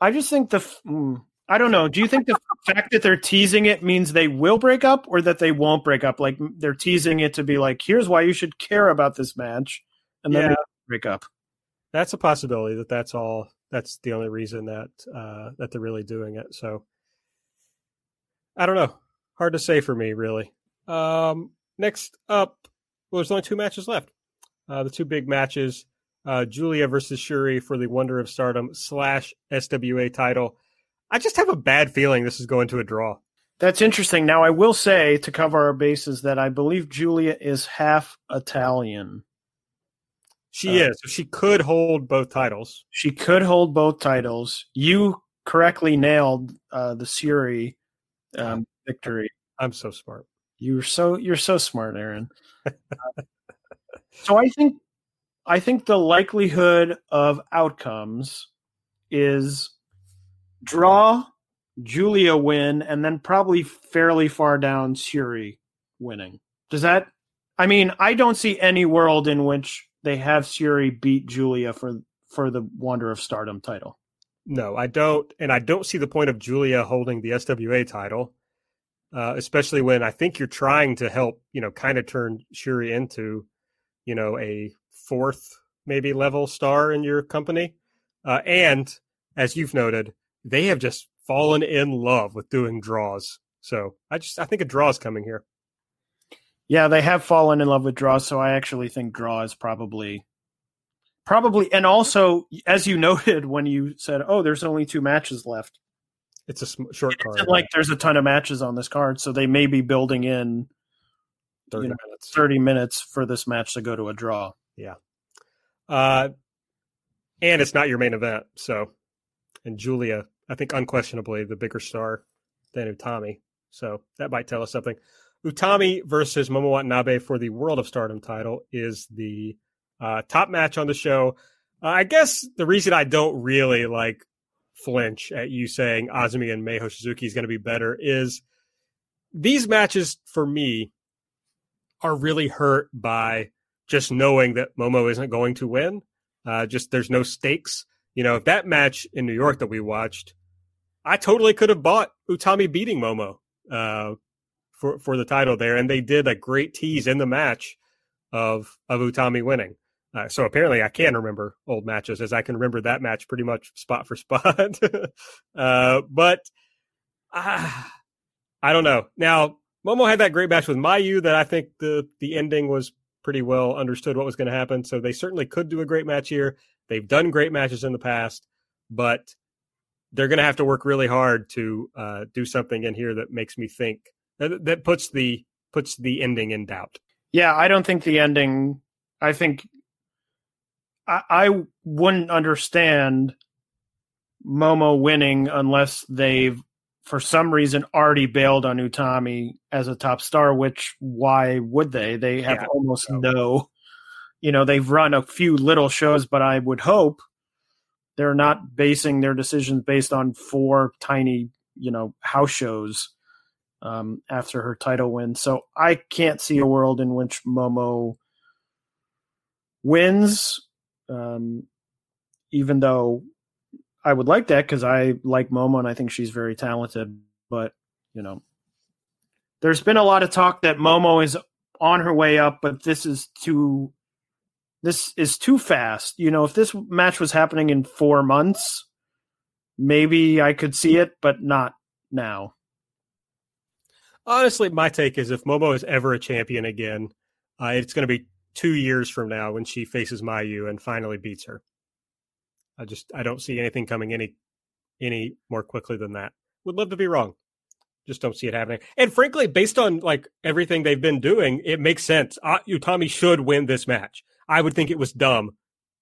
I just think the, mm, I don't know. Do you think the fact that they're teasing it means they will break up, or that they won't break up? Like they're teasing it to be like, here's why you should care about this match, and then Yeah. break up. that's a possibility. That that's all. That's the only reason that uh, that they're really doing it. So I don't know. Hard to say for me, really. Um, next up, well, there's only two matches left. Uh, the two big matches. uh, Giulia versus Syuri for the Wonder of Stardom slash SWA title. I just have a bad feeling this is going to a draw. That's interesting. Now, I will say to cover our bases that I believe Giulia is half Italian. She Uh, is. She could hold both titles. She could hold both titles. You correctly nailed uh, the Syuri um, victory. I'm so smart. You're so you're so smart, Aaron. Uh, so I think I think the likelihood of outcomes is draw, Giulia win, and then probably fairly far down Syuri winning. Does that? I mean, I don't see any world in which they have Syuri beat Giulia for for the Wonder of Stardom title. No, I don't, and I don't see the point of Giulia holding the SWA title, uh, especially when I think you're trying to help, you know, kind of turn Syuri into, you know, a fourth maybe level star in your company. Uh, and as you've noted, they have just fallen in love with doing draws. So I just I think a draw is coming here. Yeah, they have fallen in love with draws. so I actually think draw is probably probably and also as you noted when you said, "Oh, there's only two matches left." It's a sm- short card, isn't like there's a ton of matches on this card, so they may be building in thirty you know, minutes. 30 minutes for this match to go to a draw. Uh, and it's not your main event. So, and Giulia, I think unquestionably the bigger star than Utami. So that might tell us something. Utami versus Momo Watanabe for the World of Stardom title is the uh, top match on the show. Uh, I guess the reason I don't really like flinch at you saying AZM and Mei Suruga is going to be better is these matches for me are really hurt by just knowing that Momo isn't going to win. Uh, just there's no stakes. You know, that match in New York that we watched, I totally could have bought Utami beating Momo uh, for for the title there, and they did a great tease in the match of of Utami winning. Uh, so apparently, I can remember old matches as I can remember that match pretty much spot for spot. uh, but uh, I don't know. Now Momo had that great match with Mayu that I think the the ending was pretty well understood what was going to happen. So they certainly could do a great match here. They've done great matches in the past, but they're going to have to work really hard to uh, do something in here that makes me think that, that puts the puts the ending in doubt. Yeah, I don't think the ending. I think I, I wouldn't understand Momo winning unless they've, for some reason, already bailed on Utami as a top star. Which why would they? They have Yeah, almost no. no. You know, they've run a few little shows, but I would hope they're not basing their decisions based on four tiny, you know, house shows um, after her title win. So I can't see a world in which Momo wins, um, even though I would like that because I like Momo and I think she's very talented. But, you know, there's been a lot of talk that Momo is on her way up, but this is too. This is too fast. You know, if this match was happening in four months, maybe I could see it, but not now. Honestly, my take is if Momo is ever a champion again, uh, it's going to be two years from now when she faces Mayu and finally beats her. I just I don't see anything coming any any more quickly than that. Would love to be wrong. Just don't see it happening. And frankly, based on like everything they've been doing, it makes sense. Uh, Utami should win this match. I would think it was dumb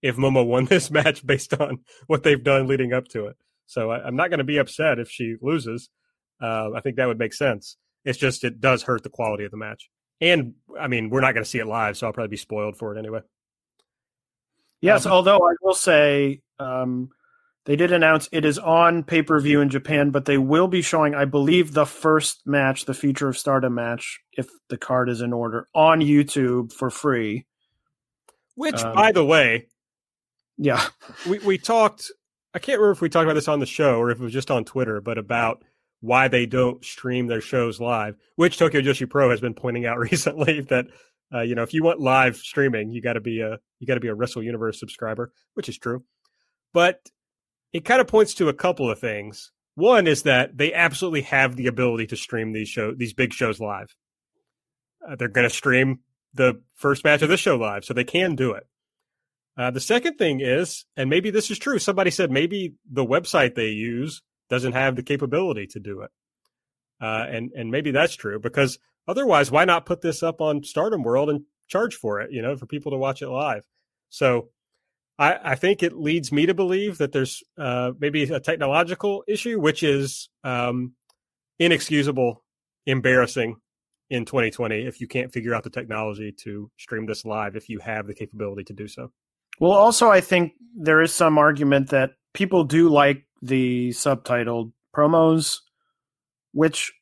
if Momo won this match based on what they've done leading up to it. So I, I'm not going to be upset if she loses. Uh, I think that would make sense. It's just it does hurt the quality of the match. And I mean, we're not going to see it live, so I'll probably be spoiled for it anyway. Yes, Uh, although I will say um, they did announce it is on pay per view in Japan, but they will be showing, I believe, the first match, the Future of Stardom match, if the card is in order, on YouTube for free. Which, Um, by the way, Yeah. we, we talked, I can't remember if we talked about this on the show or if it was just on Twitter, but about why they don't stream their shows live, which Tokyo Joshi Pro has been pointing out recently that, uh, you know, if you want live streaming, you got to be a, you got to be a Wrestle Universe subscriber, which is true. But it kind of points to a couple of things. One is that they absolutely have the ability to stream these show, these big shows live. Uh, they're going to stream the first match of this show live, so they can do it. Uh, the second thing is, and maybe this is true, somebody said maybe the website they use doesn't have the capability to do it. Uh, and, and maybe that's true because otherwise, why not put this up on Stardom World and charge for it, you know, for people to watch it live? So I, I think it leads me to believe that there's uh, maybe a technological issue, which is um, inexcusable, embarrassing in 2020 if you can't figure out the technology to stream this live if you have the capability to do so. Well, also, I think there is some argument that people do like the subtitled promos, which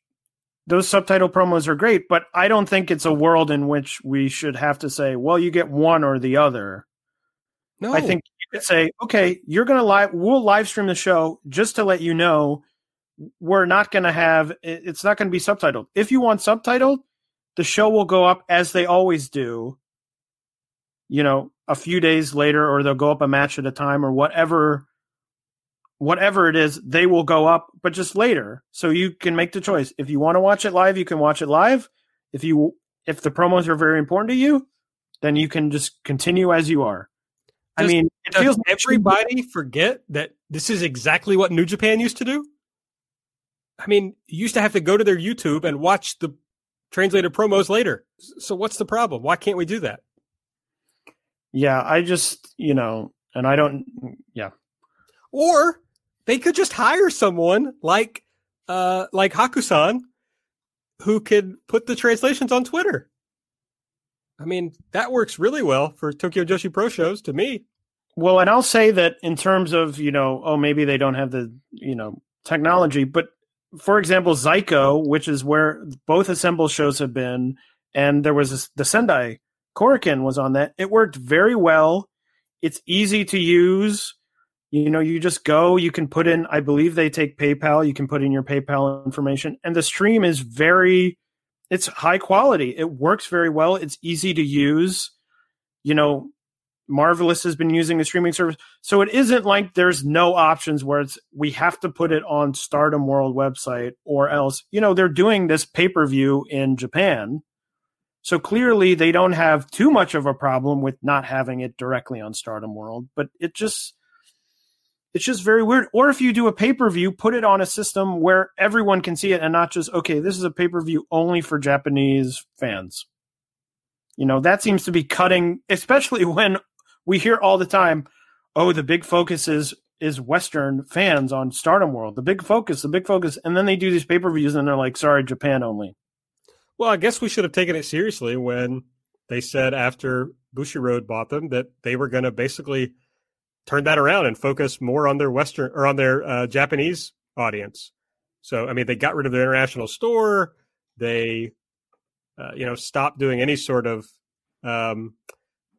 those subtitle promos are great, but I don't think it's a world in which we should have to say, well, you get one or the other. No. I think you could say, okay, you're going to live, we'll live stream the show just to let you know we're not going to have, it's not going to be subtitled. If you want subtitled, the show will go up as they always do, you know, a few days later, or they'll go up a match at a time or whatever whatever it is, they will go up, but just later. So you can make the choice. If you want to watch it live, you can watch it live. If you if the promos are very important to you, then you can just continue as you are. Does, I mean, it feels everybody forget that this is exactly what New Japan used to do. I mean, you used to have to go to their YouTube and watch the translated promos later. So what's the problem? Why can't we do that? Yeah, I just, you know, and I don't yeah. Or they could just hire someone like uh like Hakusan who could put the translations on Twitter. I mean, that works really well for Tokyo Joshi Pro shows to me. Well, and I'll say that in terms of, you know, oh, maybe they don't have the, you know, technology, but for example, Zaiko, which is where both Assemble shows have been, and there was the Sendai Korakuen was on that. It worked very well. It's easy to use you know you just go you can put in i believe they take paypal you can put in your paypal information and the stream is very it's high quality. It works very well. It's easy to use. You know marvelous has been using the streaming service. So it isn't like there's no options where it's we have to put it on stardom world website or else you know they're doing this pay-per-view in japan. So clearly they don't have too much of a problem with not having it directly on stardom world but it just it's just very weird. Or if you do a pay per view, put it on a system where everyone can see it and not just, okay, this is a pay per view only for Japanese fans. You know, that seems to be cutting, especially when we hear all the time, oh, the big focus is is Western fans on Stardom World. The big focus, the big focus. And then they do these pay per views and they're like, sorry, Japan only. Well, I guess we should have taken it seriously when they said after Bushiroad bought them that they were going to basically turn that around and focus more on their Western or on their uh, Japanese audience. So, I mean, they got rid of their international store. They, uh, you know, stopped doing any sort of um,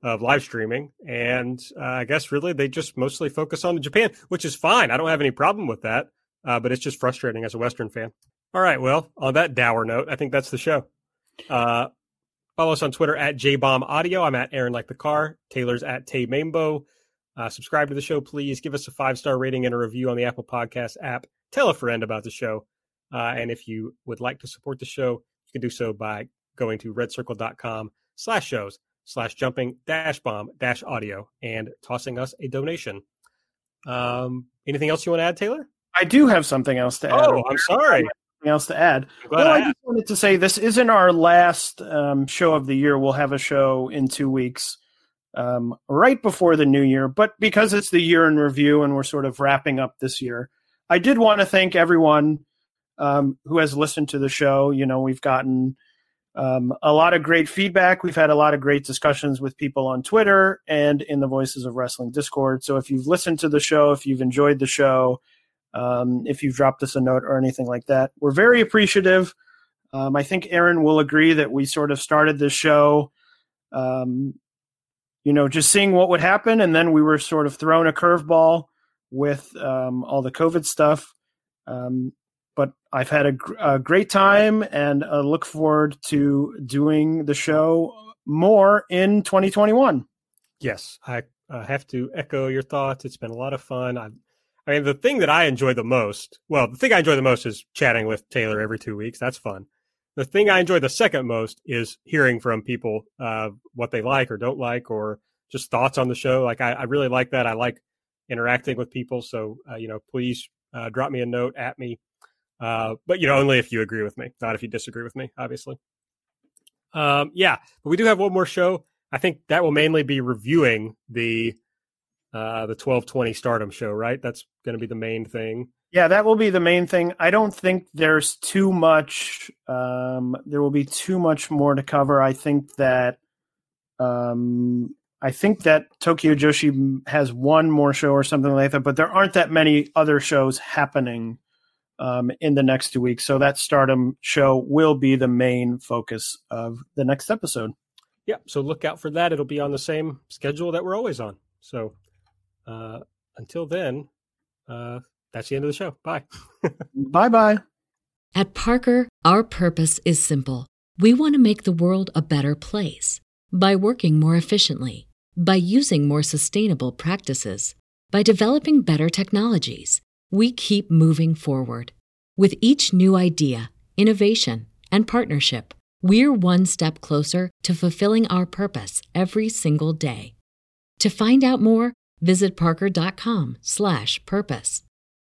of live streaming, and uh, I guess really they just mostly focus on Japan, which is fine. I don't have any problem with that, uh, but it's just frustrating as a Western fan. All right, well, on that dour note, I think that's the show. Uh, follow us on Twitter at jbombaudio. I'm at Aaron like the car. Taylor's at Tay Mambo. Uh, subscribe to the show, please. Give us a five star rating and a review on the Apple Podcast app. Tell a friend about the show. Uh, and if you would like to support the show, you can do so by going to redcircle.com slash shows slash jumping dash bomb dash audio and tossing us a donation. Um, anything else you want to add, Taylor? I do have something else to add. Oh, I'm sorry. Something else to add. Well, I, I just wanted to say this isn't our last um, show of the year. We'll have a show in two weeks um, right before the new year. But because it's the year in review and we're sort of wrapping up this year, I did want to thank everyone um, who has listened to the show. You know, we've gotten um, a lot of great feedback. We've had a lot of great discussions with people on Twitter and in the Voices of Wrestling Discord. So if you've listened to the show, if you've enjoyed the show, um, if you've dropped us a note or anything like that, we're very appreciative. Um, I think Aaron will agree that we sort of started this show um, you know, just seeing what would happen. And then we were sort of thrown a curveball with um, all the COVID stuff. Um, but I've had a, a, great time and look forward to doing the show more in 2021. Yes, I uh, have to echo your thoughts. It's been a lot of fun. I, I mean, the thing that I enjoy the most, well, the thing I enjoy the most is chatting with Taylor every two weeks. That's fun. The thing I enjoy the second most is hearing from people uh, what they like or don't like, or just thoughts on the show. Like I, I really like that. I like interacting with people. So uh, you know, please uh, drop me a note at me. Uh, but you know, only if you agree with me, not if you disagree with me, obviously. Um, yeah, but we do have one more show. I think that will mainly be reviewing the uh, the twelve twenty Stardom show. Right, that's going to be the main thing. Yeah, that will be the main thing. I don't think there's too much. Um, there will be too much more to cover. I think that. Um, I think that Tokyo Joshi has one more show or something like that, but there aren't that many other shows happening um, in the next two weeks. So that Stardom show will be the main focus of the next episode. Yeah, so look out for that. It'll be on the same schedule that we're always on. So uh, until then, uh, that's the end of the show. Bye. bye bye. At Parker, our purpose is simple. We want to make the world a better place by working more efficiently by using more sustainable practices, by developing better technologies, we keep moving forward. With each new idea, innovation, and partnership, we're one step closer to fulfilling our purpose every single day. To find out more, visit parker.com/purpose.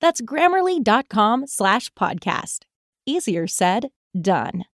That's grammarly.com slash podcast. Easier said, done.